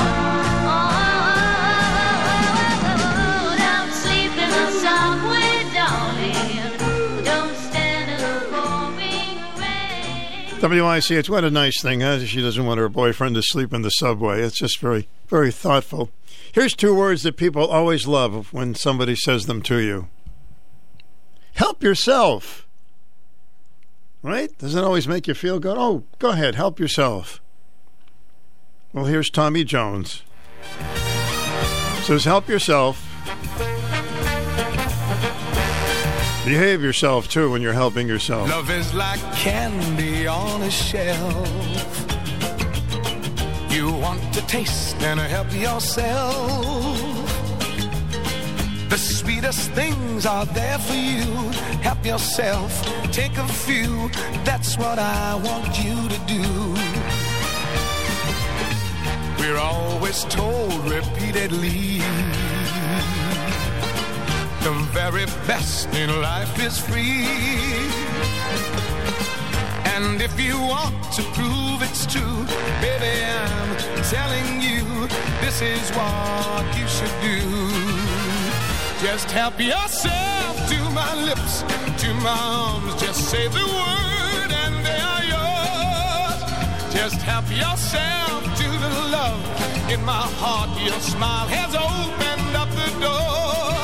Don't sleep in the subway, darling. Don't stand in the pouring
WICH, what a nice thing, huh? She doesn't want her boyfriend to sleep in the subway. It's just very, very thoughtful. Here's two words that people always love when somebody says them to you help yourself. Right? Doesn't always make you feel good? Oh, go ahead, help yourself. Well, here's Tommy Jones. Says, help yourself. Behave yourself too when you're helping yourself.
Love is like candy on a shelf. You want to taste and help yourself. The sweetest things are there for you. Help yourself, take a few. That's what I want you to do. We're always told repeatedly the very best in life is free. And if you want to prove it's true, baby, I'm telling you, this is what you should do. Just help yourself to my lips, to my arms. Just say the word and they are yours. Just help yourself the love in my heart. Your smile has opened up the door.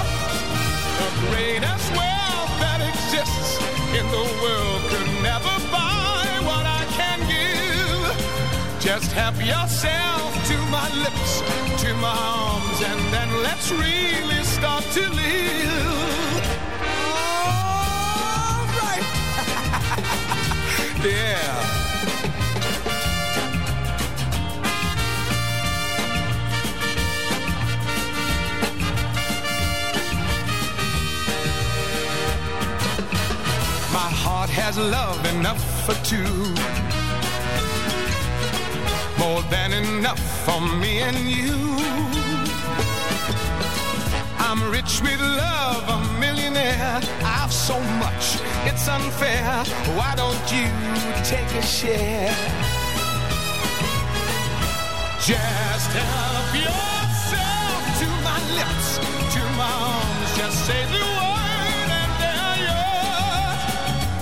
The greatest wealth that exists in the world could never buy what I can give. Just help yourself to my lips, to my arms, and then let's really start to live. All right. *laughs* yeah. Has love enough for two. More than enough for me and you. I'm rich with love, a millionaire. I've so much, it's unfair. Why don't you take a share? Just help yourself to my lips, to my arms. Just say the word.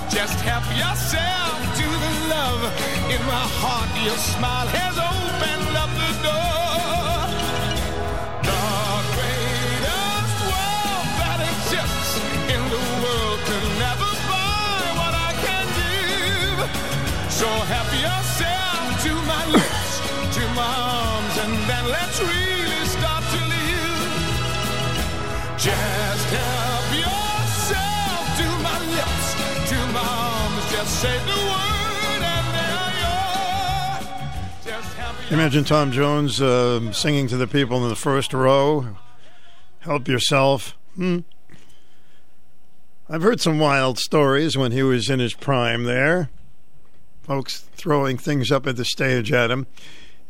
Just help yourself to the love in my heart. Your smile has opened up the door. The greatest world that exists in the world can never buy what I can give. So help yourself.
Imagine Tom Jones uh, singing to the people in the first row. Help yourself. Hmm. I've heard some wild stories when he was in his prime there. Folks throwing things up at the stage at him.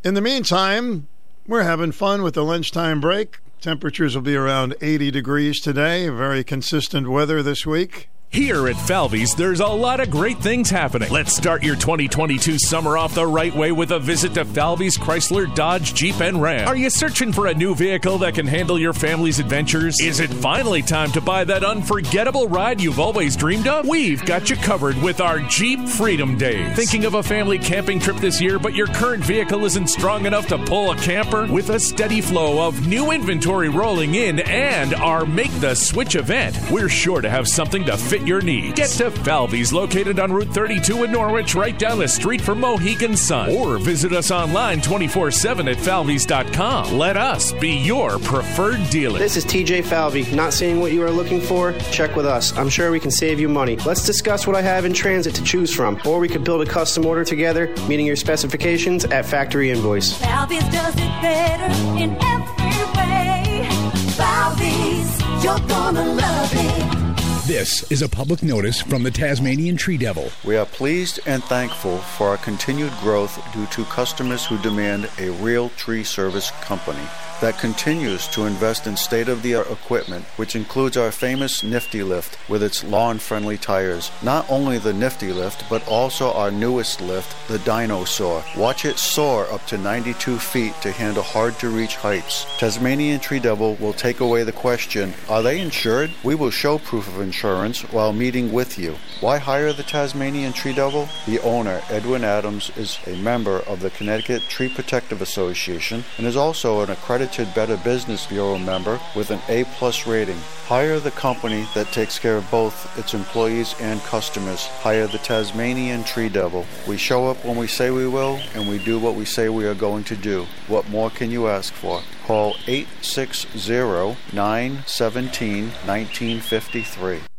In the meantime, we're having fun with the lunchtime break. Temperatures will be around 80 degrees today. Very consistent weather this week.
Here at Falvey's, there's a lot of great things happening. Let's start your 2022 summer off the right way with a visit to Falvey's Chrysler, Dodge, Jeep, and Ram. Are you searching for a new vehicle that can handle your family's adventures? Is it finally time to buy that unforgettable ride you've always dreamed of? We've got you covered with our Jeep Freedom Days. Thinking of a family camping trip this year, but your current vehicle isn't strong enough to pull a camper? With a steady flow of new inventory rolling in and our Make the Switch event, we're sure to have something to fit your needs. Get to Falvey's, located on Route 32 in Norwich, right down the street from Mohegan Sun. Or visit us online 24 7 at falveys.com. Let us be your preferred dealer.
This is TJ Falvey. Not seeing what you are looking for? Check with us. I'm sure we can save you money. Let's discuss what I have in transit to choose from, or we could build a custom order together, meeting your specifications at factory invoice.
Falvey's does it better in every way. Falvey's, you're gonna love it.
This is a public notice from the Tasmanian Tree Devil.
We are pleased and thankful for our continued growth due to customers who demand a real tree service company that continues to invest in state of the art equipment, which includes our famous Nifty Lift with its lawn friendly tires. Not only the Nifty Lift, but also our newest lift, the Dinosaur. Watch it soar up to 92 feet to handle hard to reach heights. Tasmanian Tree Devil will take away the question Are they insured? We will show proof of insurance while meeting with you. Why hire the Tasmanian Tree Devil? The owner, Edwin Adams, is a member of the Connecticut Tree Protective Association and is also an accredited Better Business Bureau member with an A plus rating. Hire the company that takes care of both its employees and customers. Hire the Tasmanian Tree Devil. We show up when we say we will, and we do what we say we are going to do. What more can you ask for? Call 860 917 1953.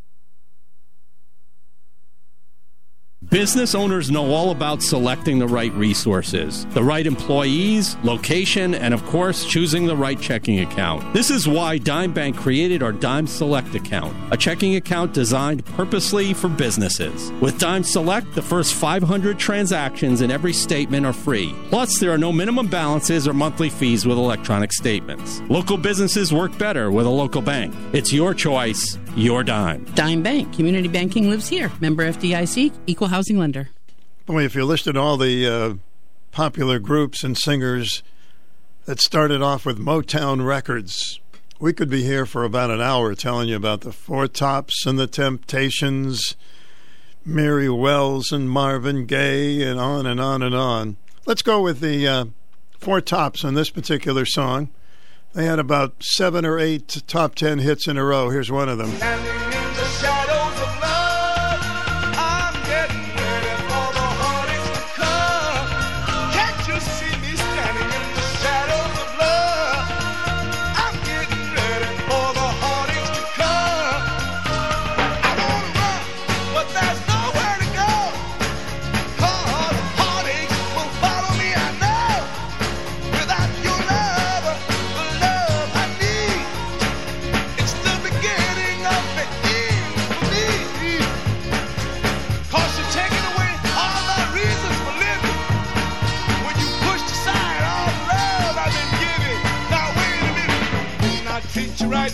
Business owners know all about selecting the right resources, the right employees, location, and of course, choosing the right checking account. This is why Dime Bank created our Dime Select account, a checking account designed purposely for businesses. With Dime Select, the first 500 transactions in every statement are free. Plus, there are no minimum balances or monthly fees with electronic statements. Local businesses work better with a local bank. It's your choice, your dime.
Dime Bank. Community banking lives here. Member FDIC, equal housing lender.
Boy, if you listed all the uh, popular groups and singers that started off with Motown Records, we could be here for about an hour telling you about the Four Tops and the Temptations, Mary Wells and Marvin Gaye, and on and on and on. Let's go with the uh, Four Tops on this particular song. They had about seven or eight top ten hits in a row. Here's one of them.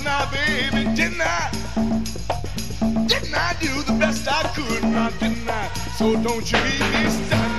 Now, baby? Didn't I? Didn't I do the best I could? Now didn't I? So don't you leave me standing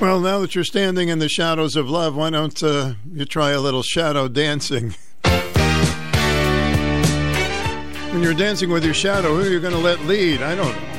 Well, now that you're standing in the shadows of love, why don't uh, you try a little shadow dancing? *laughs* When you're dancing with your shadow, who are you going to let lead? I don't know.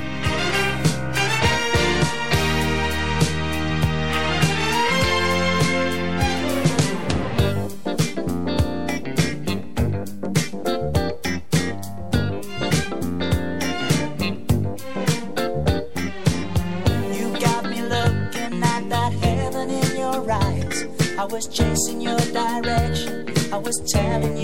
was chasing your direction. I was telling you.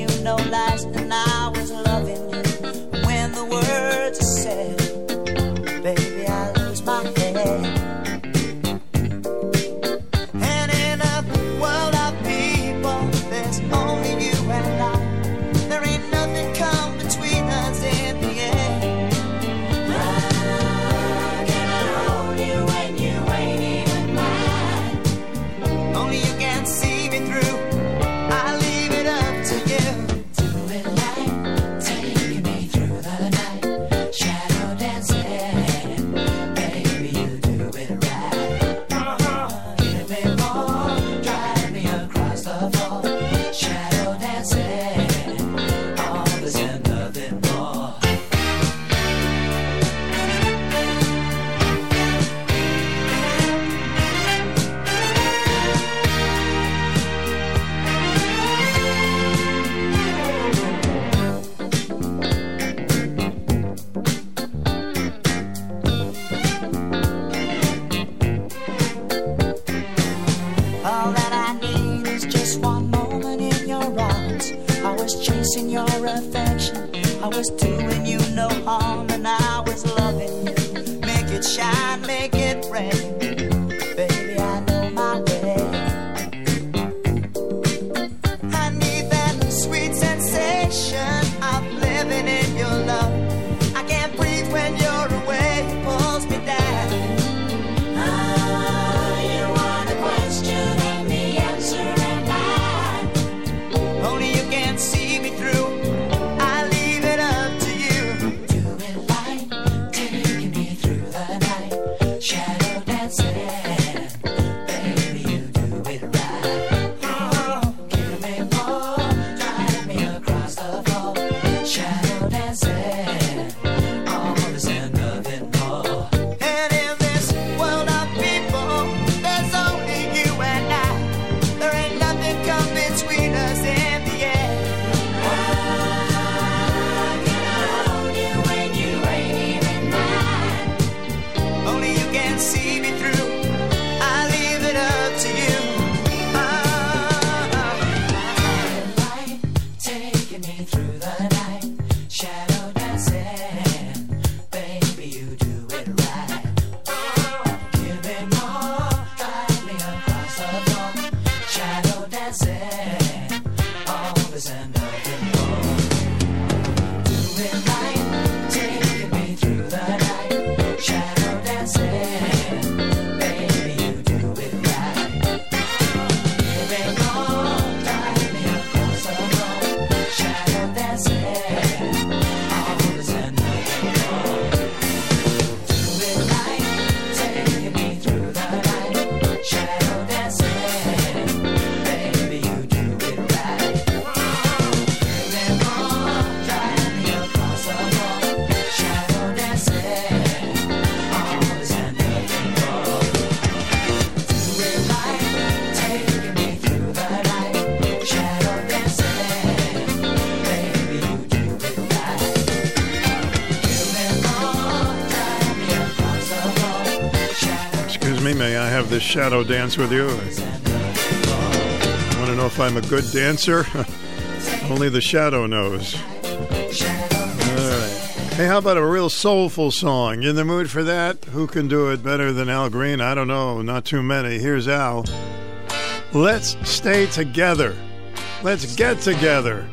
This
shadow dance with you. Want to know if I'm a good dancer? *laughs* Only the shadow knows. Hey, how about a real soulful song? In the mood for that? Who can do it better than Al Green? I don't know. Not too many. Here's Al. Let's stay together. Let's get together.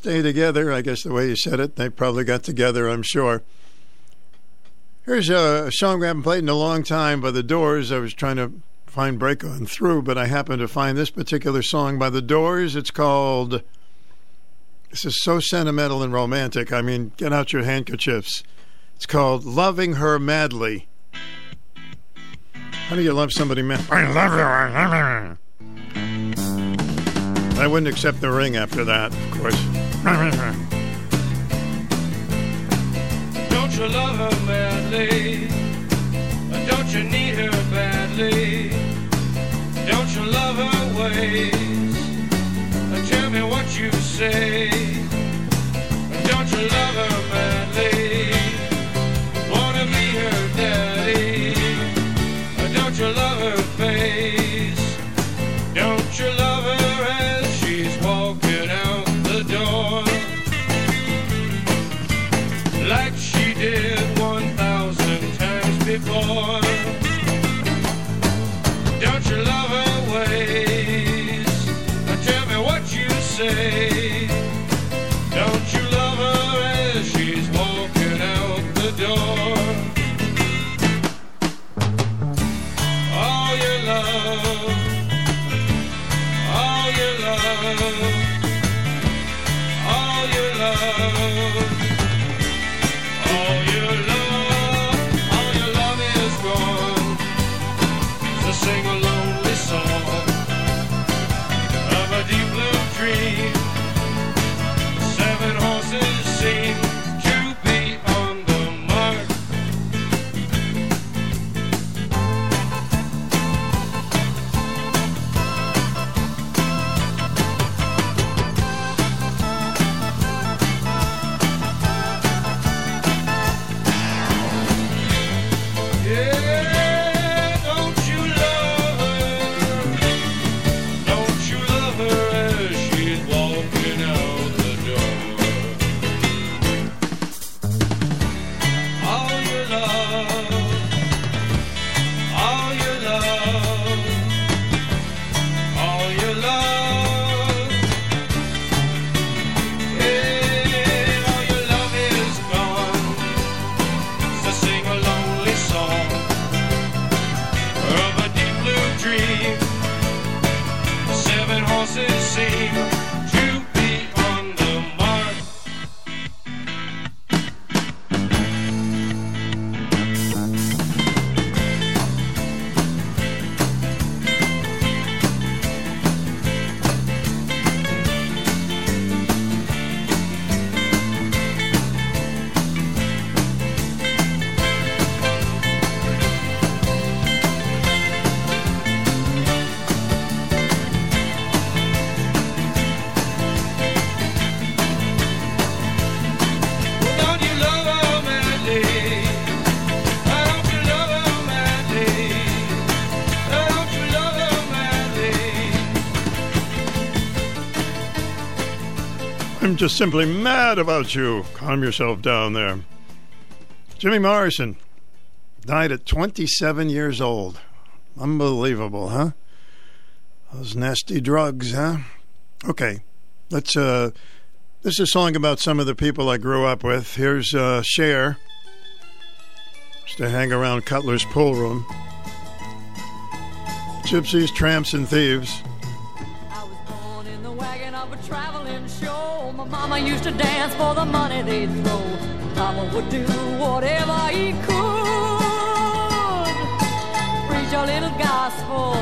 Stay together. I
guess the way you said it, they probably got together, I'm sure. Here's uh, a song we haven't played in a long time by The Doors. I was trying to find Break On Through, but I happened to find this particular song by The Doors. It's called. This is so sentimental and romantic. I mean, get out your handkerchiefs. It's called Loving Her Madly. How do you love somebody madly? I love you. I love you. I wouldn't accept the ring after that, of course.
Mm-hmm. Just simply mad about you. Calm yourself down there. Jimmy Morrison died at 27 years old. Unbelievable, huh? Those nasty drugs, huh? Okay, let's. uh This is a song about some of the people I grew up with. Here's uh Cher. Used to hang around Cutler's pool room. Gypsies, tramps, and thieves.
in the wagon of a traveling show. My mama used to dance for the money they'd throw. Papa would do whatever he could. Preach a little gospel.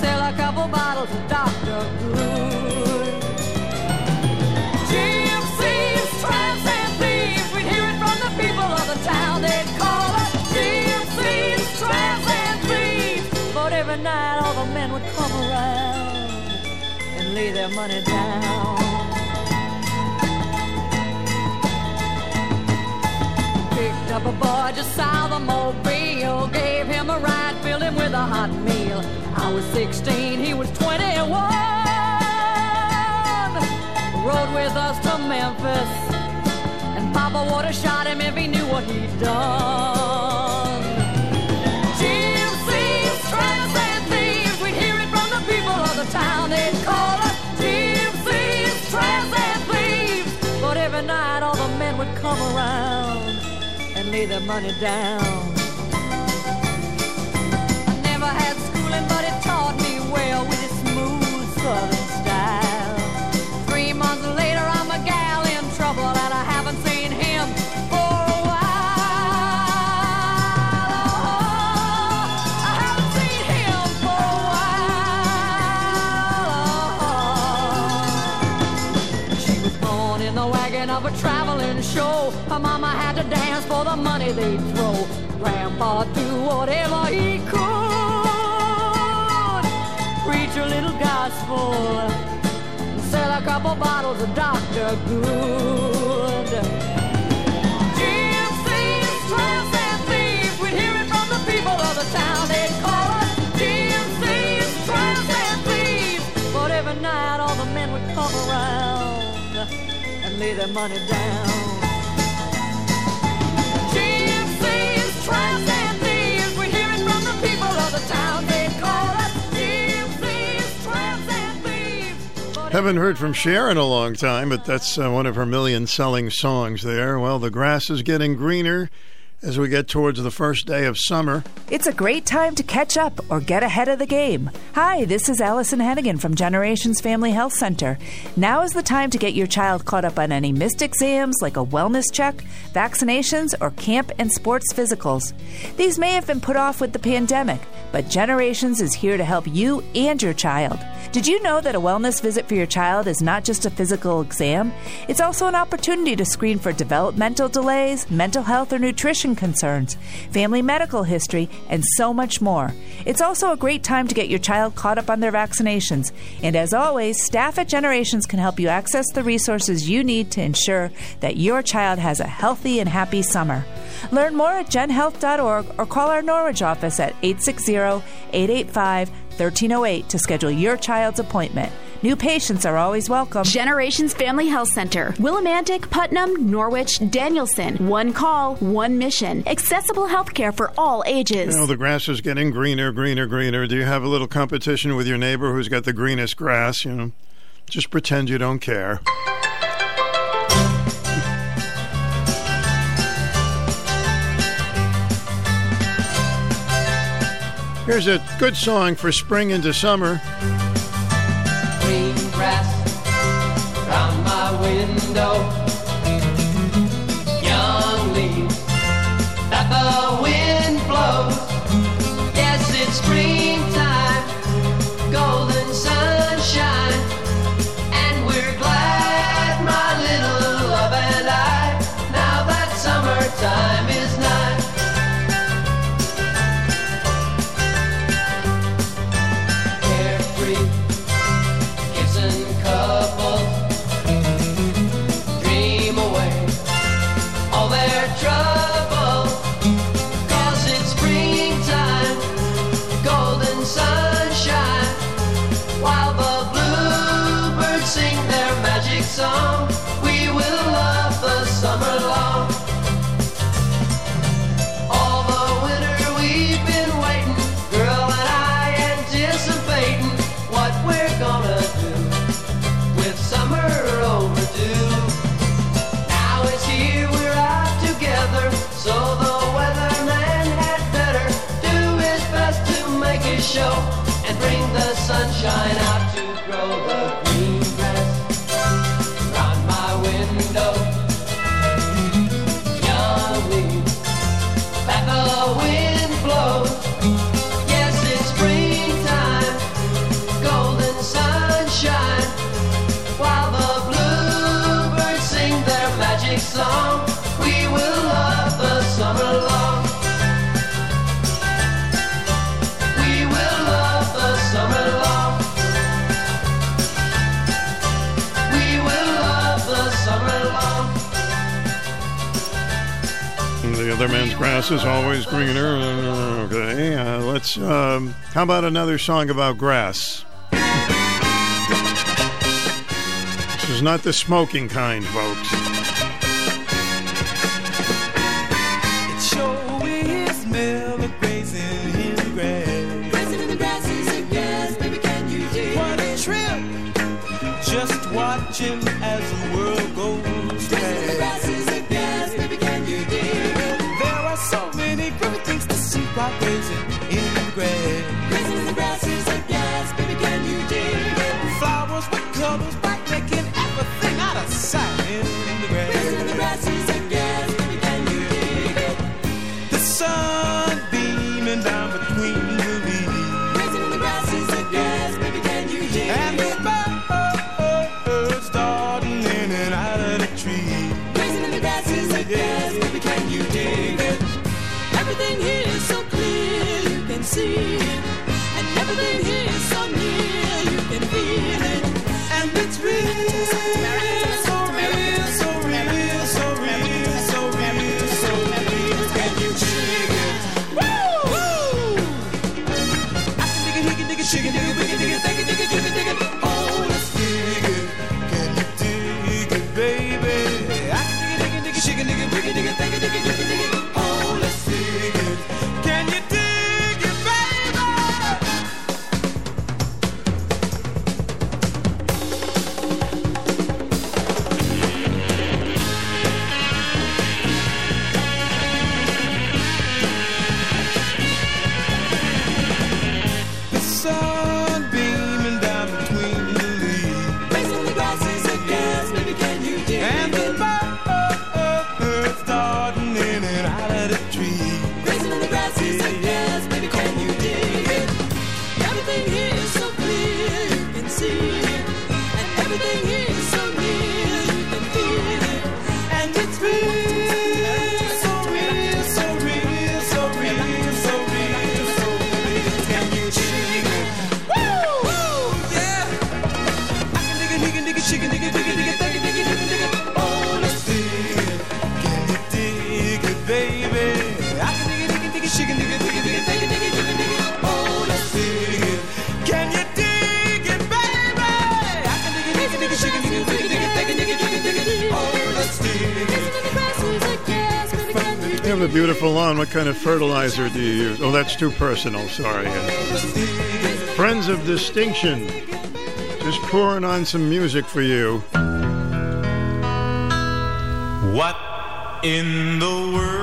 Sell a couple bottles of Dr. Good. Thieves. We'd hear it from the people of the town. They'd call us thieves. But every night all the men would come around and lay their money down. Picked up a boy just south of Mobile, gave him a ride, filled him with a hot meal. I was 16, he was 21. Rode with us to Memphis, and Papa would have shot him if he knew what he'd done. Gypsies, tramps, and thieves, we'd hear it from the people of the town. They'd call us gypsies, tramps, and thieves. But every night all the men would come around lay their money down. I never had schooling, but it taught me well for the money they'd throw. Grandpa do whatever he could. Preach a little gospel. Sell a couple bottles of Dr. Good. Gypsies, tramps, and thieves. We'd hear it from the people of the town. They'd call us gypsies, tramps, and thieves. But every night all the men would come around and lay their money down.
Haven't heard from Cher in a long time, but that's uh, one of her million selling songs there. Well, the grass is getting greener
as we get towards the first day of summer.
It's a great time to catch up or get ahead of the game. Hi, this is Allison Hennigan from Generations Family Health Center. Now is the time to get your child caught up on any missed exams like a wellness check, vaccinations, or camp and sports physicals. These may have been put off with the pandemic, but Generations is here to help you and your child. Did you know that a wellness visit for your child is not just a physical exam? It's also an opportunity to screen for developmental delays, mental health or nutrition concerns, family medical history, and so much more. It's also a great time to get your child caught up on their vaccinations. And as always, staff at Generations can help you access the resources you need to ensure that your child has a healthy and happy summer. Learn more at genhealth.org or call our Norwich office at 860 885 1308 to schedule your child's appointment. New patients are always welcome.
Generations Family Health Center, Willimantic, Putnam, Norwich, Danielson. One call, one mission. Accessible healthcare for all ages.
You know, the grass is getting greener, greener, greener. Do you have a little competition with your neighbor who's got the greenest grass? You know, just pretend you don't care. Here's a good song for spring into summer.
The
other man's grass is always greener. Okay, uh, let's. Um, how about another song about grass? This is not the smoking kind, folks.
To a
beautiful lawn. What kind of fertilizer do you use? Oh, that's too personal. Sorry. Friends of Distinction, just pouring on some music for you.
What in the world?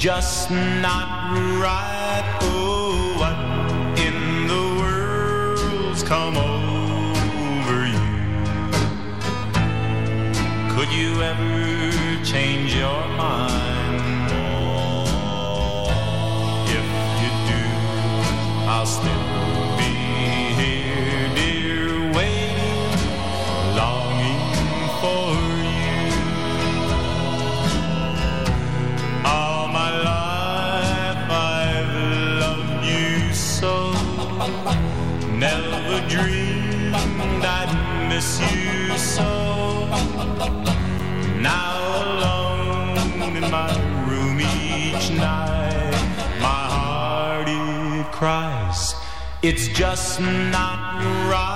just not right. It's just not right.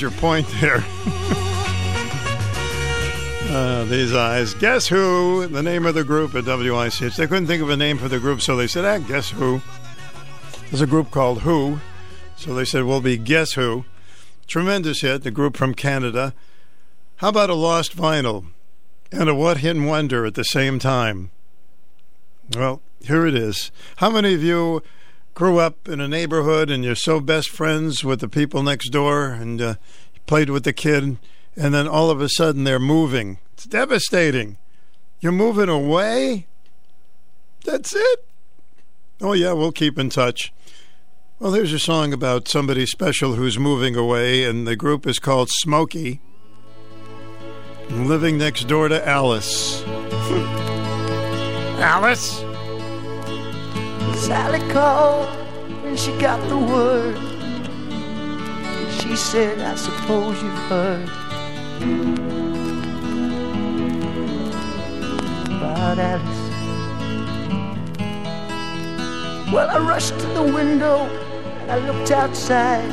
Your point there. *laughs* Uh, these eyes. Guess who? The name of the group at WICH. They couldn't think of a name for the group, so they said, ah, guess who? There's a group called Who. So they said, we'll be Guess Who. Tremendous hit, the group from Canada. How about a lost vinyl and a what hit wonder at the same time? Well, here it is. How many of you grew up in a neighborhood and you're so best friends with the people next door and uh, played with the kid, and then all of a sudden they're moving? It's devastating. You're moving away? That's it? Oh, yeah, we'll keep in touch. Well, here's a song about somebody special who's moving away, and the group is called Smokie. Living next door to Alice. Alice?
Sally called and she got the word. She said, I suppose you've heard about Alice. Well, I rushed to the window and I looked outside,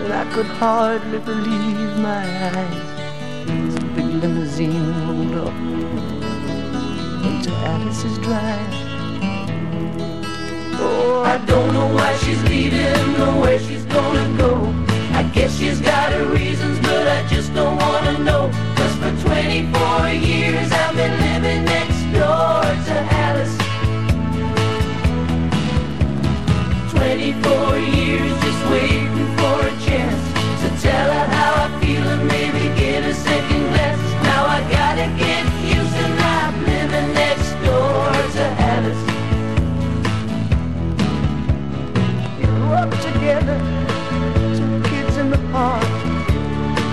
and I could hardly believe my eyes. This big limousine rolled up into Alice's drive. Oh, I don't know why she's leaving or where she's gonna go. I guess she's got her reasons, but I just don't wanna know. Cause for 24 years I've been living next door to Alice. 24 years just waiting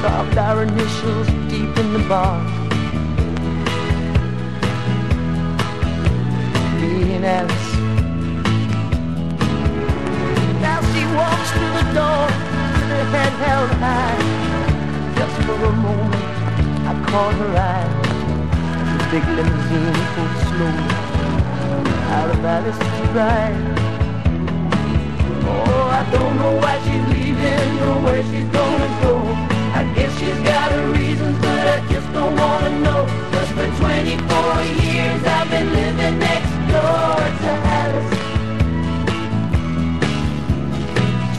carved our initials deep in the bark. Me and Alice. Now she walks through the door with her head held high. Just for a moment, I caught her eye. The big limousine pulled slowly out of Alice's drive. Oh, I don't know why she's leaving or where she's gonna go. She's got her reasons, but I just don't wanna know. Cause for 24 years I've been living next door to Alice.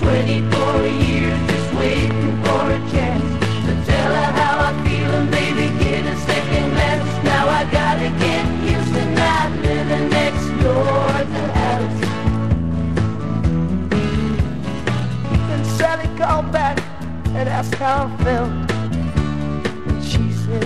24 years just waiting for a chance to tell her how I feel and maybe get a second glance. Now I gotta get used to not living next door to Alice. Then Sally called back and asked how I felt.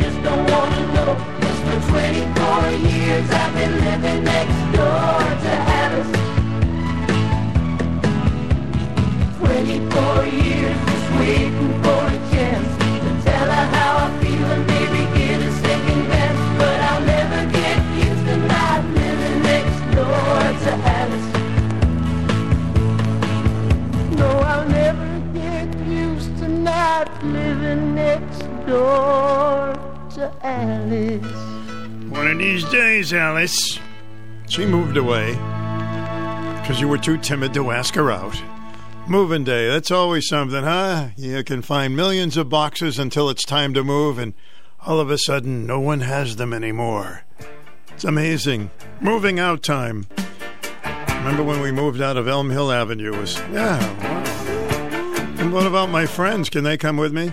Just don't wanna know. 'Cause for 24 years I've been living next door to Alice. 24 years just waiting for a chance to tell her how I feel and maybe get a second glance. But I'll never get used to not living next door to Alice. No, I'll never get used to not living next door to Alice.
One of these days, Alice. She moved away because you were too timid to ask her out. Moving day, that's always something, huh? You can find millions of boxes until it's time to move, and all of a sudden, no one has them anymore. It's amazing. Moving out time. Remember when we moved out of Elm Hill Avenue? It was yeah. Wow. And what about my friends? Can they come with me?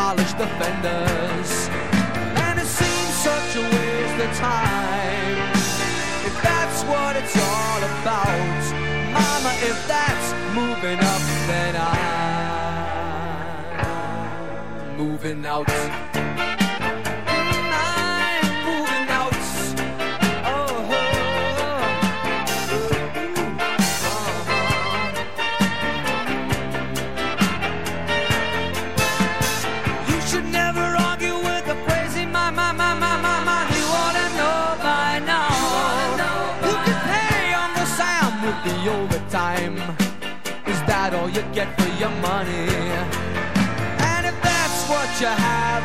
He can the fenders. And it seems such a waste of time. If that's what it's all about, Mama, if that's moving up, then I'm moving out.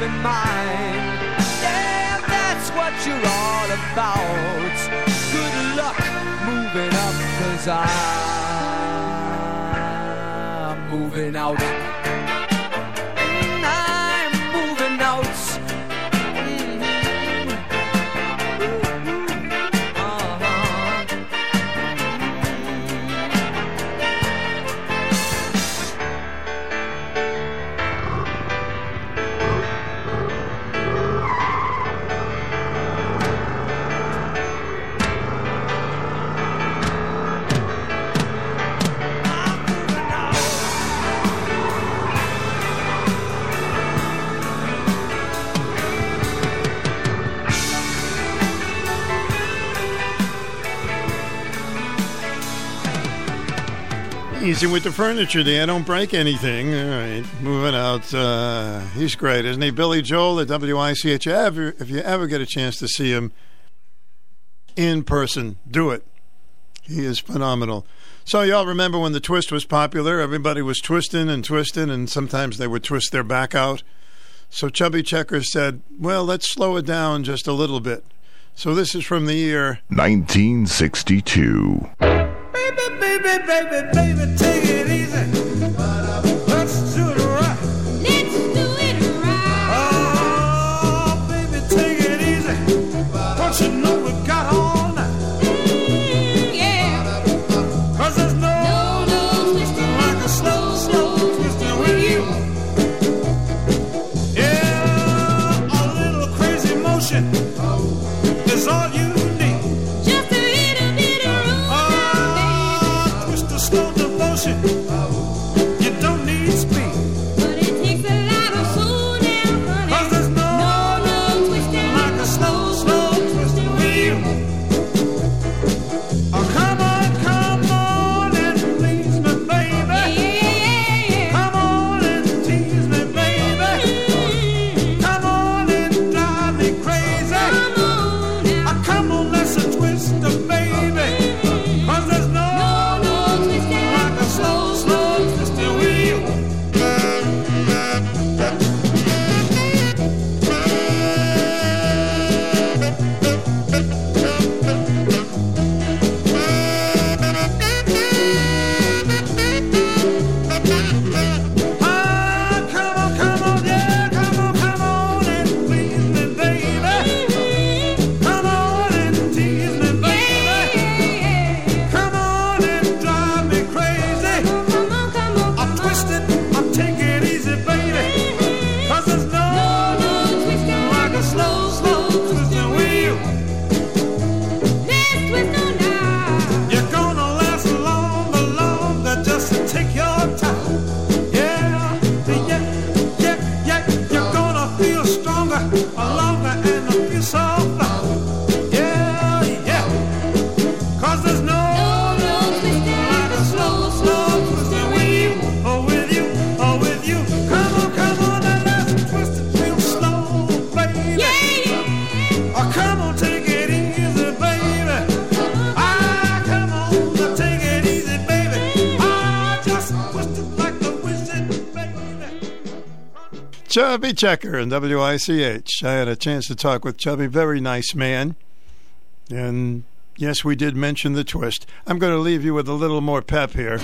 In mind, yeah, that's what you're all about. Good luck moving up, cause I'm moving out.
Easy with the furniture there. Don't break anything. All right. Moving out. Uh, he's great, isn't he? Billy Joel at WICH. If you ever get a chance to see him in person, do it. He is phenomenal. So, y'all remember when the twist was popular? Everybody was twisting and twisting, and sometimes they would twist their back out. So, Chubby Checker said, Well, let's slow it down just a little bit. So, this is from the year
1962.
Baby, baby, baby, baby, take it easy.
Chubby Checker and WICH. I had a chance to talk with Chubby, very nice man. And yes, we did mention the twist. I'm going to leave you with a little more pep here.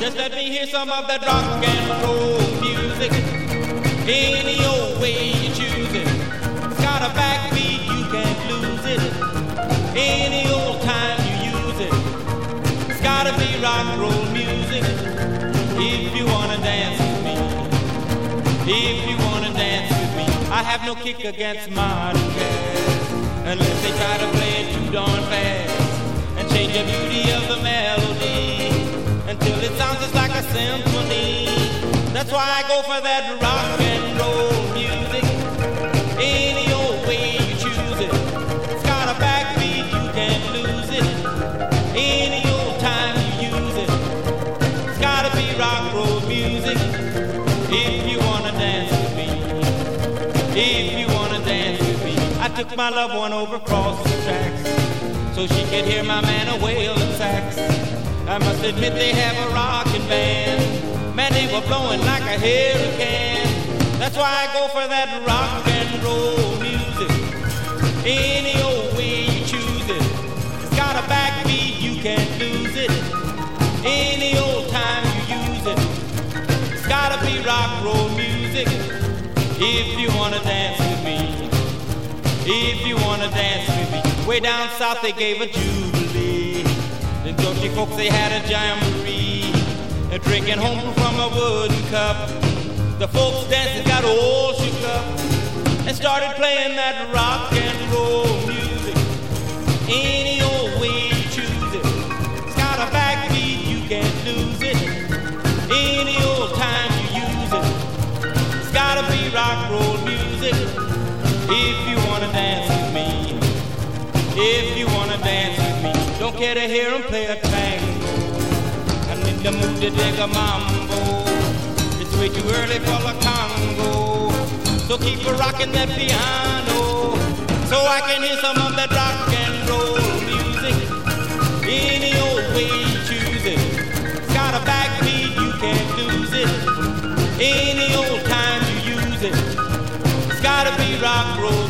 Just let me hear some of that rock and roll music. Any old way you choose it. It's got a backbeat, you can't lose it. Any old time you use it. It's gotta be rock and roll music. If you wanna dance with me. If you wanna dance with me. I have no kick against modern jazz. Unless they try to play it too darn fast. And change the beauty of the melody until it sounds just like a symphony. That's why I go for that rock and took my loved one over across the tracks. So she could hear my man a wailing sax. I must admit they have a rockin' band. Man, they were blowing like a hurricane. That's why I go for that rock and roll music. Any old way you choose it. It's got a backbeat, you can't lose it. Any old time you use it. It's gotta be rock roll music. If you wanna dance with me. If you wanna dance with me. Way down south they gave a jubilee. The Georgia folks, they had a jamboree. They're drinking home from a wooden cup. The folks dancing got all shook up and started playing that rock and roll music. Any old way you choose it. It's got a backbeat, you can't lose it. Any old time you use it. It's gotta be rock and roll music. If If you wanna dance with me. Don't care to hear 'em play a tango. I'm in the mood to dig a mambo. It's way too early for the Congo. So keep a rocking that piano. So I can hear some of that rock and roll music. Any old way you choose it. It's got a backbeat, you can't lose it. Any old time you use it. It's gotta be rock roll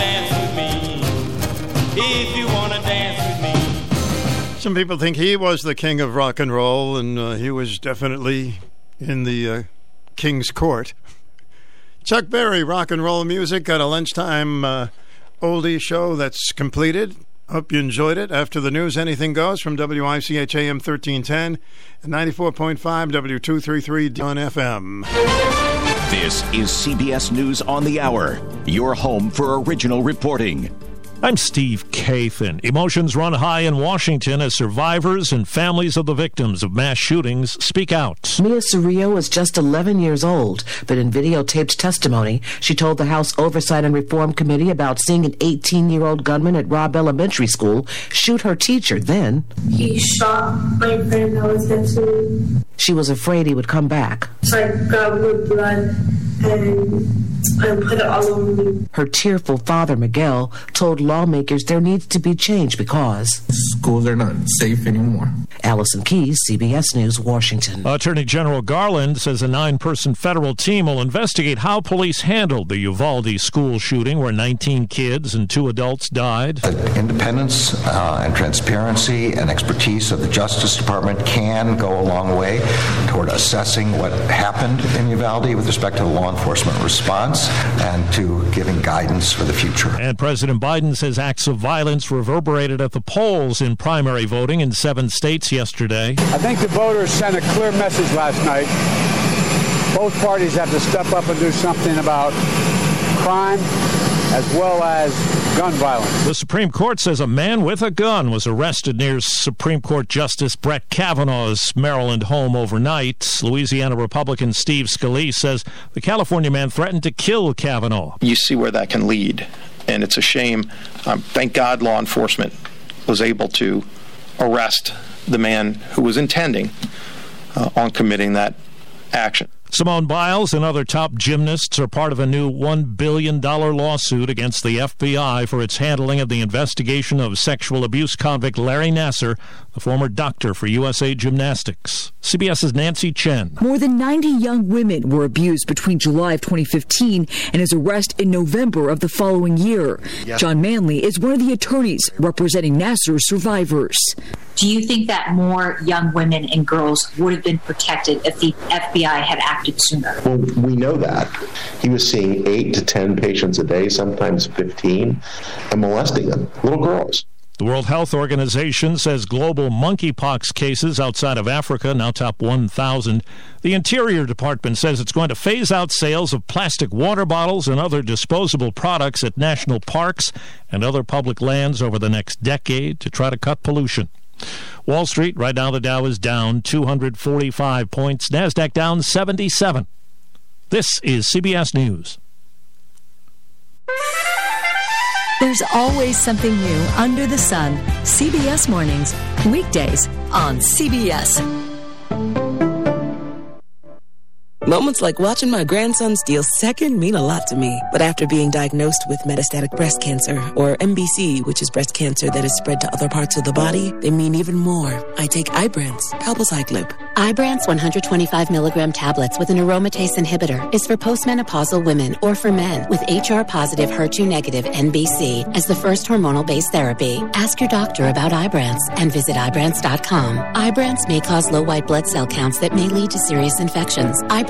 dance with me. If you wanna dance with me.
Some people think he was the king of rock and roll, and uh, he was definitely in the uh, king's court. Chuck Berry, rock and roll music, got a lunchtime uh, oldie show that's completed. Hope you enjoyed it. After the news, anything goes from WICH AM 1310 and 94.5 W233 on FM.
This is CBS News on the Hour, your home for original reporting.
I'm Steve Kathan. Emotions run high in Washington as survivors and families of the victims of mass shootings speak out.
Mia Cerrillo was just 11 years old, but in videotaped testimony, she told the House Oversight and Reform Committee about seeing an 18 year old gunman at Robb Elementary School shoot her teacher. Then,
He shot my friend that was next to me.
she was afraid he would come back.
So I grabbed the blood and I put it all over me.
Her tearful father, Miguel, told lawmakers there needs to be change because
schools are not safe anymore.
Allison Keys, CBS News, Washington.
Attorney General Garland says a nine person federal team will investigate how police handled the Uvalde school shooting where 19 kids and two adults died.
The Independence uh, and transparency and expertise of the Justice Department can go a long way toward assessing what happened in Uvalde with respect to the law enforcement response and to giving guidance for the future.
And President Biden says acts of violence reverberated at the polls in primary voting in seven states yesterday.
I think the voters sent a clear message last night. Both parties have to step up and do something about crime as well as gun violence.
The Supreme Court says a man with a gun was arrested near Supreme Court Justice Brett Kavanaugh's Maryland home overnight. Louisiana Republican Steve Scalise says the California man threatened to kill Kavanaugh.
You see where that can lead, and it's a shame. Um, thank God law enforcement was able to arrest the man who was intending uh, on committing that action.
Simone Biles and other top gymnasts are part of a new $1 billion lawsuit against the FBI for its handling of the investigation of sexual abuse convict Larry Nassar, the former doctor for USA Gymnastics. CBS's Nancy Chen.
More than 90 young women were abused between July of 2015 and his arrest in November of the following year.
Yes.
John Manly is one of the attorneys representing Nassar's survivors.
Do you think that more young women and girls would have been protected if the FBI had acted sooner?
Well, we know that. He was seeing eight to 10 patients a day, sometimes 15, and molesting them, little girls.
The World Health Organization says global monkeypox cases outside of Africa now top 1,000. The Interior Department says it's going to phase out sales of plastic water bottles and other disposable products at national parks and other public lands over the next decade to try to cut pollution. Wall Street, right now the Dow is down 245 points, NASDAQ down 77. This is CBS News.
There's always something new under the sun. CBS Mornings, weekdays on CBS.
Moments like watching my grandson steal second mean a lot to me. But after being diagnosed with metastatic breast cancer, or MBC, which is breast cancer that is spread to other parts of the body, they mean even more. I take Ibrance, palbociclib.
Ibrance 125 milligram tablets with an aromatase inhibitor is for postmenopausal women or for men with HR positive HER2 negative MBC as the first hormonal based therapy. Ask your doctor about Ibrance and visit Ibrance.com. Ibrance may cause low white blood cell counts that may lead to serious infections. Ibrance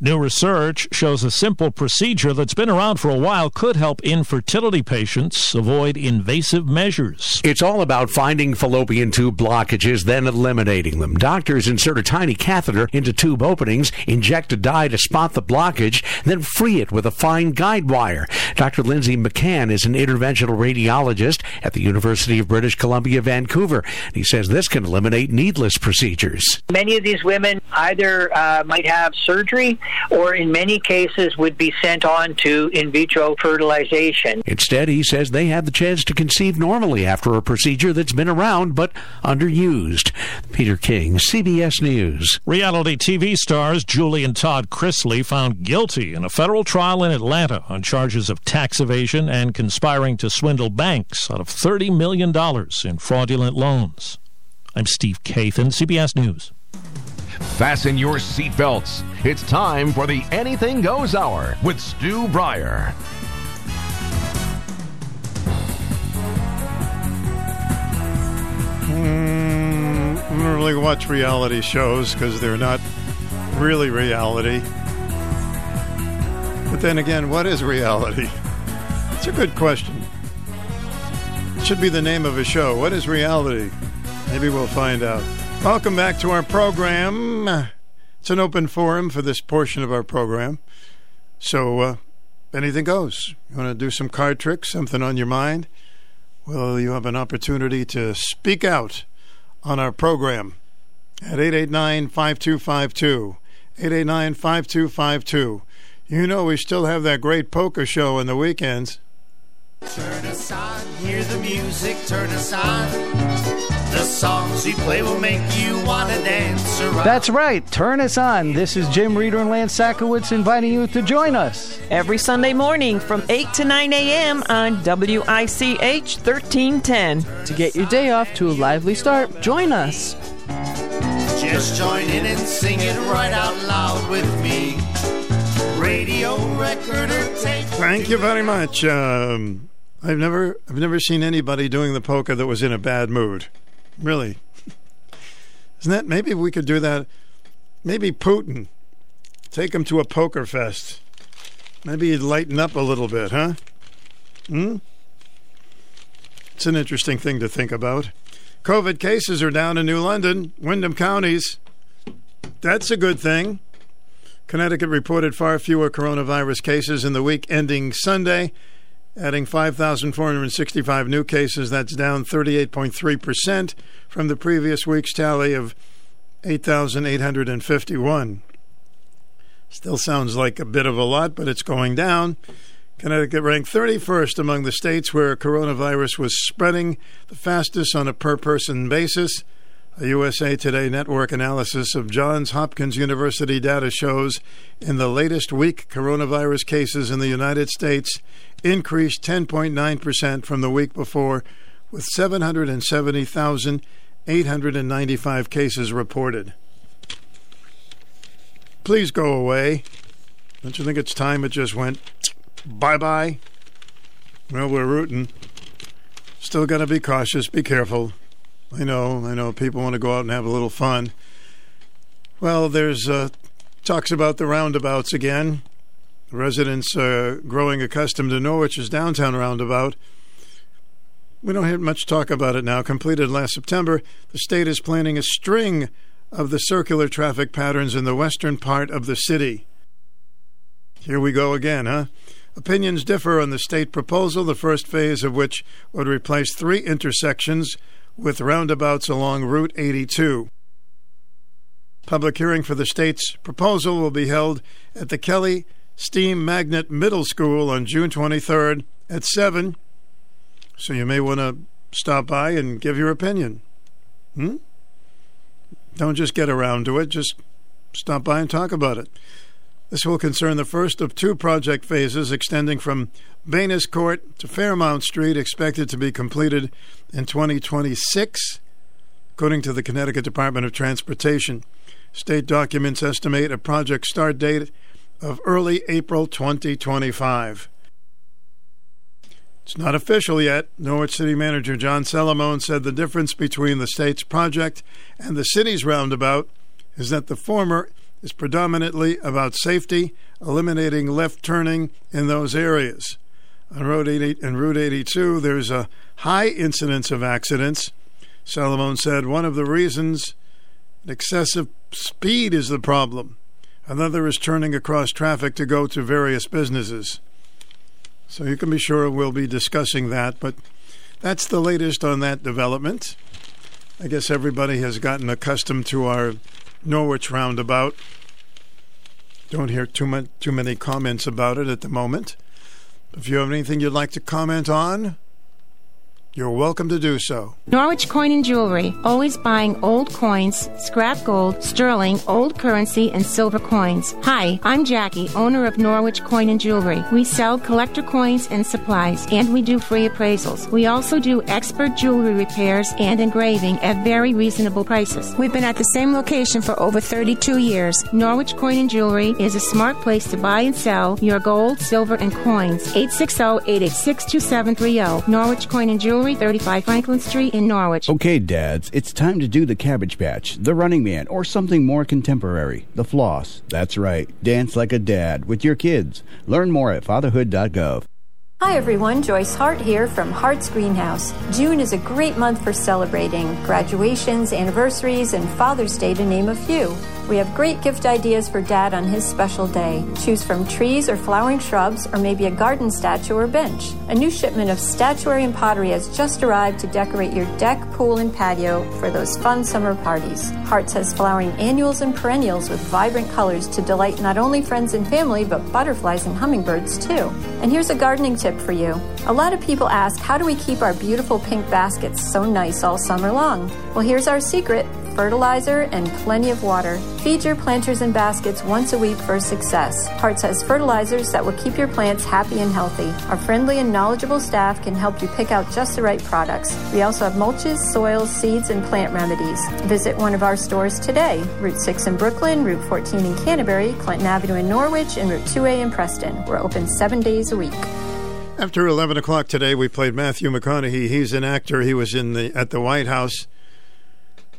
New research shows a simple procedure that's been around for a while could help infertility patients avoid invasive measures.
It's all about finding fallopian tube blockages, then eliminating them. Doctors insert a tiny catheter into tube openings, inject a dye to spot the blockage, then free it with a fine guide wire. Dr. Lindsay Machan is an interventional radiologist at the University of British Columbia, Vancouver. He says this can eliminate needless procedures.
Many of these women either uh, might have surgery or in many cases would be sent on to in vitro fertilization.
Instead, he says they have the chance to conceive normally after a procedure that's been around but underused. Peter King, CBS News.
Reality TV stars Julie and Todd Chrisley found guilty in a federal trial in Atlanta on charges of tax evasion and conspiring to swindle banks out of $30 million in fraudulent loans. I'm Steve Kathan, CBS News.
Fasten your seatbelts. It's time for the Anything Goes Hour with Stu Bryer.
Mm, I don't really watch reality shows because they're not really reality. But then again, what is reality? It's a good question. It should be the name of a show. What is reality? Maybe we'll find out. Welcome back to our program. It's an open forum for this portion of our program. So, uh, anything goes. You want to do some card tricks, something on your mind? Well, you have an opportunity to speak out on our program at 889 5252. 889 5252. You know, we still have that great poker show on the weekends.
Turn us on, hear the music, turn us on. The songs we play will make you want to dance around.
That's right. Turn us on. This is Jim Reeder and Lance Sakowitz inviting you to join us.
Every Sunday morning from 8 to 9 a.m. on WICH 1310.
To get your day off to a lively start, join us.
Just join in and sing it right out loud with me. Radio record or tape.
Thank you very much. Um, I've never, I've never seen anybody doing the polka that was in a bad mood. Really, isn't that? Maybe we could do that. Maybe Putin, take him to a poker fest. Maybe he'd lighten up a little bit, huh? Hmm. It's an interesting thing to think about. COVID cases are down in New London, Windham counties. that's a good thing. Connecticut reported far fewer coronavirus cases in the week ending Sunday, adding 5,465 new cases. That's down 38.3% from the previous week's tally of 8,851. Still sounds like a bit of a lot, but it's going down. Connecticut ranked 31st among the states where coronavirus was spreading the fastest on a per person basis. A USA Today network analysis of Johns Hopkins University data shows in the latest week, coronavirus cases in the United States increased 10.9% from the week before, with 770,895 cases reported. Please go away. Don't you think it's time it just went bye bye? Well, we're rooting. Still got to be cautious, be careful. I know, I know people want to go out and have a little fun. Well, there's uh, talks about the roundabouts again. Residents are growing accustomed to Norwich's downtown roundabout. We don't hear much talk about it now. Completed last September, the state is planning a string of the circular traffic patterns in the western part of the city. Here we go again, huh? Opinions differ on the state proposal, the first phase of which would replace three intersections with roundabouts along Route 82. Public hearing for the state's proposal will be held at the Kelly Steam Magnet Middle School on June 23rd at 7. So you may want to stop by and give your opinion. Hmm? Don't just get around to it, just stop by and talk about it. This will concern the first of two project phases extending from Baines Court to Fairmount Street, expected to be completed in 2026, according to the Connecticut Department of Transportation. State documents estimate a project start date of early April 2025. It's not official yet. Norwich City Manager John Salomone said the difference between the state's project and the city's roundabout is that the former is predominantly about safety, eliminating left turning in those areas. On Road 80 and Route 82, there's a high incidence of accidents. Salomone said one of the reasons excessive speed is the problem. Another is turning across traffic to go to various businesses. So you can be sure we'll be discussing that, but that's the latest on that development. I guess everybody has gotten accustomed to our Norwich roundabout. Don't hear too much, too many comments about it at the moment. If you have anything you'd like to comment on, you're welcome to do so.
Norwich Coin and Jewelry, always buying old coins, scrap gold, sterling, old currency, and silver coins. Hi, I'm Jackie, owner of Norwich Coin and Jewelry. We sell collector coins and supplies, and we do free appraisals. We also do expert jewelry repairs and engraving at very reasonable prices. We've been at the same location for over 32 years. Norwich Coin and Jewelry is a smart place to buy and sell your gold, silver, and coins. 860 886 2730. Norwich Coin and Jewelry. 35 Franklin Street in Norwich.
Okay, dads, it's time to do the Cabbage Patch, the Running Man, or something more contemporary. The Floss. That's right. Dance like a dad with your kids. Learn more at fatherhood.gov.
Hi everyone, Joyce Hart here from Hart's Greenhouse. June is a great month for celebrating graduations, anniversaries, and Father's Day to name a few. We have great gift ideas for Dad on his special day. Choose from trees or flowering shrubs, or maybe a garden statue or bench. A new shipment of statuary and pottery has just arrived to decorate your deck, pool, and patio for those fun summer parties. Hart's has flowering annuals and perennials with vibrant colors to delight not only friends and family, but butterflies and hummingbirds too. And here's a gardening tip for you. A lot of people ask, how do we keep our beautiful pink baskets so nice all summer long? Well, here's our secret fertilizer, and plenty of water. Feed your planters and baskets once a week for success. Hart's has fertilizers that will keep your plants happy and healthy. Our friendly and knowledgeable staff can help you pick out just the right products. We also have mulches, soils, seeds, and plant remedies. Visit one of our stores today Route 6 in Brooklyn, Route 14 in Canterbury, Clinton Avenue in Norwich, and Route 2A in Preston. We're open seven days a week.
After 11 o'clock today, we played Matthew McConaughey. He's an actor. He was in the at the White House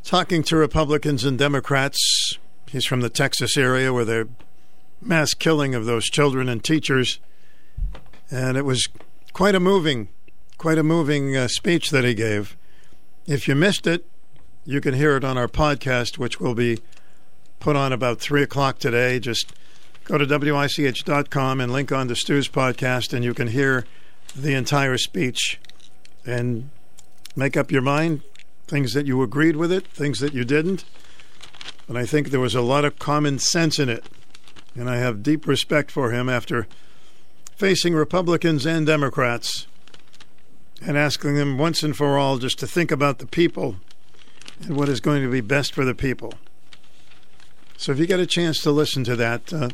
talking to Republicans and Democrats. He's from the Texas area where the mass killing of those children and teachers. And it was quite a moving, quite a moving uh, speech that he gave. If you missed it, you can hear it on our podcast, which will be put on about 3 o'clock today. Just go to WICH.com and link on to Stu's podcast, and you can hear the entire speech and make up your mind things that you agreed with it, things that you didn't. But I think there was a lot of common sense in it. And I have deep respect for him after facing Republicans and Democrats and asking them once and for all just to think about the people and what is going to be best for the people. So if you get a chance to listen to that, uh,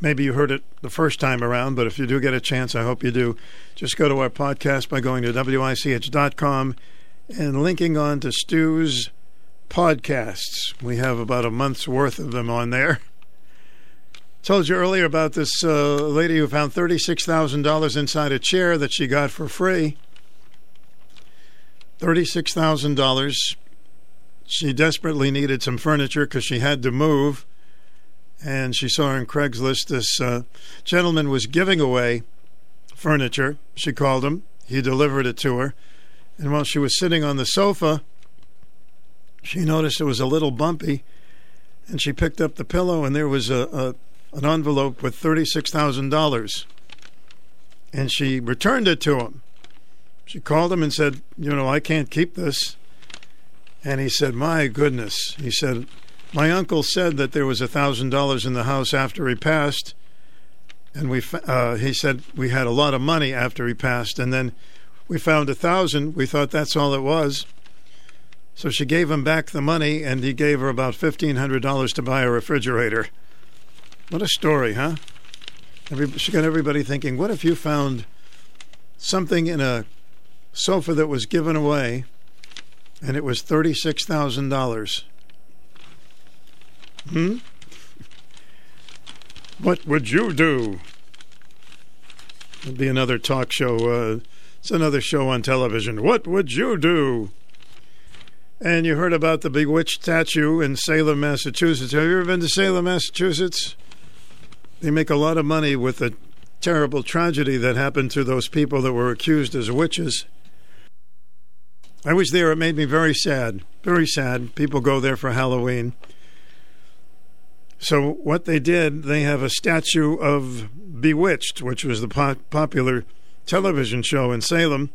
maybe you heard it the first time around, but if you do get a chance, I hope you do. Just go to our podcast by going to WICH.com and linking on to Stu's podcasts. We have about a month's worth of them on there. Told you earlier about this uh, lady who found $36,000 inside a chair that she got for free. $36,000. She desperately needed some furniture because she had to move. And she saw on Craigslist this uh, gentleman was giving away furniture. She called him. He delivered it to her. And while she was sitting on the sofa, she noticed it was a little bumpy. And she picked up the pillow, and there was a, a an envelope with $36,000. And she returned it to him. She called him and said, You know, I can't keep this. And he said, My goodness. He said, My uncle said that there was a $1,000 in the house after he passed. And we, uh, he said we had a lot of money after he passed. And then we found a thousand. We thought that's all it was. So she gave him back the money, and he gave her about $1,500 to buy a refrigerator. What a story, huh? Every, she got everybody thinking, what if you found something in a sofa that was given away and it was $36,000? Hmm? What would you do? It'd be another talk show. Uh, it's another show on television. What would you do? And you heard about the bewitched statue in Salem, Massachusetts. Have you ever been to Salem, Massachusetts? They make a lot of money with the terrible tragedy that happened to those people that were accused as witches. I was there. It made me very sad. Very sad. People go there for Halloween. So, what they did, they have a statue of Bewitched, which was the po- popular television show in Salem.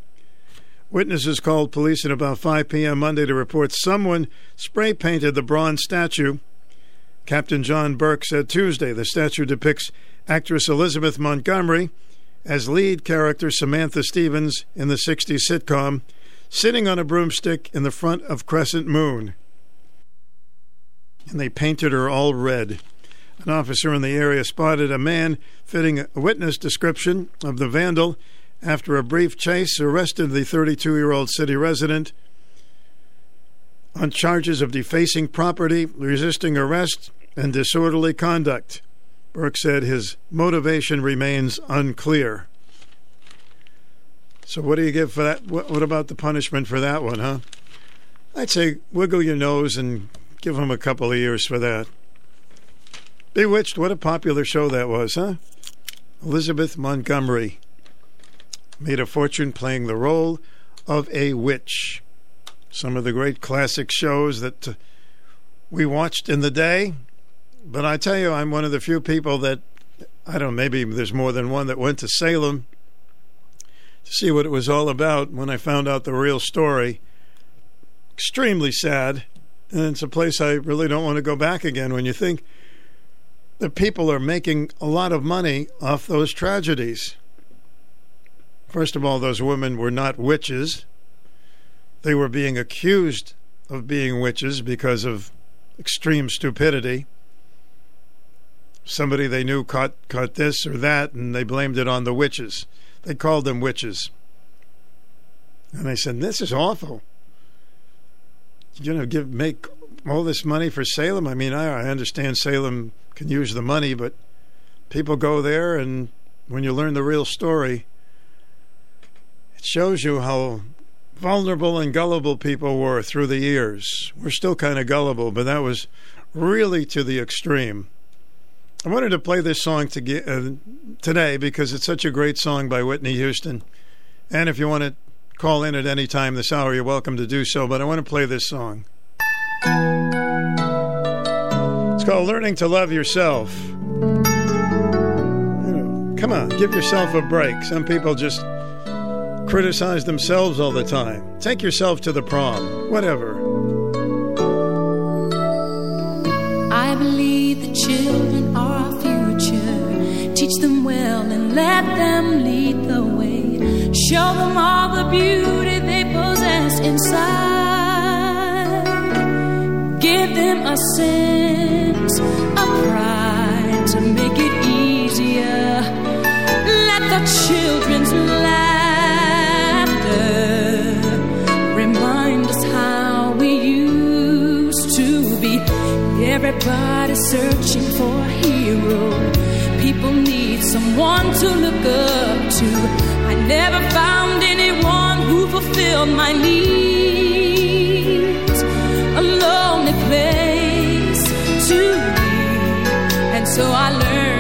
Witnesses called police at about 5 p.m. Monday to report someone spray painted the bronze statue. Captain John Burke said Tuesday the statue depicts actress Elizabeth Montgomery as lead character Samantha Stephens in the 60s sitcom, sitting on a broomstick in the front of Crescent Moon. And they painted her all red. An officer in the area spotted a man fitting a witness description of the vandal after a brief chase, arrested the 32 year old city resident on charges of defacing property, resisting arrest, and disorderly conduct. Burke said his motivation remains unclear. So, what do you give for that? What, what about the punishment for that one, huh? I'd say wiggle your nose and give him a couple of years for that. Bewitched, what a popular show that was, huh? Elizabeth Montgomery made a fortune playing the role of a witch. Some of the great classic shows that uh, we watched in the day. But I tell you, I'm one of the few people that, I don't know, maybe there's more than one that went to Salem to see what it was all about when I found out the real story. Extremely sad. And it's a place I really don't want to go back again when you think that people are making a lot of money off those tragedies. First of all, those women were not witches. They were being accused of being witches because of extreme stupidity. Somebody they knew caught caught this or that, and they blamed it on the witches. They called them witches. And I said, "This is awful. You know, give make all this money for Salem. I mean, I, I understand Salem can use the money, but people go there, and when you learn the real story, it shows you how vulnerable and gullible people were through the years. We're still kind of gullible, but that was really to the extreme. I wanted to play this song to get, uh, today because it's such a great song by Whitney Houston. And if you want to call in at any time this hour, you're welcome to do so. But I want to play this song. It's called Learning to Love Yourself. Come on, give yourself a break. Some people just criticize themselves all the time. Take yourself to the prom, whatever.
I believe the children are our future. Teach them well and let them lead the way. Show them all the beauty they possess inside. Give them a sense of pride to make it easier. Let the children's laughter remind us how we used to be. Everybody searching for a hero. People need someone to look up to. I never found anyone who fulfilled my needs. A lonely place to be. And so I learned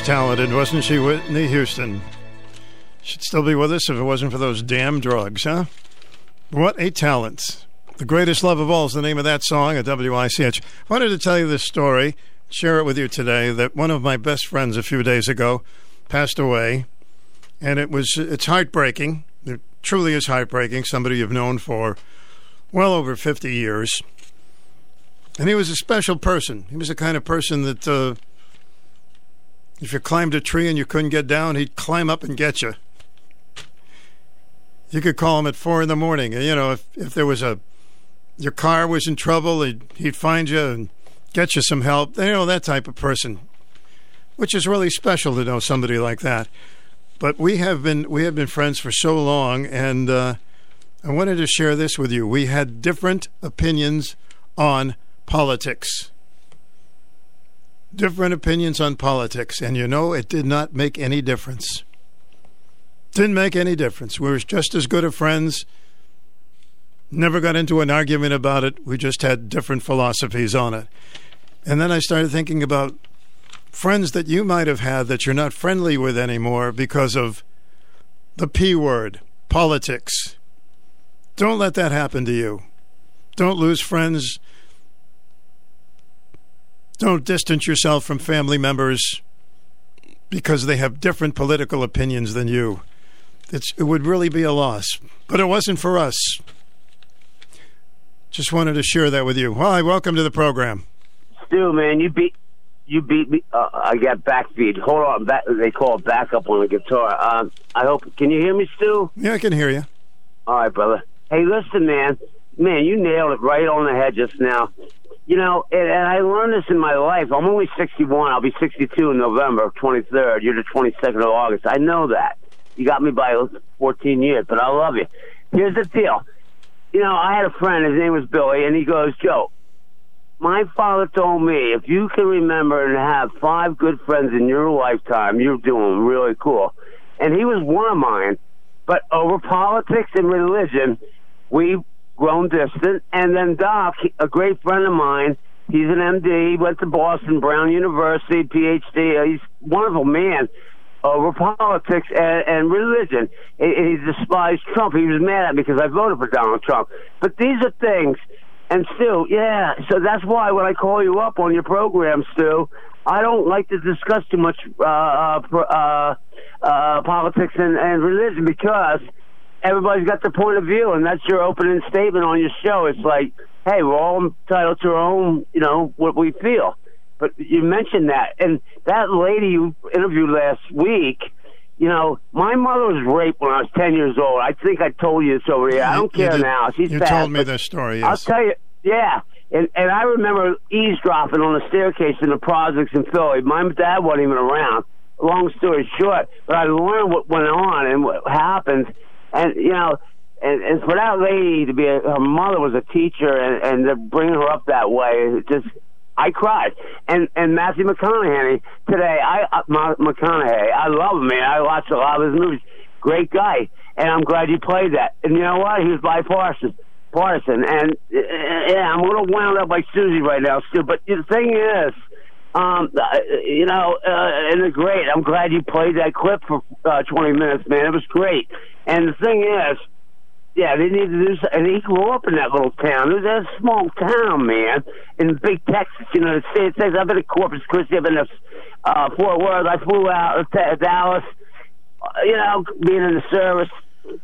Talented, wasn't she, Whitney Houston? She'd still be with us if it wasn't for those damn drugs, huh? What a talent. The Greatest Love of All is the name of that song at WICH. wanted to tell you this story, share it with you today, that one of my best friends a few days ago passed away. And it was it's heartbreaking. It truly is heartbreaking. Somebody you've known for well over 50 years. And he was a special person. He was the kind of person that uh, if you climbed a tree and you couldn't get down, he'd climb up and get you. You could call him at four in the morning. You know, if, if there was a your car was in trouble, he'd, he'd find you and get you some help. You know, that type of person, which is really special to know somebody like that. But we have been we have been friends for so long, and uh, I wanted to share this with you. We had different opinions on politics. Different opinions on politics, and you know, it did not make any difference. Didn't make any difference. We were just as good of friends. Never got into an argument about it. We just had different philosophies on it. And then I started thinking about friends that you might have had that you're not friendly with anymore because of the P word, politics. Don't let that happen to you. Don't lose friends. Don't distance yourself from family members because they have different political opinions than you. It's, it would really be a loss. But it wasn't for us. Just wanted to share that with you. Hi, welcome to the program.
Stu, man, you beat you beat me. Uh, I got backbeat. Hold on, back, they call it backup on the guitar. Um, I hope. Can you hear me, Stu?
Yeah, I can hear you.
All right, brother. Hey, listen, man. Man, you nailed it right on the head just now. You know, and, and I learned this in my life. I'm only 61. I'll be 62 in November 23rd. You're the 22nd of August. I know that. You got me by 14 years, but I love you. Here's the deal. You know, I had a friend. His name was Billy, and he goes, Joe, my father told me if you can remember and have five good friends in your lifetime, you're doing really cool. And he was one of mine. But over politics and religion, we've grown distant. And then Doc, a great friend of mine, he's an MD, he went to Boston, Brown University, PhD. He's a wonderful man over politics and, and religion. He, he despised Trump. He was mad at me because I voted for Donald Trump. But these are things, and Stu, yeah, so that's why when I call you up on your program, Stu, I don't like to discuss too much uh, uh, uh, politics and, and religion because everybody's got their point of view, and that's your opening statement on your show. It's like, hey, we're all entitled to our own, you know, what we feel. But you mentioned that, and that lady you interviewed last week. You know, my mother was raped when I was ten years old. I think I told you this over here. I don't
You
care
did-
now. She's
you told me this story.
I'll tell you. Yeah, and and I remember eavesdropping on the staircase in the projects in Philly. My dad wasn't even around. Long story short, but I learned what went on and what happened, and you know. And, and for that lady to be, a, her mother was a teacher, and, and to bring her up that way, just I cried. And and Matthew McConaughey today, I uh, McConaughey, I love him, man. I watch a lot of his movies. Great guy, and I'm glad you played that. And you know what? He was bipartisan, partisan. And uh, yeah, I'm a little wound up by Susie right now, Stu. But the thing is. Um, uh, you know, uh, and it's great. I'm glad you played that clip for uh, 20 minutes, man. It was great. And the thing is, yeah, they need to do. And he grew up in that little town. It was a small town, man, in big Texas. You know, the state says I've been to Corpus Christi, I've been to uh, Fort Worth. I flew out to Dallas. Uh, you know, being in the service.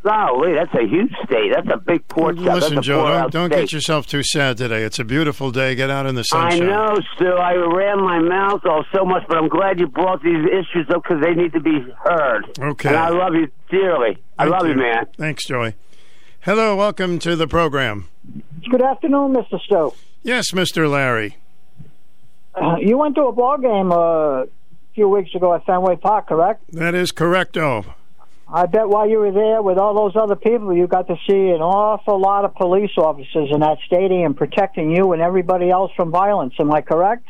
Golly, that's a huge state. That's a big port. shop.
Listen,
that's a
Joe, don't, don't get yourself too sad today. It's a beautiful day. Get out in the sunshine.
I know, Stu. I ran my mouth off so much, but I'm glad you brought these issues up because they need to be heard.
Okay.
And I love you dearly. I
Thank
love you, man.
Thanks, Joey. Hello, welcome to the program.
Good afternoon, Mr. Stowe.
Yes, Mr. Larry.
Uh, you went to a ball game uh, a few weeks ago at Fenway Park, correct?
That is correcto.
I bet while you were there with all those other people, you got to see an awful lot of police officers in that stadium protecting you and everybody else from violence. Am I correct?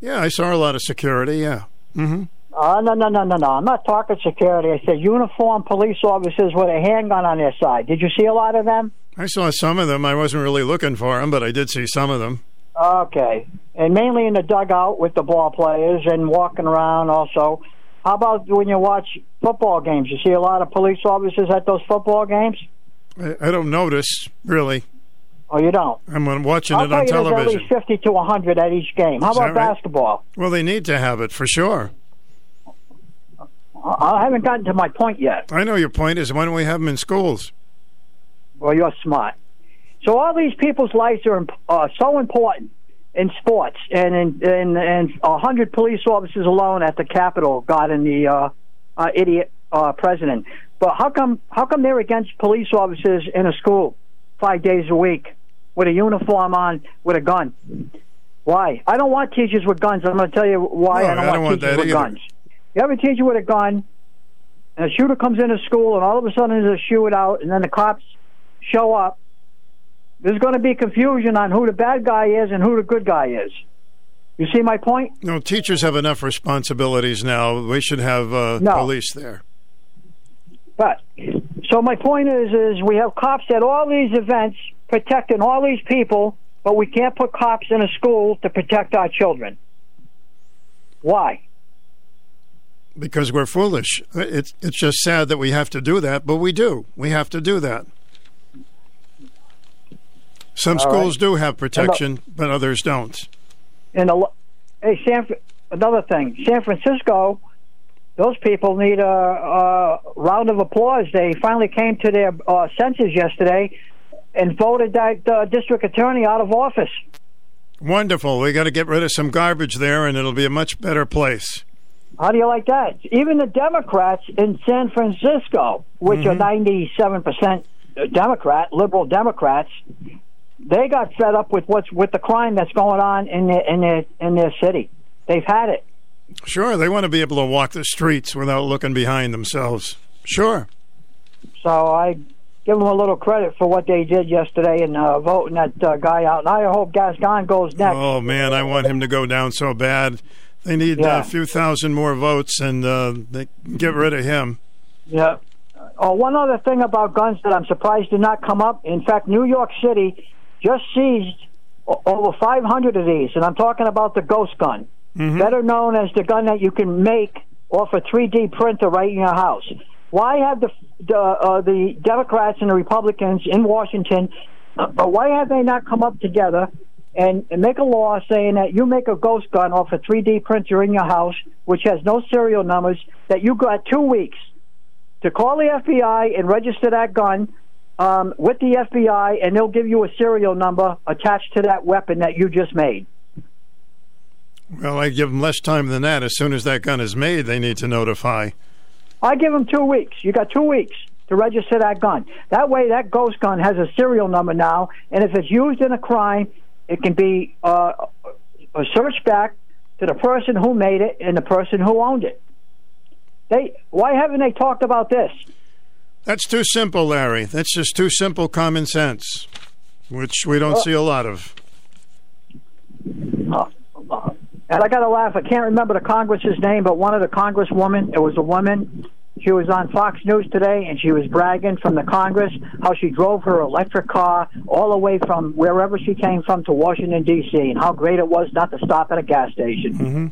Yeah, I saw a lot of security. Yeah. Mm-hmm.
Uh, no, no, no, no, no. I'm not talking security. I said uniformed police officers with a handgun on their side. Did you see a lot of them?
I saw some of them. I wasn't really looking for them, but I did see some of them.
Okay. And mainly in the dugout with the ball players and walking around also. How about when you watch football games? You see a lot of police officers at those football games?
I, I don't notice really.
Oh, you don't?
I'm watching
I'll
it on
you there's at
television.
least 50 to 100 at each game. How
Is
about
right?
basketball?
Well, they need to have it for sure.
I I haven't gotten to my point yet.
I know your point is why don't we have them in schools?
Well, you're smart. So all these people's lives are uh, so important in sports, and in and a hundred police officers alone at the Capitol got in the uh, uh, idiot uh, president. But how come how come they're against police officers in a school five days a week with a uniform on with a gun? Why? I don't want teachers with guns. I'm going to tell you why
No,
I don't
I
want
don't want
teachers
that
with
either.
guns. You have a teacher with a gun, and a shooter comes into school, and all of a sudden there's a shootout, and then the cops show up. There's going to be confusion on who the bad guy is and who the good guy is. You see my point?
No, teachers have enough responsibilities now. We should have uh,
No.
police there.
But so my point is, is we have cops at all these events protecting all these people, but we can't put cops in a school to protect our children. Why?
Because we're foolish. It's it's just sad that we have to do that, but we do. We have to do that. Some schools
right.
do have protection, but others don't.
And a, hey, San, another thing, San Francisco, those people need a, a round of applause. They finally came to their uh, senses yesterday and voted that uh, district attorney out of office.
Wonderful. We got to get rid of some garbage there, and it'll be a much better place.
How do you like that? Even the Democrats in San Francisco, which are ninety-seven percent Democrat, liberal Democrats, they got fed up with what's with the crime that's going on in their in their in their city. They've had it.
Sure, they want to be able to walk the streets without looking behind themselves. Sure.
So I give them a little credit for what they did yesterday and uh, voting that uh, guy out. And I hope Gascon goes next.
Oh man, I want him to go down so bad. They need uh, a few thousand more votes, and uh, they get rid of him.
Yeah. Oh, one other thing about guns that I'm surprised did not come up. In fact, New York City just seized over 500 of these, and I'm talking about the ghost gun, better known as the gun that you can make off a 3D printer right in your house. Why have the the, uh, the Democrats and the Republicans in Washington? Uh, why have they not come up together and, and make a law saying that you make a ghost gun off a 3D printer in your house, which has no serial numbers, that you got two weeks to call the FBI and register that gun um, with the FBI, and they'll give you a serial number attached to that weapon that you just made.
Well, I give them less time than that. As soon as that gun is made, they need to notify.
I give them two weeks. You got two weeks to register that gun. That way, that ghost gun has a serial number now, and if it's used in a crime, it can be uh, uh, searched back to the person who made it and the person who owned it. They why haven't they talked about this?
That's too simple, Larry. That's just too simple common sense, which we don't
Well-
see a lot of.
And I got to laugh. I can't remember the Congress's name, but one of the Congresswomen, it was a woman. She was on Fox News today, and she was bragging from the Congress how she drove her electric car all the way from wherever she came from to Washington D.C. and how great it was not to stop at a gas station.
Mm-hmm.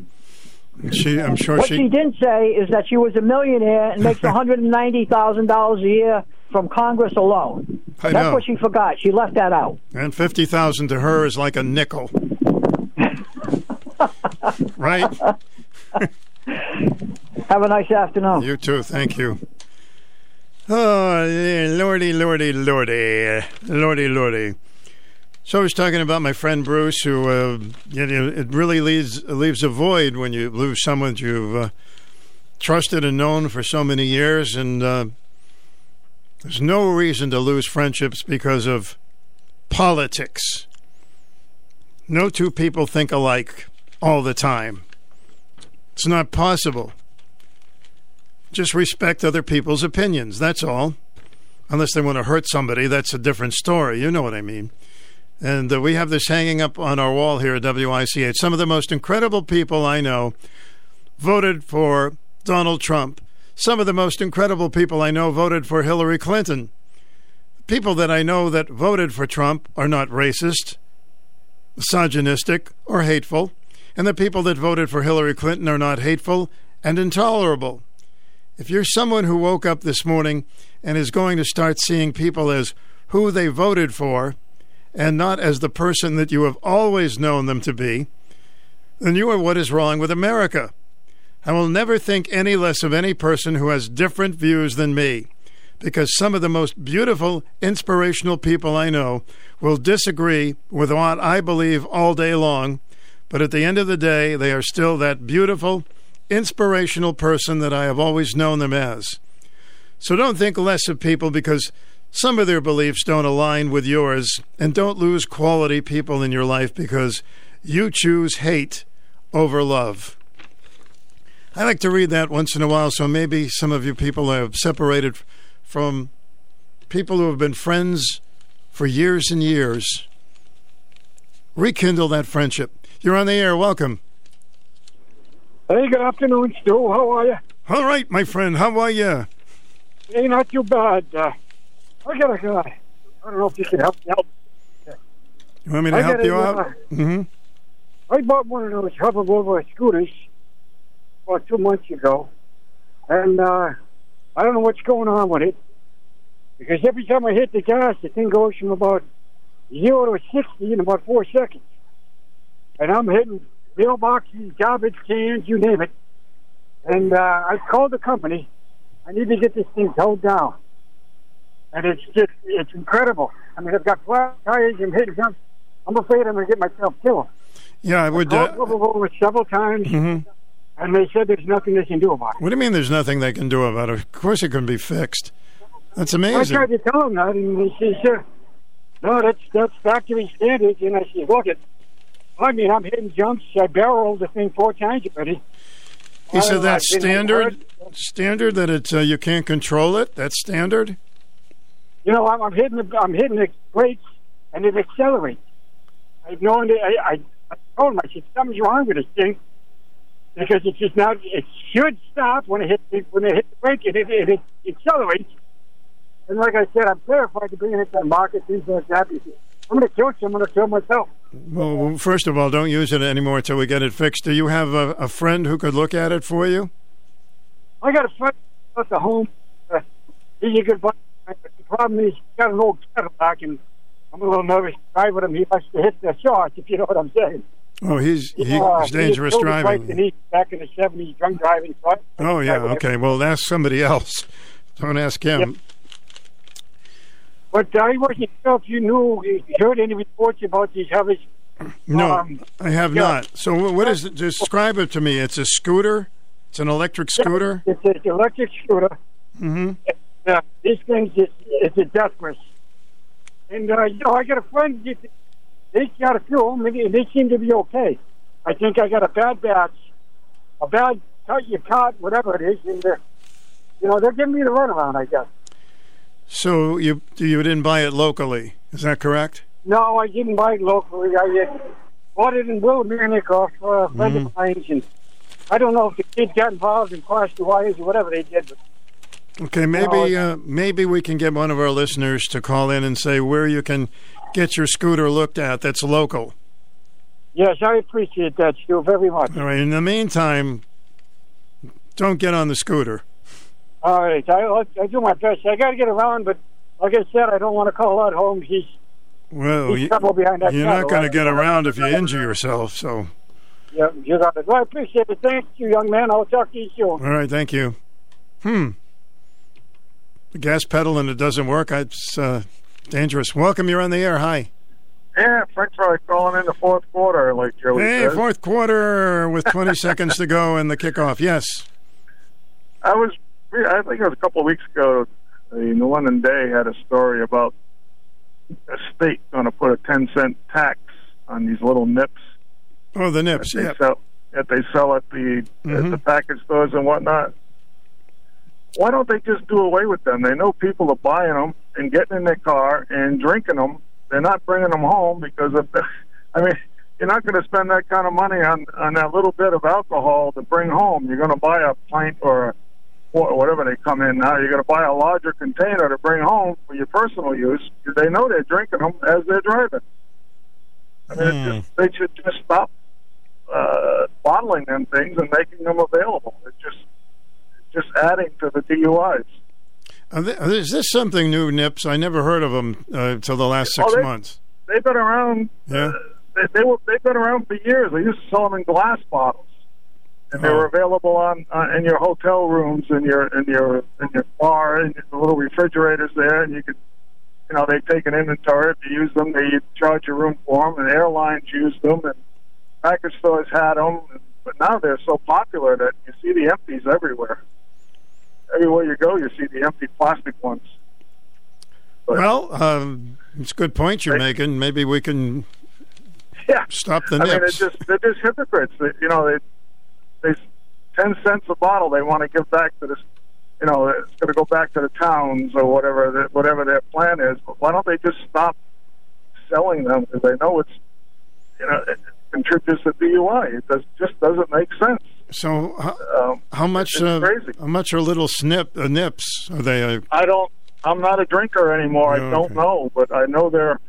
She, I'm sure
what
she.
she didn't say is that she was a millionaire and makes *laughs* one hundred and ninety thousand dollars a year from Congress alone.
I
That's
know.
what she forgot. She left that out.
And fifty thousand to her is like a nickel. *laughs* right? *laughs*
Have a nice afternoon.
You too. Thank you. Oh, yeah, lordy, lordy, lordy, lordy, lordy. So I was talking about my friend Bruce, who uh, know, it really leaves leaves a void when you lose someone you've uh, trusted and known for so many years, and uh, there's no reason to lose friendships because of politics. No two people think alike all the time. It's not possible. Just respect other people's opinions. That's all. Unless they want to hurt somebody, that's a different story. You know what I mean. And uh, we have this hanging up on our wall here at WICH. Some of the most incredible people I know voted for Donald Trump. Some of the most incredible people I know voted for Hillary Clinton. People that I know that voted for Trump are not racist, misogynistic, or hateful. And the people that voted for Hillary Clinton are not hateful and intolerable. If you're someone who woke up this morning and is going to start seeing people as who they voted for and not as the person that you have always known them to be, then you are what is wrong with America. I will never think any less of any person who has different views than me. because some of the most beautiful, inspirational people I know will disagree with what I believe all day long, but at the end of the day, they are still that beautiful, inspirational person that I have always known them as. So don't think less of people because some of their beliefs don't align with yours, and don't lose quality people in your life because you choose hate over love. I like to read that once in a while, so maybe some of you people have separated from people who have been friends for years and years. Rekindle that friendship. You're on the air. Welcome.
Hey, good afternoon, Stu. How are you?
All right, my friend. How are you?
Hey, not too bad. Uh, I got a guy. I don't know if you can help me out.
You want me to
I
help
got a,
you
uh,
out? hmm
I bought one of those hoverboard scooters about two months ago, and uh, I don't know what's going on with it because every time I hit the gas, the thing goes from about zero to sixty in about four seconds, and I'm hitting mailboxes, garbage cans, you name it. And uh, I called the company. I need to get this thing towed down, and it's just it's incredible. I mean, I've got flat tires and hitting jumps. I'm afraid I'm going to get myself killed.
Yeah, I would.
I
Uh,
called over several times,
mhm.
and they said there's nothing they can do about it.
What do you mean there's nothing they can do about it? Of course it can be fixed. That's amazing.
I tried to tell them that, and they said, uh, "No, that's that's factory standards." And I said, "Look, it. I mean, I'm hitting jumps. I barreled the thing four times already."
He said that's standard. Standard that it's uh, you can't control it. That's standard.
You know, I'm, I'm hitting the I'm hitting the brakes, and it accelerates. I have no idea. I, I, I told him I said something's wrong with this thing because it's just not. It should stop when it hits the, when it hit the brake, and it, it, it accelerates. And like I said, I'm terrified to bring it into the market. Things like that. I'm going to kill someone. I'm going to kill myself.
Well, first of all, don't use it anymore until we get it fixed. Do you have a, a friend who could look at it for you?
I got a friend at the home. Uh, he's a good the problem is, he's got an old Cadillac, and I'm a little nervous driving him. He likes to hit the shorts, if you know what I'm saying.
Oh, he's he,
Uh,
he's dangerous
he
driving.
back in the 70s, drunk driving. I-
Oh yeah, okay. Well, ask somebody else. Don't ask him.
But I wasn't sure if you knew, you heard any reports about these others.
No,
Um,
I have
yeah.
not. So wh- what is it? Describe it to me. It's a scooter. It's an electric scooter.
It's an electric scooter.
Mm-hmm.
Yeah, this thing's just, it's a death wish. And, uh, you know, I got a friend, they got a few of them, and they seem to be okay. I think I got a bad batch, a bad cut you caught, whatever it is, and, uh, you know, they're giving me the runaround, I guess.
So you you didn't buy it locally? Is that correct?
No, I didn't buy it locally. I uh, bought it in Willimantic off uh, a friend of mine, and I don't know if the kids got involved and crossed the wires or whatever they did. But
Okay, maybe uh, maybe we can get one of our listeners to call in and say where you can get your scooter looked at. That's local.
yes, I appreciate that, Stu, very much.
All right. In the meantime, don't get on the scooter.
All right, I, I do my best. I got to get around, but like I said, I don't want to call out home. He's
Well,
He's
you,
behind that
you're not going to get around if you injure yourself. So,
yeah, you got it. Well, I appreciate it. Thank you, young man. I'll talk to you soon.
all right. Thank you. Hmm. The gas pedal and it doesn't work. It's uh, dangerous. Welcome. You're on the air. Hi.
Yeah, French fry calling in the fourth quarter, like Joey
Hey,
says.
fourth quarter with 20 *laughs* seconds to go and the kickoff. Yes.
I was, I think it was a couple of weeks ago. The New London Day had a story about a state going to put a ten cent tax on these little nips
Oh, the nips.
that
Yeah.
sell that they sell at the at
Mhm.
the package stores and whatnot. Why don't they just do away with them? They know people are buying them and getting in their car and drinking them. They're not bringing them home because the. *laughs* I mean, you're not going to spend that kind of money on on that little bit of alcohol to bring home. You're going to buy a pint or whatever they come in now. You're going to buy a larger container to bring home for your personal use. Because they know they're drinking them as they're driving. I mean, it's just, they should just stop uh, bottling them things and making them available. It just just adding to the DUIs.
Is this something new, Nips? I never heard of them uh, till the last six
Oh, they-
months.
They've been around.
Yeah.
They, they were they've been around for years. They used to sell them in glass bottles. and they were available on, on in your hotel rooms, in your in your in your bar, and the little refrigerators there, and you could, you know, they take an inventory. If you use them, they charge your room for them, and airlines use them, and package stores had them. But now they're so popular that you see the empties everywhere. Everywhere you go, you see the empty plastic ones.
Well, um, it's a good point you're making. Maybe we can *laughs*
Yeah.
stop the
I mean,
nips.
it's just they're just hypocrites. They, you know, they they ten cents a bottle. They want to give back to this. You know, it's going to go back to the towns or whatever the, whatever their plan is. But why don't they just stop selling them? Because they know it's you know it contributes to DUI. It does, just doesn't make sense.
So, how,
Um,
how much? Uh, how much are little snip uh, nips? Are they? Uh,
I don't. I'm not a drinker anymore. I
Oh,
don't
okay.
know, but I know they're.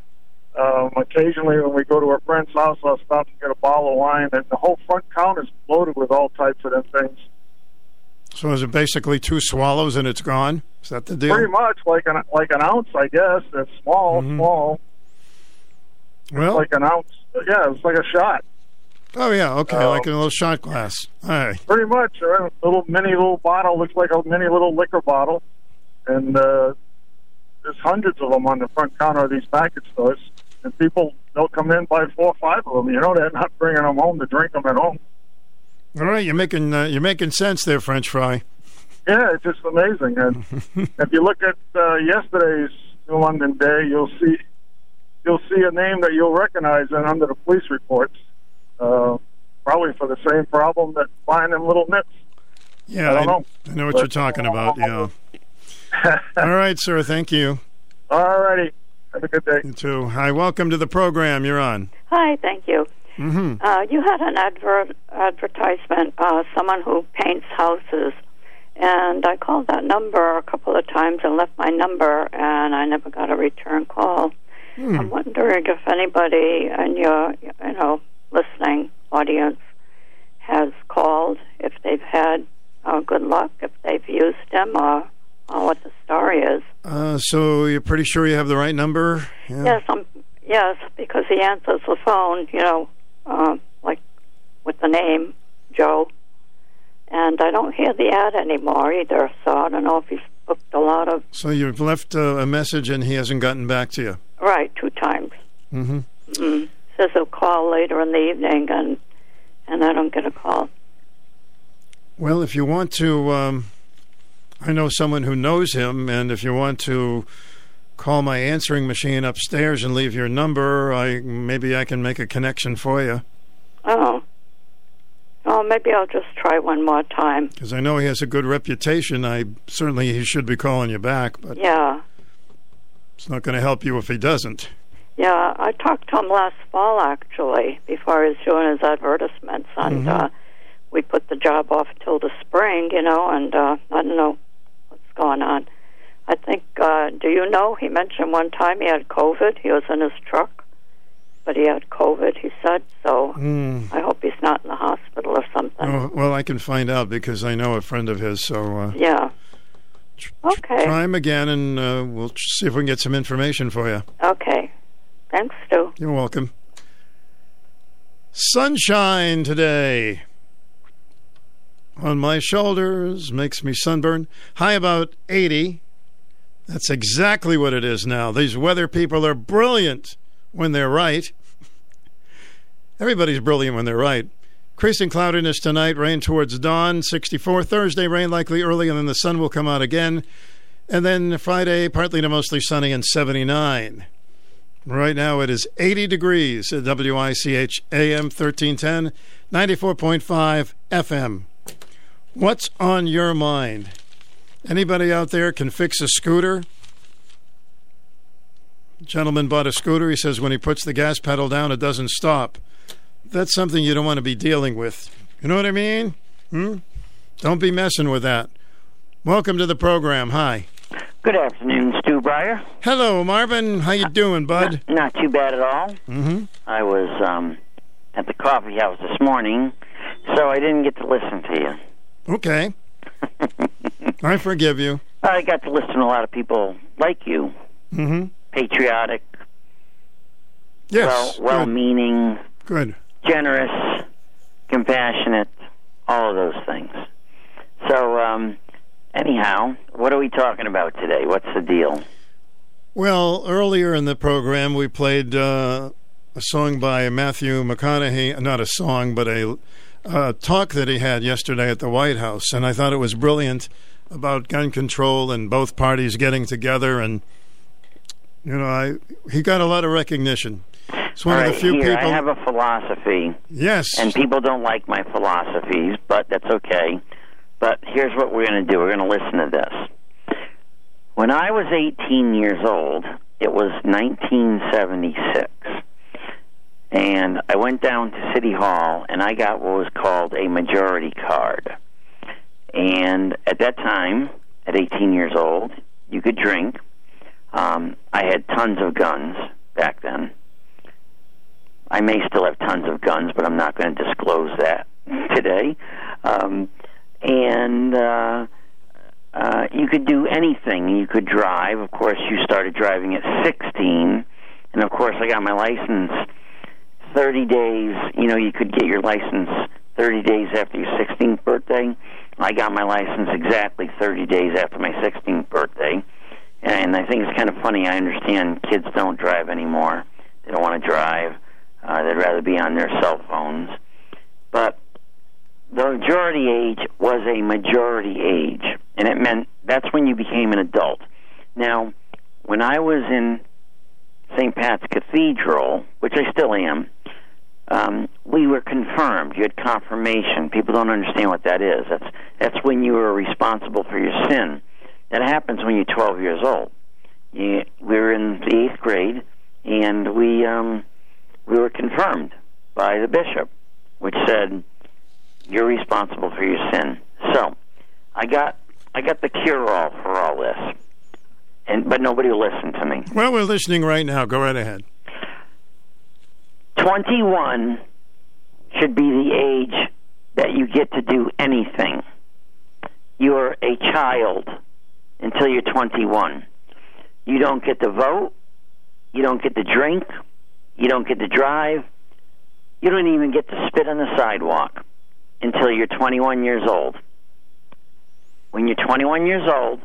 Um, occasionally, when we go to a friend's house, I'll stop and get a bottle of wine, and the whole front counter is loaded with all types of them things.
so is it basically two swallows and it's gone? Is that the deal?
Pretty much like an like an ounce, I guess. It's small, small.
Mm-hmm. Well-
like an ounce. Yeah, it's like a shot.
Oh yeah, okay,
Oh.
like a little shot glass. All right.
Pretty much, a little mini little bottle looks like a mini little liquor bottle, and uh, there's hundreds of them on the front counter of these package stores. And people they'll come in buy four or five of them. You know, they're not bringing them home to drink them at home.
All right, you're making uh, you're making sense there, French fry.
Yeah, it's just amazing. And *laughs* if you look at uh, yesterday's New London Day, you'll see you'll see a name that you'll recognize and under the police reports. Uh, probably for the same problem that buying them little nips.
Yeah,
I don't know.
I know what
But-
you're talking about. Yeah. *laughs* All right, sir. Thank you.
All righty. Have a good day.
You too. Hi, welcome to the program. You're on.
Hi, thank you.
hmm
Uh, you had an advert advertisement, uh, someone who paints houses, and I called that number a couple of times and left my number, and I never got a return call.
Hmm.
I'm wondering if anybody in your, you know, listening audience has called, if they've had uh, good luck, if they've used him, or, or what the story is.
Uh, so you're pretty sure you have the right number? Yeah.
Yes, I'm. Yes, because he answers the phone, you know, uh, like with the name Joe, and I don't hear the ad anymore either. So I don't know if he's booked a lot of
So you've left uh, a message and he hasn't gotten back to you.
right two times.
hmm
Mm. Says he'll call later in the evening, and and I don't get a call.
Well, if you want to, um, I know someone who knows him, and if you want to call my answering machine upstairs and leave your number, I maybe I can make a connection for you
Oh, oh, maybe I'll just try one more time.
because I know he has a good reputation. I certainly he should be calling you back, but
Yeah,
it's not going to help you if he doesn't.
Yeah. I talked to him last fall actually, before he was doing his advertisements, and
Mhm.
uh, we put the job off till the spring, you know, and uh, I don't know what's going on. I think, uh, do you know, he mentioned one time he had COVID. He was in his truck, but he had COVID, he said. So
Mm.
I hope he's not in the hospital or something.
Oh, well, I can find out because I know a friend of his. So uh,
Yeah. Okay.
try him again, and uh, we'll see if we can get some information for you.
Okay. Thanks, Stu.
You're welcome. Sunshine today on my shoulders makes me sunburn. High about 80. That's exactly what it is now. These weather people are brilliant when they're right. *laughs* Everybody's brilliant when they're right. Increasing cloudiness tonight, rain towards dawn. 64 Thursday, rain likely early, and then the sun will come out again. And then Friday, partly to mostly sunny and 79. Right now it is 80 degrees at WICH AM 1310, 94.5 FM. What's on your mind? Anybody out there can fix a scooter? Gentleman bought a scooter. He says when he puts the gas pedal down, it doesn't stop. That's something you don't want to be dealing with. You know what I mean? Hmm? Don't be messing with that. Welcome to the program. Hi.
Good afternoon, Bryer.
Hello, Marvin. How you doing, bud?
Not too bad at all.
Mm-hmm.
I was um, at the coffee house this morning, so I didn't get to listen to you.
Okay. *laughs* I forgive you.
I got to listen to a lot of people like you,
Mm-hmm.
patriotic,
Yes.
well, well-meaning,
Good.
generous, compassionate, all of those things. So, um, anyhow, what are we talking about today? What's the deal?
Well, earlier in the program, we played uh, a song by Matthew McConaughey, not a song, but a uh, talk that he had yesterday at the White House. And I thought it was brilliant about gun control and both parties getting together. And, you know, I he got a lot of recognition. It's one
All
of
right,
the few
here,
people.
I have a philosophy.
Yes.
And people don't like my philosophies, but that's okay. But here's what we're going to do we're going to listen to this. When I was 18 years old, it was 1976. And I went down to City Hall and I got what was called a majority card. And at that time, at 18 years old, you could drink. Um, I had tons of guns back then. I may still have tons of guns, but I'm not going to disclose that *laughs* today. Um, and uh, uh, you could do anything. You could drive. Of course, you started driving at 16, and of course, I got my license 30 days. You know, you could get your license 30 days after your 16th birthday. I got my license exactly 30 days after my 16th birthday. And I think it's kind of funny. I understand kids don't drive anymore. They don't want to drive. Uh, they'd rather be on their cell phones. But the majority age was a majority age, and it meant that's when you became an adult. Now, when I was in St. Pat's Cathedral, which I still am, um, we were confirmed. You had confirmation. People don't understand what that is. That's that's when you were responsible for your sin. That happens when you're 12 years old. You, we were in the eighth grade, and we um, we were confirmed by the bishop, which said you're responsible for your sin. So, I got I got the cure all for all this, and but nobody will listen to me.
Well, we're listening right now. Go right ahead.
21 should be the age that you get to do anything. You're a child until you're 21. You don't get to vote. You don't get to drink. You don't get to drive. You don't even get to spit on the sidewalk until you're 21 years old. When you're 21 years old,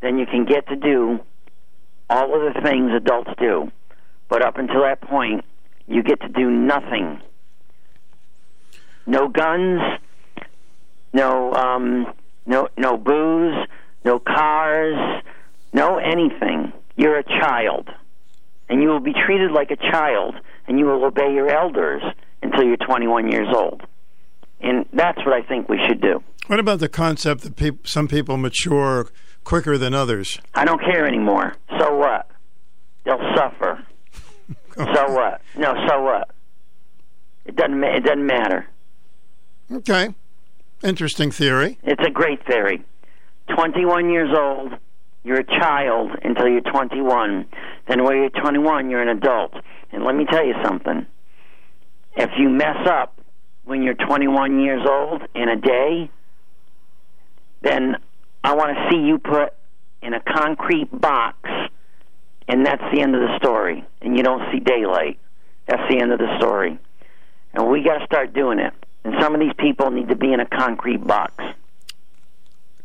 then you can get to do all of the things adults do. But up until that point, you get to do nothing. No guns, no um, no no booze, no cars, no anything. You're a child, and you will be treated like a child, and you will obey your elders until you're 21 years old. And that's what I think we should do.
What about the concept that peop- some people mature quicker than others?
I don't care anymore. So what? They'll suffer. *laughs* so what? No, so what? It doesn't. Ma- it doesn't matter.
Okay. Interesting theory.
It's a great theory. 21 years old, you're a child until you're 21. Then when you're 21, you're an adult. And let me tell you something. If you mess up when you're 21 years old in a day, then I want to see you put in a concrete box, and that's the end of the story. And you don't see daylight. That's the end of the story. And we got to start doing it. And some of these people need to be in a concrete box.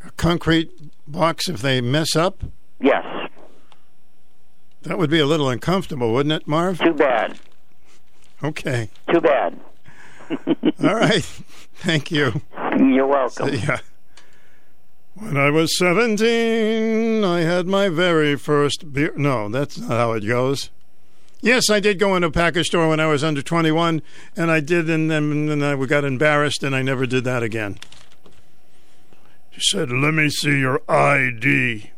A concrete box if they mess up?
Yes.
That would be a little uncomfortable, wouldn't it, Marv?
Too bad.
Okay.
Too bad.
All right. Thank you.
You're welcome.
See ya. When I was 17, I had my very first beer. No, that's not how it goes. Yes, I did go in a package store when I was under 21, and I did, and then and I got embarrassed, and I never did that again. She said, Let me see your ID.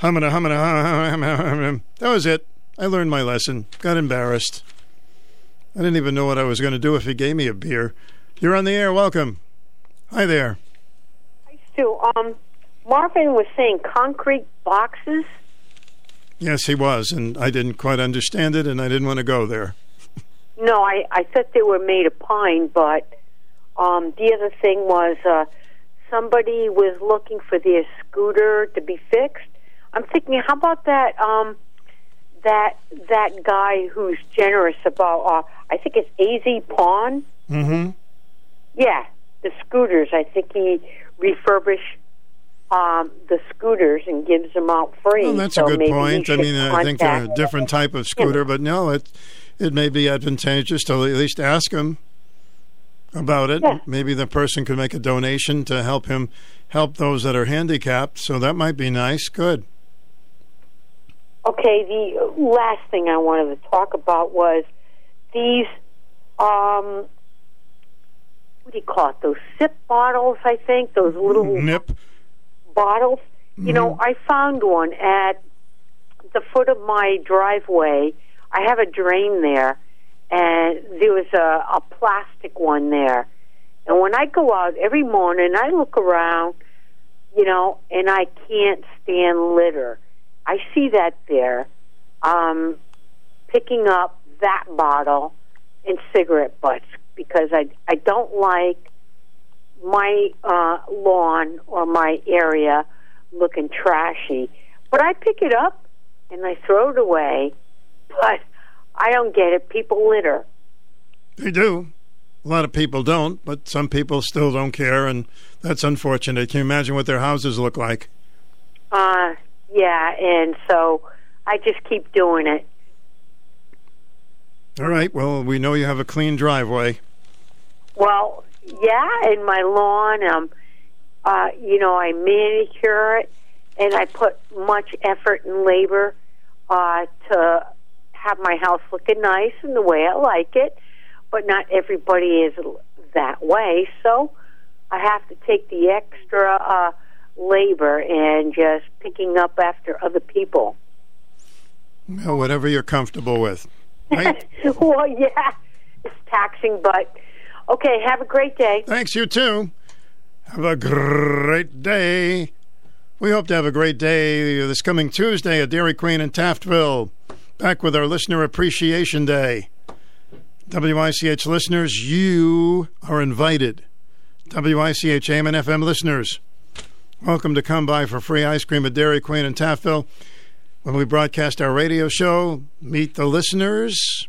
Humana, humana, humana, humana. That was it. I learned my lesson. Got embarrassed. I didn't even know what I was going to do if he gave me a beer. You're on the air. Welcome. Hi there.
Hi, Stu, um, Marvin was saying concrete boxes.
Yes, he was, and I didn't quite understand it, and I didn't want to go there.
No, I, I thought they were made of pine, but um, the other thing was uh, somebody was looking for their scooter to be fixed. I'm thinking, how about that um, that that guy who's generous about? Uh, I think it's Az Pawn.
Mm-hmm.
Yeah, the scooters. I think he refurbished um, the scooters and gives them out free.
Well, that's
so
a good point. I mean, I think they're a different type of scooter, but no, it it may be advantageous to at least ask him about it. Maybe the person could make a donation to help him help those that are handicapped. So that might be nice. Good.
Okay, the last thing I wanted to talk about was these, um, what do you call it? Those sip bottles, I think. Those little
nip
bottles. You know, I found one at the foot of my driveway. I have a drain there, and there was a, a plastic one there. And when I go out every morning, I look around, you know, and I can't stand litter. I see that there, um, picking up that bottle and cigarette butts because I I don't like my uh, lawn or my area looking trashy. But I pick it up and I throw it away. *laughs* But I don't get it. People litter.
They do. A lot of people don't, but some people still don't care, and that's unfortunate. Can you imagine what their houses look like?
Uh, yeah, and so I just keep doing it.
All right. Well, we know you have a clean driveway.
Well, yeah, and my lawn, um, uh, you know, I manicure it, and I put much effort and labor uh, to have my house looking nice and the way I like it. But not everybody is that way, so I have to take the extra uh, labor and just picking up after other people.
Well, whatever you're comfortable with. *laughs*
well, yeah, it's taxing, but okay. Have a great day.
Thanks, you too. Have a great day. We hope to have a great day this coming Tuesday at Dairy Queen in Taftville. Back with our Listener Appreciation Day. WICH listeners, you are invited. WICH AM and FM listeners, welcome to come by for free ice cream at Dairy Queen in Taftville. When we broadcast our radio show, meet the listeners,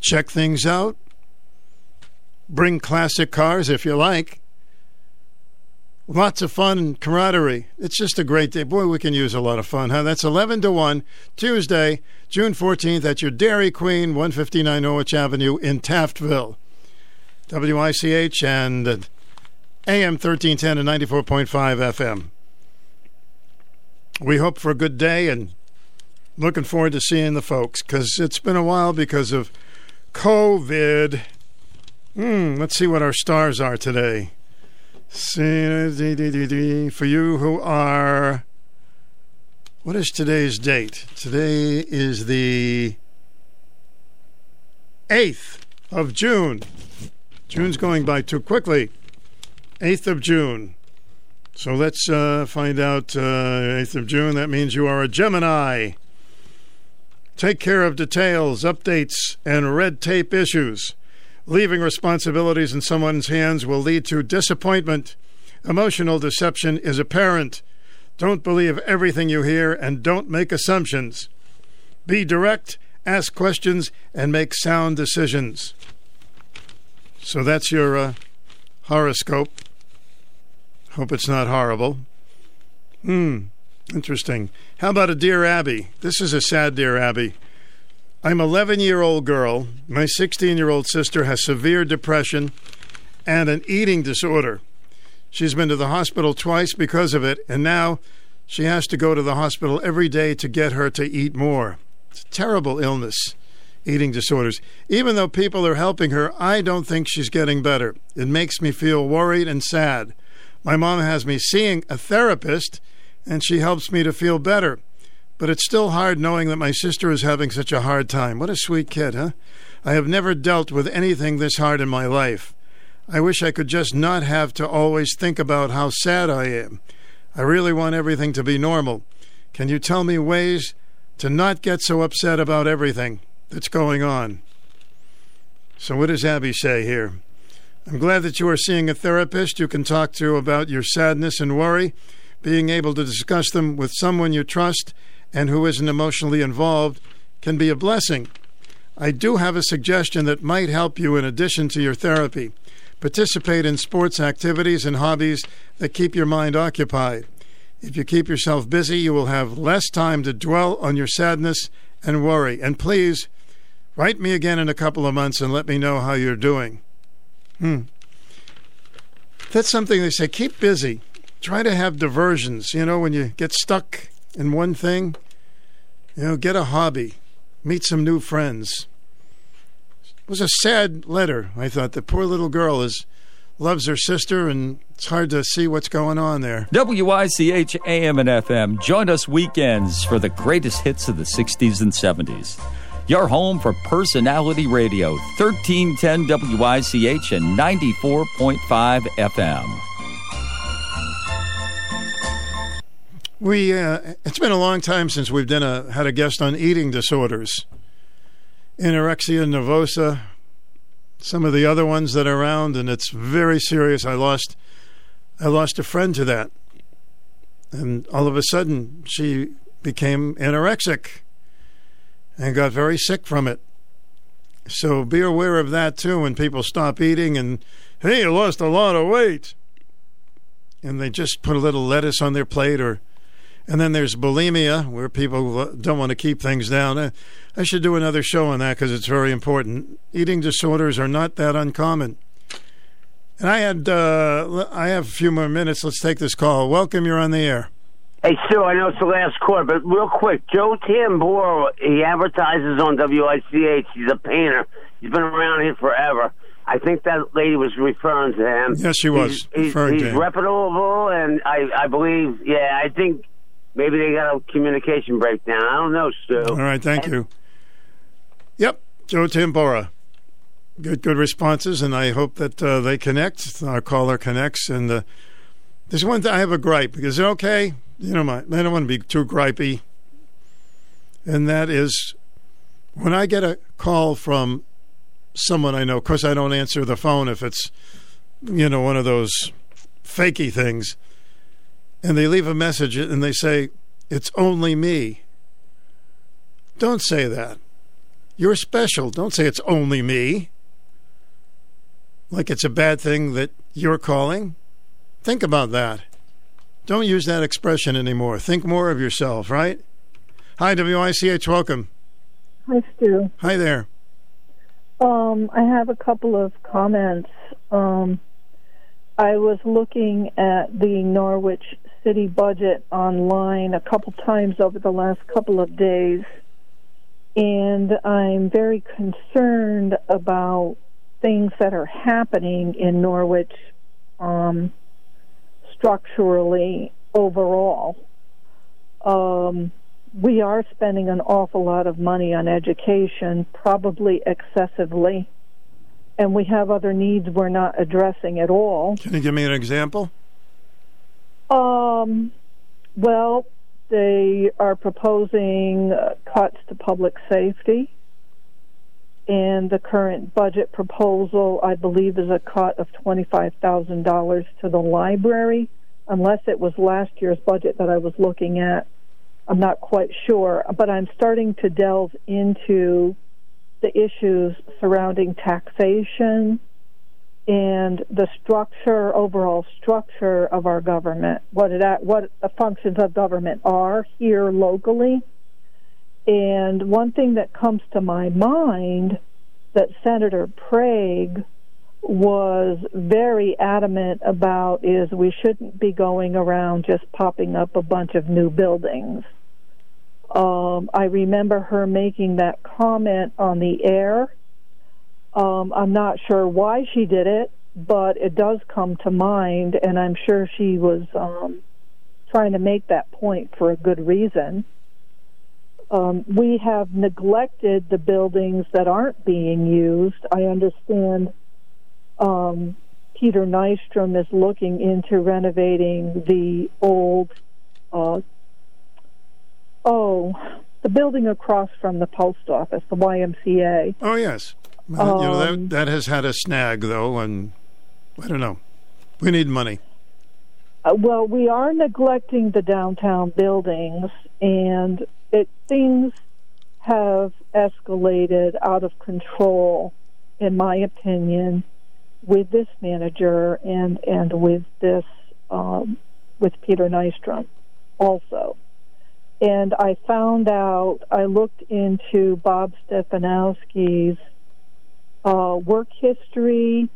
check things out, bring classic cars if you like. Lots of fun and camaraderie. It's just a great day. Boy, we can use a lot of fun, huh? That's 11 to 1, Tuesday, June 14th at your Dairy Queen, 159 Norwich Avenue in Taftville. WICH and AM 1310 and 94.5 FM. We hope for a good day and looking forward to seeing the folks because it's been a while because of COVID. Hmm, let's see what our stars are today. For you who are. What is today's date? Today is the 8th of June. June's going by too quickly. 8th of June. So let's uh, find out. Uh, 8th of June, that means you are a Gemini. Take care of details, updates, and red tape issues. Leaving responsibilities in someone's hands will lead to disappointment. Emotional deception is apparent. Don't believe everything you hear and don't make assumptions. Be direct, ask questions, and make sound decisions. So that's your uh, horoscope. Hope it's not horrible. Hmm, interesting. How about a Dear Abby? This is a sad Dear Abby. I'm 11 year old girl. My 16 year old sister has severe depression and an eating disorder. She's been to the hospital twice because of it, and now she has to go to the hospital every day to get her to eat more. It's a terrible illness, eating disorders. Even though people are helping her, I don't think she's getting better. It makes me feel worried and sad. My mom has me seeing a therapist, and she helps me to feel better. But it's still hard knowing that my sister is having such a hard time. What a sweet kid, huh? I have never dealt with anything this hard in my life. I wish I could just not have to always think about how sad I am. I really want everything to be normal. Can you tell me ways to not get so upset about everything that's going on? So, what does Abby say here? I'm glad that you are seeing a therapist you can talk to about your sadness and worry. Being able to discuss them with someone you trust and who isn't emotionally involved can be a blessing. I do have a suggestion that might help you in addition to your therapy. Participate in sports activities and hobbies that keep your mind occupied. If you keep yourself busy, you will have less time to dwell on your sadness and worry. And please, write me again in a couple of months and let me know how you're doing. Hmm. That's something they say keep busy. Try to have diversions. You know, when you get stuck in one thing, you know, get a hobby, meet some new friends. It was a sad letter. I thought the poor little girl is loves her sister, and it's hard to see what's going on there.
WICH AM and FM. Join us weekends for the greatest hits of the 60s and 70s. Your home for personality radio, 1310 WICH and 94.5 FM.
We uh, it's been a long time since we've done a had a guest on eating disorders, anorexia nervosa, some of the other ones that are around, and it's very serious. I lost I lost a friend to that, and all of a sudden she became anorexic and got very sick from it. So be aware of that too when people stop eating and hey, you lost a lot of weight, and they just put a little lettuce on their plate or and then there's bulimia, where people don't want to keep things down. I, should do another show on that because it's very important. Eating disorders are not that uncommon. And I had uh, I have a few more minutes. Let's take this call. Welcome, you're on the air.
Hey, Stu, I know it's the last quarter, but real quick, Joe Tambora, he advertises on WICH. He's a painter. He's been around here forever. I think that lady was referring to him.
Yes, she was
He's, he's, he's reputable, and I, I believe, yeah, I think maybe they got a communication breakdown. I don't know, Stu.
All right, thank you. Yep, Joe Tambora. Good, good responses, and I hope that uh, they connect. Our caller connects, and uh, there's one thing I have a gripe Is it okay, you know, my, I don't want to be too gripey, and that is when I get a call from someone I know. Of course, I don't answer the phone if it's you know one of those fakey things, and they leave a message and they say it's only me. Don't say that. You're special. Don't say it's only me. Like it's a bad thing that you're calling. Think about that. Don't use that expression anymore. Think more of yourself, right? Hi, WICH, welcome.
Hi, Stu.
Hi there.
Um, I have a couple of comments. Um, I was looking at the Norwich City budget online a couple times over the last couple of days, and I'm very concerned about things that are happening in Norwich um, structurally overall. Um, we are spending an awful lot of money on education, probably excessively, and we have other needs we're not addressing at all.
Can you give me an example?
Um, well, they are proposing uh, cuts to public safety. And the current budget proposal, I believe, is a cut of $25,000 to the library, unless it was last year's budget that I was looking at. I'm not quite sure, but I'm starting to delve into the issues surrounding taxation and the structure, overall structure of our government, what it what the functions of government are here locally. And one thing that comes to my mind that Senator Prague was very adamant about is we shouldn't be going around just popping up a bunch of new buildings. Um, I remember her making that comment on the air. Um, I'm not sure why she did it, but it does come to mind, and I'm sure she was um, trying to make that point for a good reason. Um, we have neglected the buildings that aren't being used. I understand um, Peter Nystrom is looking into renovating the old, uh, oh, the building across from the post office, the YMCA.
Oh yes, Uh, you know
Um,
that that has had a snag though, and I don't know. We need money.
Uh, well, we are neglecting the downtown buildings, and it things have escalated out of control, in my opinion. With this manager and and with this um, with Peter Nystrom also. And I found out I looked into Bob Stefanowski's uh, work history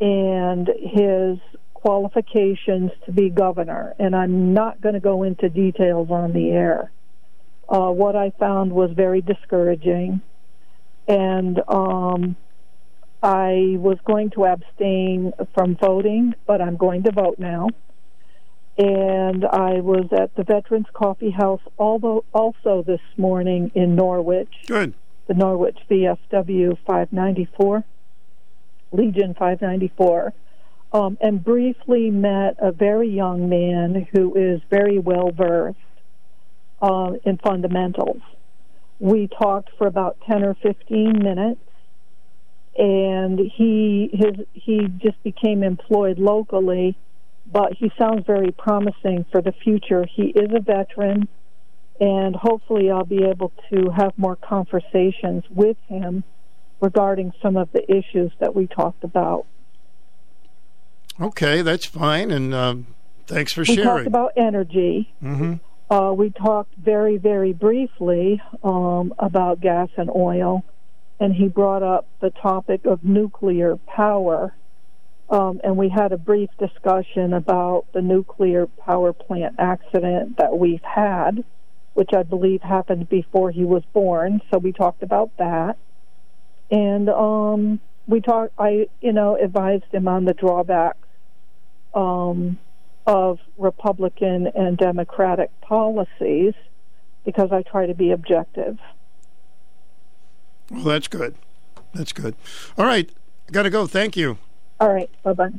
and his qualifications to be governor. And I'm not going to go into details on the air. Uh, what I found was very discouraging. And um, I was going to abstain from voting, but I'm going to vote now. And I was at the Veterans Coffee House although also this morning in Norwich.
Good.
The Norwich VFW 594, Legion 594, um, and briefly met a very young man who is very well versed uh, in fundamentals. We talked for about 10 or 15 minutes and he his he just became employed locally but he sounds very promising for the future he is a veteran and hopefully I'll be able to have more conversations with him regarding some of the issues that we talked about
Okay, that's fine. And um, thanks for
we
sharing.
talked about energy
hmm
Uh, we talked very, very briefly um, about gas and oil, and he brought up the topic of nuclear power. Um, and we had a brief discussion about the nuclear power plant accident that we've had, which I believe happened before he was born. So we talked about that, and um, we talked. I, you know, advised him on the drawbacks um, of Republican and Democratic policies because I try to be objective.
Well, that's good. That's good. All right, got to go. Thank you.
All right, bye bye.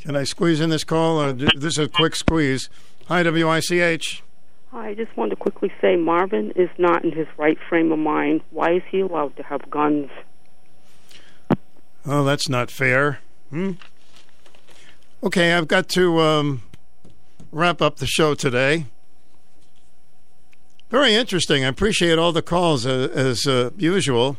Can I squeeze in this call? D- this is a quick squeeze. Hi, WICH.
Hi, I just wanted to quickly say Marvin is not in his right frame of mind. Why is he allowed to have guns?
Oh, that's not fair. Hmm? Okay, I've got to um, wrap up the show today. Very interesting. I appreciate all the calls uh, as uh, usual.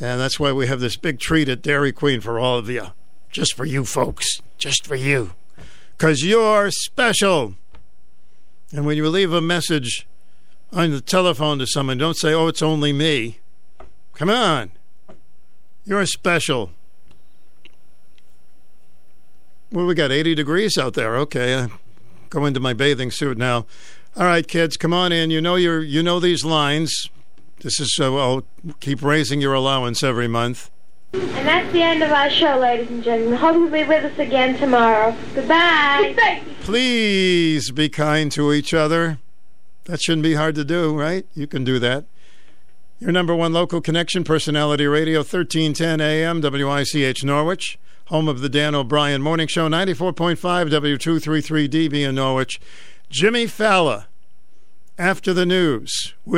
And that's why we have this big treat at Dairy Queen for all of you. Just for you folks. Just for you. Because you're special. And when you leave a message on the telephone to someone, don't say, oh, it's only me. Come on. You're special. Well, we got 80 degrees out there. Okay, I go into my bathing suit now. All right, kids, come on in. You know your, you know these lines. This is uh, so. I'll keep raising your allowance every month.
And that's the end of our show, ladies and gentlemen. Hope you'll be with us again tomorrow. Goodbye. *laughs*
Please be kind to each other. That shouldn't be hard to do, right? You can do that. Your number one local connection, Personality Radio, 1310 AM, WICH Norwich, home of the Dan O'Brien Morning Show, 94.5 W233DB in Norwich. Jimmy Falla, after the news. with